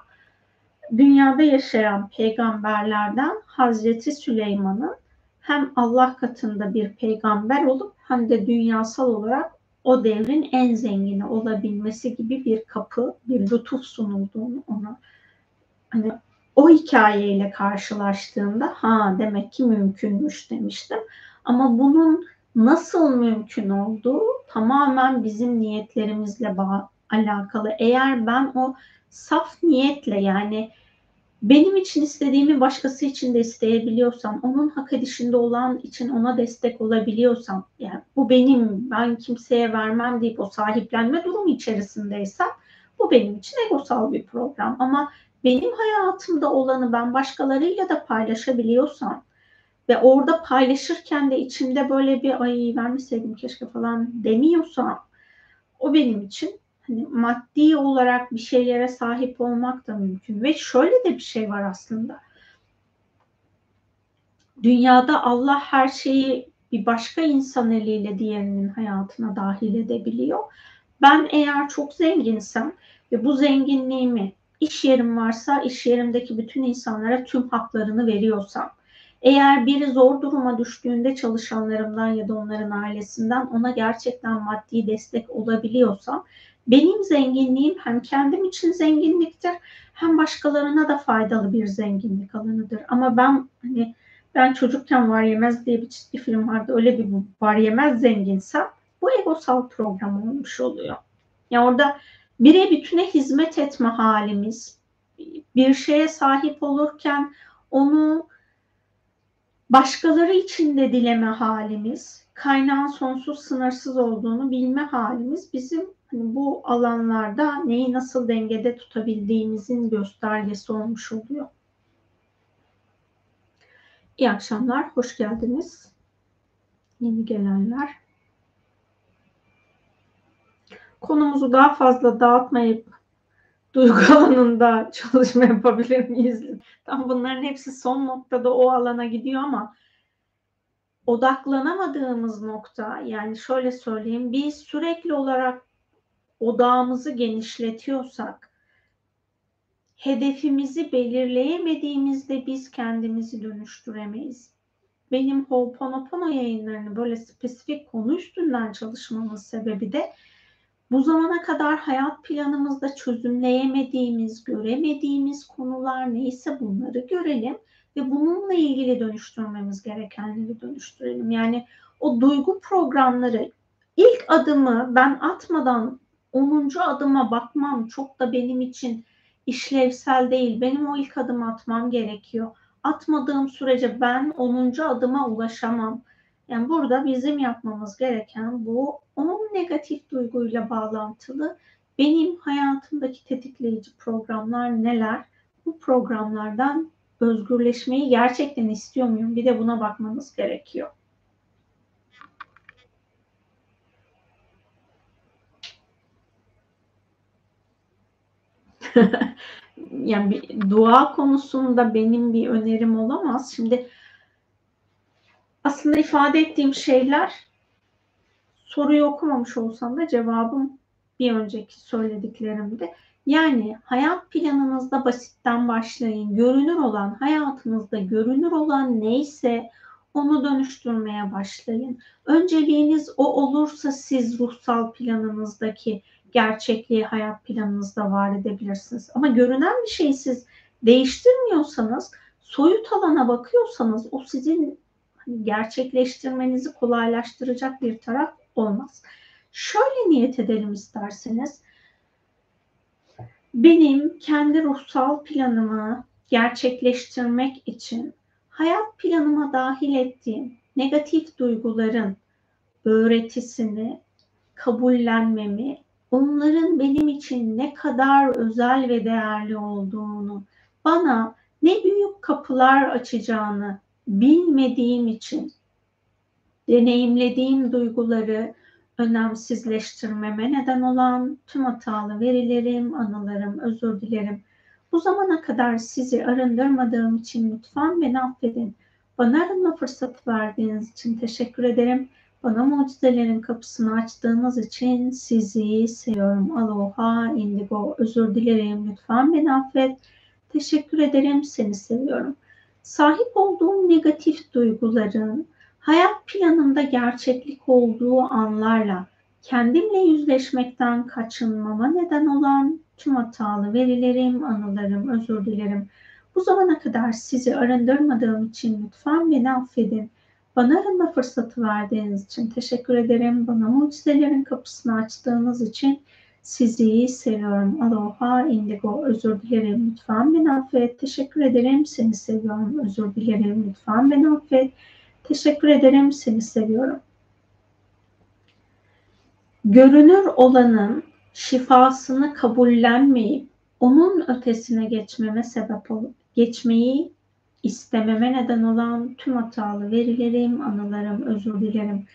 A: dünyada yaşayan peygamberlerden Hazreti Süleyman'ın hem Allah katında bir peygamber olup hem de dünyasal olarak o devrin en zengini olabilmesi gibi bir kapı, bir lütuf sunulduğunu ona hani o hikayeyle karşılaştığımda ha demek ki mümkünmüş demiştim. Ama bunun nasıl mümkün olduğu tamamen bizim niyetlerimizle alakalı. Eğer ben o saf niyetle yani benim için istediğimi başkası için de isteyebiliyorsam, onun hak edişinde olan için ona destek olabiliyorsam, yani bu benim, ben kimseye vermem deyip o sahiplenme durumu içerisindeysem, bu benim için egosal bir program. Ama benim hayatımda olanı ben başkalarıyla da paylaşabiliyorsam ve orada paylaşırken de içimde böyle bir ay vermeseydim keşke falan demiyorsam o benim için hani maddi olarak bir şeylere sahip olmak da mümkün ve şöyle de bir şey var aslında. Dünyada Allah her şeyi bir başka insan eliyle diğerinin hayatına dahil edebiliyor. Ben eğer çok zenginsem ve bu zenginliğimi iş yerim varsa iş yerimdeki bütün insanlara tüm haklarını veriyorsam, eğer biri zor duruma düştüğünde çalışanlarımdan ya da onların ailesinden ona gerçekten maddi destek olabiliyorsam, benim zenginliğim hem kendim için zenginliktir hem başkalarına da faydalı bir zenginlik alanıdır. Ama ben hani ben çocukken var yemez diye bir çizgi film vardı. Öyle bir var yemez zenginsem bu egosal program olmuş oluyor. Ya orada bire bütüne hizmet etme halimiz bir şeye sahip olurken onu başkaları için de dileme halimiz, kaynağın sonsuz sınırsız olduğunu bilme halimiz bizim hani bu alanlarda neyi nasıl dengede tutabildiğimizin göstergesi olmuş oluyor. İyi akşamlar, hoş geldiniz. Yeni gelenler. Konumuzu daha fazla dağıtmayıp duygu alanında çalışma yapabilir miyiz? Tam bunların hepsi son noktada o alana gidiyor ama odaklanamadığımız nokta yani şöyle söyleyeyim biz sürekli olarak odağımızı genişletiyorsak hedefimizi belirleyemediğimizde biz kendimizi dönüştüremeyiz. Benim Ho'oponopono yayınlarını böyle spesifik konu üstünden çalışmamın sebebi de bu zamana kadar hayat planımızda çözümleyemediğimiz, göremediğimiz konular neyse bunları görelim ve bununla ilgili dönüştürmemiz gerekenleri dönüştürelim. Yani o duygu programları ilk adımı ben atmadan 10. adıma bakmam çok da benim için işlevsel değil. Benim o ilk adımı atmam gerekiyor. Atmadığım sürece ben 10. adıma ulaşamam. Yani burada bizim yapmamız gereken bu 10 negatif duyguyla bağlantılı benim hayatımdaki tetikleyici programlar neler? Bu programlardan özgürleşmeyi gerçekten istiyor muyum? Bir de buna bakmanız gerekiyor. yani bir dua konusunda benim bir önerim olamaz. Şimdi aslında ifade ettiğim şeyler soruyu okumamış olsam da cevabım bir önceki söylediklerimde. Yani hayat planınızda basitten başlayın. Görünür olan, hayatınızda görünür olan neyse onu dönüştürmeye başlayın. Önceliğiniz o olursa siz ruhsal planınızdaki gerçekliği hayat planınızda var edebilirsiniz. Ama görünen bir şeyi siz değiştirmiyorsanız, soyut alana bakıyorsanız o sizin gerçekleştirmenizi kolaylaştıracak bir taraf olmaz. Şöyle niyet edelim isterseniz. Benim kendi ruhsal planımı gerçekleştirmek için hayat planıma dahil ettiğim negatif duyguların öğretisini kabullenmemi, onların benim için ne kadar özel ve değerli olduğunu, bana ne büyük kapılar açacağını bilmediğim için deneyimlediğim duyguları önemsizleştirmeme neden olan tüm hatalı verilerim, anılarım, özür dilerim. Bu zamana kadar sizi arındırmadığım için lütfen beni affedin. Bana arınma fırsatı verdiğiniz için teşekkür ederim. Bana mucizelerin kapısını açtığınız için sizi seviyorum. Aloha, indigo. Özür dilerim. Lütfen beni affet. Teşekkür ederim. Seni seviyorum. Sahip olduğum negatif duyguların hayat planımda gerçeklik olduğu anlarla kendimle yüzleşmekten kaçınmama neden olan tüm hatalı verilerim, anılarım, özür dilerim. Bu zamana kadar sizi arındırmadığım için lütfen beni affedin. Bana arınma fırsatı verdiğiniz için teşekkür ederim. Bana mucizelerin kapısını açtığınız için sizi seviyorum. Aloha, indigo, özür dilerim. Lütfen beni affet. Teşekkür ederim. Seni seviyorum. Özür dilerim. Lütfen beni affet. Teşekkür ederim. Seni seviyorum. Görünür olanın şifasını kabullenmeyip onun ötesine geçmeme sebep olup geçmeyi istememe neden olan tüm hatalı verilerim, anılarım, özür dilerim.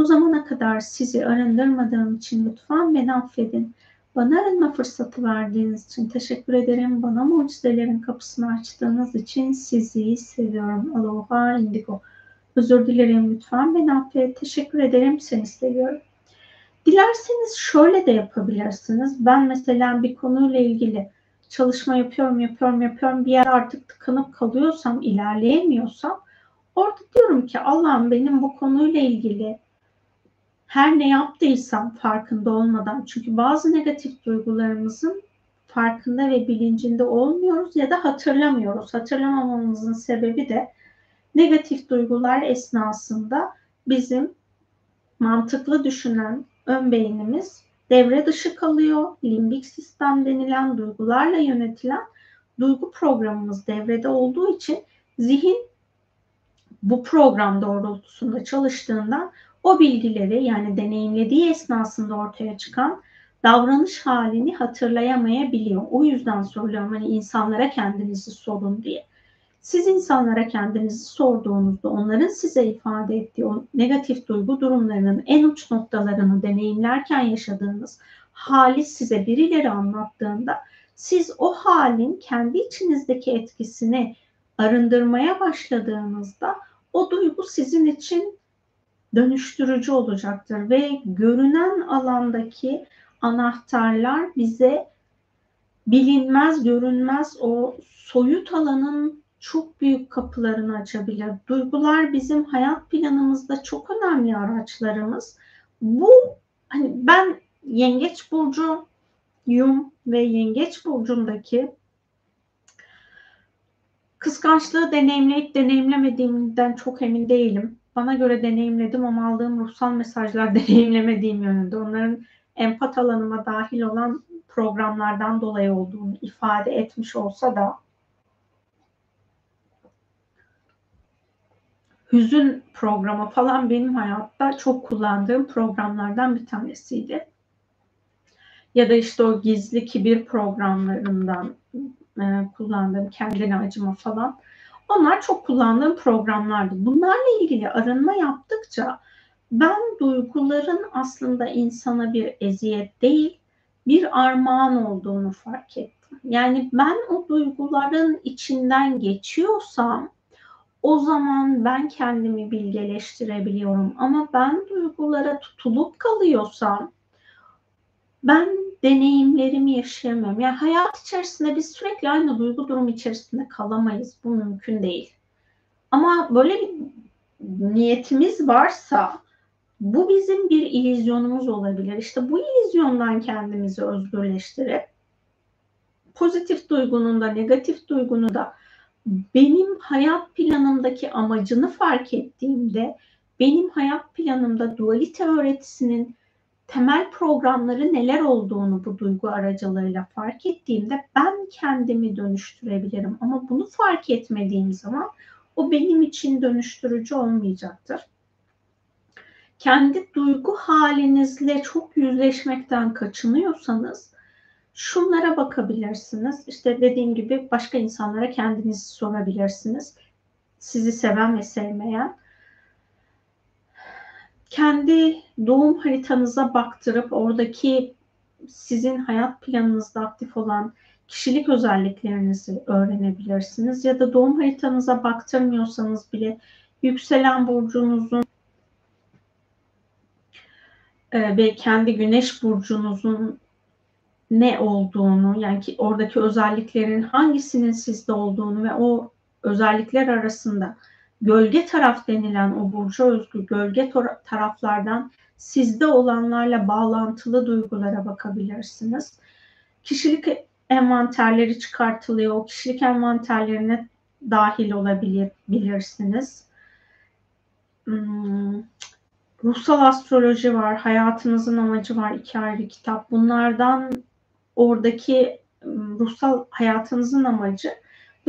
A: Bu zamana kadar sizi arındırmadığım için lütfen beni affedin. Bana arınma fırsatı verdiğiniz için teşekkür ederim. Bana mucizelerin kapısını açtığınız için sizi seviyorum. Aloha indigo. Özür dilerim lütfen beni affet. Teşekkür ederim. Seni seviyorum. Dilerseniz şöyle de yapabilirsiniz. Ben mesela bir konuyla ilgili çalışma yapıyorum, yapıyorum, yapıyorum. Bir yer artık tıkanıp kalıyorsam, ilerleyemiyorsam orada diyorum ki Allah'ım benim bu konuyla ilgili her ne yaptıysam farkında olmadan çünkü bazı negatif duygularımızın farkında ve bilincinde olmuyoruz ya da hatırlamıyoruz. Hatırlamamamızın sebebi de negatif duygular esnasında bizim mantıklı düşünen ön beynimiz devre dışı kalıyor. Limbik sistem denilen duygularla yönetilen duygu programımız devrede olduğu için zihin bu program doğrultusunda çalıştığında o bilgileri yani deneyimlediği esnasında ortaya çıkan davranış halini hatırlayamayabiliyor. O yüzden soruyorum hani insanlara kendinizi sorun diye. Siz insanlara kendinizi sorduğunuzda onların size ifade ettiği o negatif duygu durumlarının en uç noktalarını deneyimlerken yaşadığınız hali size birileri anlattığında siz o halin kendi içinizdeki etkisini arındırmaya başladığınızda o duygu sizin için dönüştürücü olacaktır ve görünen alandaki anahtarlar bize bilinmez, görünmez o soyut alanın çok büyük kapılarını açabilir. Duygular bizim hayat planımızda çok önemli araçlarımız. Bu hani ben Yengeç burcu yum ve Yengeç burcundaki kıskançlığı deneyimleyip deneyimlemediğimden çok emin değilim. Bana göre deneyimledim ama aldığım ruhsal mesajlar deneyimlemediğim yönünde. Onların empat alanıma dahil olan programlardan dolayı olduğunu ifade etmiş olsa da hüzün programı falan benim hayatta çok kullandığım programlardan bir tanesiydi. Ya da işte o gizli kibir programlarından e, kullandığım kendine acıma falan. Onlar çok kullandığım programlardı. Bunlarla ilgili arınma yaptıkça ben duyguların aslında insana bir eziyet değil, bir armağan olduğunu fark ettim. Yani ben o duyguların içinden geçiyorsam o zaman ben kendimi bilgeleştirebiliyorum. Ama ben duygulara tutulup kalıyorsam ben deneyimlerimi yaşayamıyorum. Yani hayat içerisinde biz sürekli aynı duygu durum içerisinde kalamayız. Bu mümkün değil. Ama böyle bir niyetimiz varsa bu bizim bir ilizyonumuz olabilir. İşte bu ilizyondan kendimizi özgürleştirip pozitif duygunun da negatif duygunun da benim hayat planımdaki amacını fark ettiğimde benim hayat planımda dualite öğretisinin temel programları neler olduğunu bu duygu aracılığıyla fark ettiğimde ben kendimi dönüştürebilirim. Ama bunu fark etmediğim zaman o benim için dönüştürücü olmayacaktır. Kendi duygu halinizle çok yüzleşmekten kaçınıyorsanız şunlara bakabilirsiniz. İşte dediğim gibi başka insanlara kendinizi sorabilirsiniz. Sizi seven ve sevmeyen. Kendi doğum haritanıza baktırıp oradaki sizin hayat planınızda aktif olan kişilik özelliklerinizi öğrenebilirsiniz. Ya da doğum haritanıza baktırmıyorsanız bile yükselen burcunuzun e, ve kendi güneş burcunuzun ne olduğunu yani ki oradaki özelliklerin hangisinin sizde olduğunu ve o özellikler arasında gölge taraf denilen o burcu özgü gölge taraflardan sizde olanlarla bağlantılı duygulara bakabilirsiniz. Kişilik envanterleri çıkartılıyor. O kişilik envanterlerine dahil olabilirsiniz. Hmm, ruhsal astroloji var, hayatınızın amacı var, iki ayrı kitap. Bunlardan oradaki ruhsal hayatınızın amacı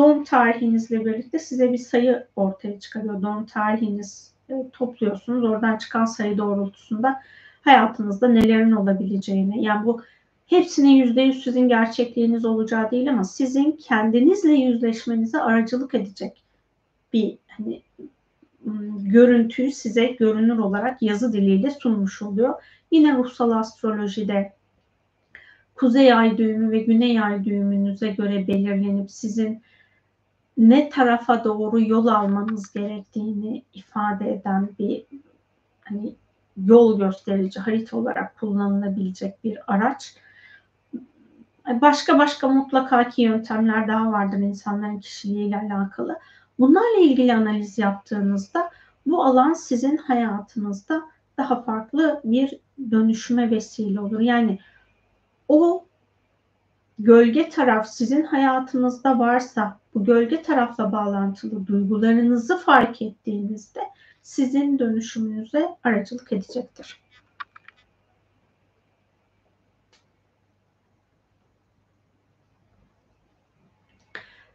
A: doğum tarihinizle birlikte size bir sayı ortaya çıkarıyor. Doğum tarihiniz e, topluyorsunuz. Oradan çıkan sayı doğrultusunda hayatınızda nelerin olabileceğini yani bu hepsinin yüzde yüz sizin gerçekliğiniz olacağı değil ama sizin kendinizle yüzleşmenize aracılık edecek bir hani görüntüyü size görünür olarak yazı diliyle sunmuş oluyor. Yine ruhsal astrolojide kuzey ay düğümü ve güney ay düğümünüze göre belirlenip sizin ne tarafa doğru yol almanız gerektiğini ifade eden bir hani yol gösterici harita olarak kullanılabilecek bir araç. Başka başka mutlaka ki yöntemler daha vardır insanların kişiliğiyle alakalı. Bunlarla ilgili analiz yaptığınızda bu alan sizin hayatınızda daha farklı bir dönüşüme vesile olur. Yani o gölge taraf sizin hayatınızda varsa bu gölge tarafla bağlantılı duygularınızı fark ettiğinizde sizin dönüşümünüze aracılık edecektir.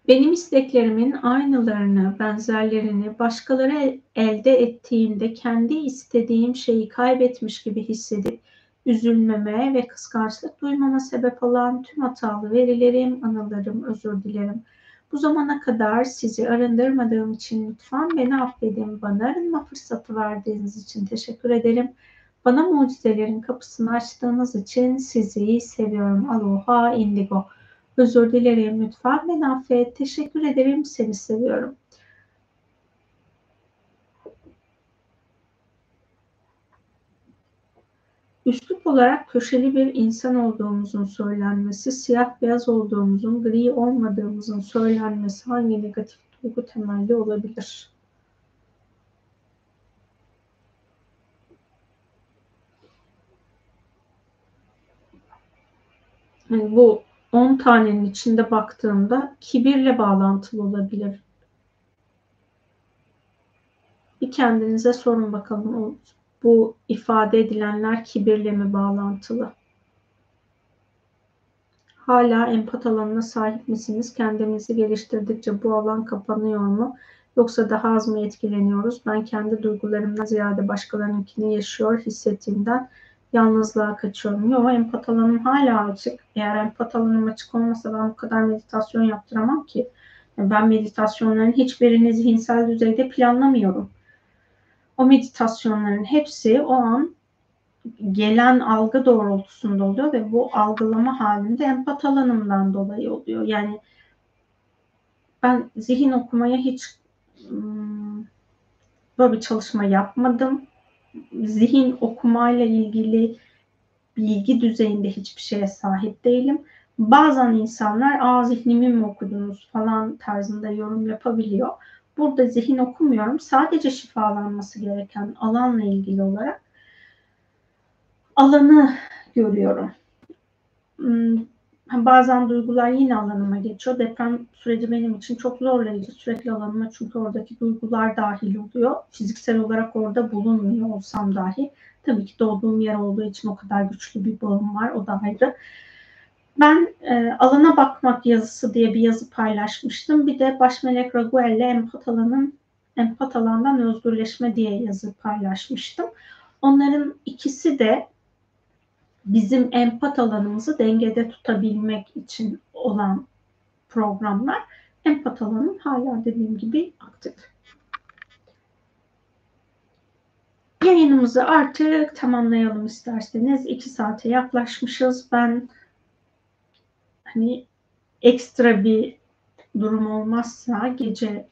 A: Benim isteklerimin aynılarını, benzerlerini başkaları elde ettiğinde kendi istediğim şeyi kaybetmiş gibi hissedip üzülmeme ve kıskançlık duymama sebep olan tüm hatalı verilerim, anılarım, özür dilerim. Bu zamana kadar sizi arındırmadığım için lütfen beni affedin. Bana arınma fırsatı verdiğiniz için teşekkür ederim. Bana mucizelerin kapısını açtığınız için sizi seviyorum. Aloha indigo. Özür dilerim lütfen beni affet. Teşekkür ederim. Seni seviyorum. Üslup olarak köşeli bir insan olduğumuzun söylenmesi, siyah beyaz olduğumuzun, gri olmadığımızın söylenmesi hangi negatif duygu temelli olabilir? Yani bu 10 tanenin içinde baktığımda kibirle bağlantılı olabilir. Bir kendinize sorun bakalım bu ifade edilenler kibirle mi bağlantılı? Hala empat alanına sahip misiniz? Kendimizi geliştirdikçe bu alan kapanıyor mu? Yoksa daha az mı etkileniyoruz? Ben kendi duygularımdan ziyade başkalarınınkini yaşıyor hissettiğimden yalnızlığa kaçıyorum. Yok empat alanım hala açık. Eğer empat alanım açık olmasa ben bu kadar meditasyon yaptıramam ki. Ben meditasyonların hiçbirini zihinsel düzeyde planlamıyorum. O meditasyonların hepsi o an gelen algı doğrultusunda oluyor ve bu algılama halinde empat alanımdan dolayı oluyor. Yani ben zihin okumaya hiç hmm, böyle bir çalışma yapmadım zihin okumayla ilgili bilgi düzeyinde hiçbir şeye sahip değilim. Bazen insanlar aa zihnimi mi okudunuz falan tarzında yorum yapabiliyor. Burada zihin okumuyorum. Sadece şifalanması gereken alanla ilgili olarak alanı görüyorum. Hmm, bazen duygular yine alanıma geçiyor. Deprem süreci benim için çok zorlayıcı. Sürekli alanıma çünkü oradaki duygular dahil oluyor. Fiziksel olarak orada bulunmuyor olsam dahi. Tabii ki doğduğum yer olduğu için o kadar güçlü bir bağım var. O da ayrı. Ben e, alana bakmak yazısı diye bir yazı paylaşmıştım. Bir de Başmelek Raguel ile empat alanın empat alandan özgürleşme diye yazı paylaşmıştım. Onların ikisi de bizim empat alanımızı dengede tutabilmek için olan programlar. Empat alanım hala dediğim gibi aktif. Yayınımızı artık tamamlayalım isterseniz. iki saate yaklaşmışız. Ben hani ekstra bir durum olmazsa gece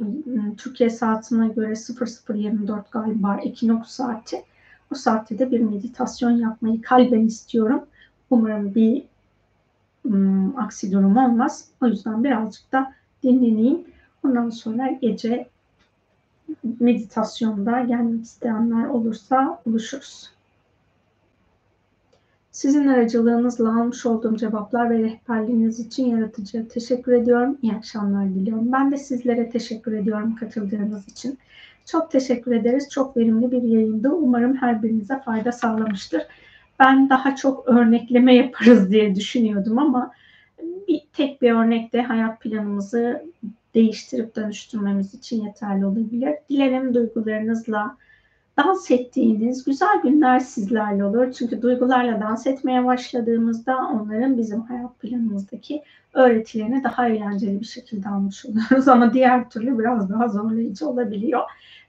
A: ıı, Türkiye saatine göre 00.24 galiba ekinoks saati bu saatte de bir meditasyon yapmayı kalben istiyorum. Umarım bir ım, aksi durum olmaz. O yüzden birazcık da dinleneyim. Ondan sonra gece meditasyonda gelmek isteyenler olursa buluşuruz. Sizin aracılığınızla almış olduğum cevaplar ve rehberliğiniz için yaratıcıya teşekkür ediyorum. İyi akşamlar diliyorum. Ben de sizlere teşekkür ediyorum katıldığınız için. Çok teşekkür ederiz. Çok verimli bir yayındı. Umarım her birinize fayda sağlamıştır. Ben daha çok örnekleme yaparız diye düşünüyordum ama bir tek bir örnekte hayat planımızı değiştirip dönüştürmemiz için yeterli olabilir. Dilerim duygularınızla dans ettiğiniz güzel günler sizlerle olur. Çünkü duygularla dans etmeye başladığımızda onların bizim hayat planımızdaki öğretilerini daha eğlenceli bir şekilde almış oluyoruz. Ama diğer türlü biraz daha zorlayıcı olabiliyor.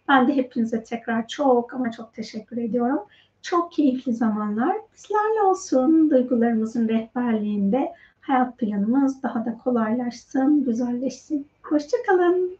A: Ben de hepinize tekrar çok ama çok teşekkür ediyorum. Çok keyifli zamanlar bizlerle olsun. Duygularımızın rehberliğinde hayat planımız daha da kolaylaşsın, güzelleşsin. Hoşçakalın.